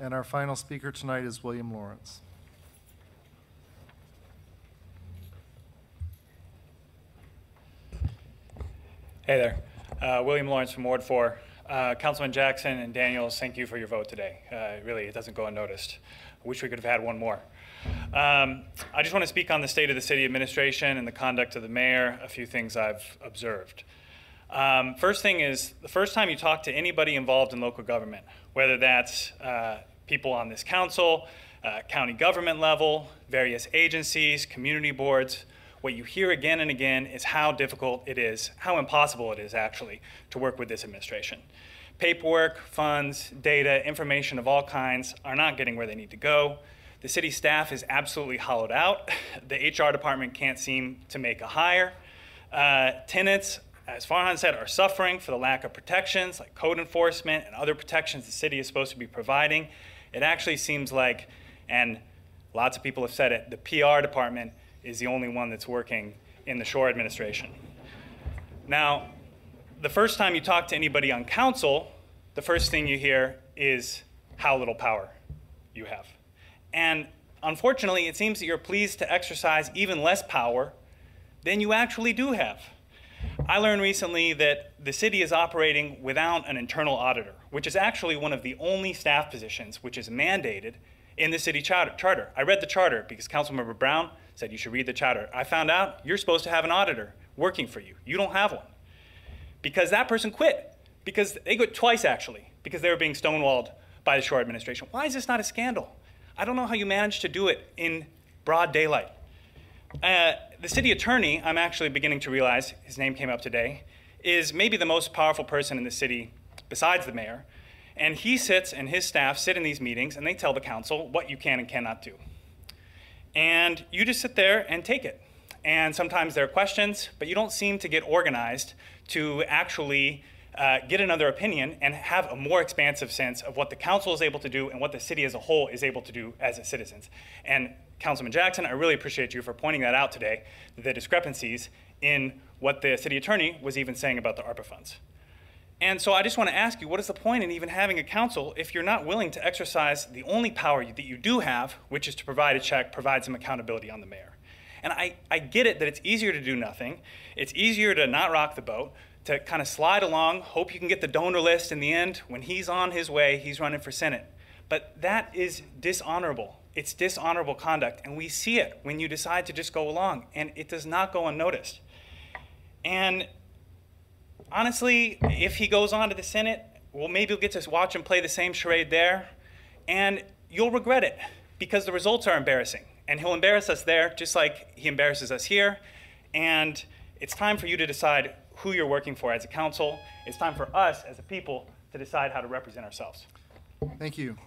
And our final speaker tonight is William Lawrence. Hey there. Uh, William Lawrence from Ward 4. Uh, Councilman Jackson and Daniels, thank you for your vote today. Uh, really, it doesn't go unnoticed. I wish we could have had one more. Um, I just want to speak on the state of the city administration and the conduct of the mayor, a few things I've observed. Um, first thing is, the first time you talk to anybody involved in local government, whether that's uh, people on this council, uh, county government level, various agencies, community boards, what you hear again and again is how difficult it is, how impossible it is actually, to work with this administration. Paperwork, funds, data, information of all kinds are not getting where they need to go. The city staff is absolutely hollowed out. The HR department can't seem to make a hire. Uh, tenants, as Farhan said, are suffering for the lack of protections like code enforcement and other protections the city is supposed to be providing. It actually seems like, and lots of people have said it, the PR department is the only one that's working in the Schor administration. Now, the first time you talk to anybody on council, the first thing you hear is how little power you have. And unfortunately, it seems that you're pleased to exercise even less power than you actually do have. I learned recently that the city is operating without an internal auditor, which is actually one of the only staff positions which is mandated in the city charter. I read the charter because Councilmember Brown said you should read the charter. I found out you're supposed to have an auditor working for you. You don't have one. Because that person quit. Because they quit twice, actually, because they were being stonewalled by the Schor administration. Why is this not a scandal? I don't know how you managed to do it in broad daylight. Uh, the city attorney, I'm actually beginning to realize, his name came up today, is maybe the most powerful person in the city besides the mayor. And he sits and his staff sit in these meetings and they tell the council what you can and cannot do. And you just sit there and take it. And sometimes there are questions, but you don't seem to get organized to actually uh, get another opinion and have a more expansive sense of what the council is able to do and what the city as a whole is able to do as citizens. And Councilman Jackson, I really appreciate you for pointing that out today, the discrepancies in what the city attorney was even saying about the ARPA funds. And so I just want to ask you, what is the point in even having a council if you're not willing to exercise the only power that you do have, which is to provide a check, provide some accountability on the mayor? And I, I get it that it's easier to do nothing. It's easier to not rock the boat, to kind of slide along, hope you can get the donor list in the end. When he's on his way, he's running for Senate. But that is dishonorable It's dishonorable conduct, and we see it when you decide to just go along, and it does not go unnoticed. And honestly, if he goes on to the Senate, well, maybe you'll get to watch him play the same charade there, and you'll regret it because the results are embarrassing. And he'll embarrass us there just like he embarrasses us here. And it's time for you to decide who you're working for as a council. It's time for us as a people to decide how to represent ourselves. Thank you.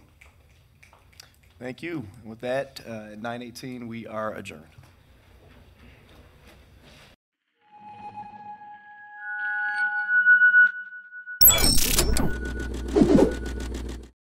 Thank you. With that, uh, at 9:18, we are adjourned.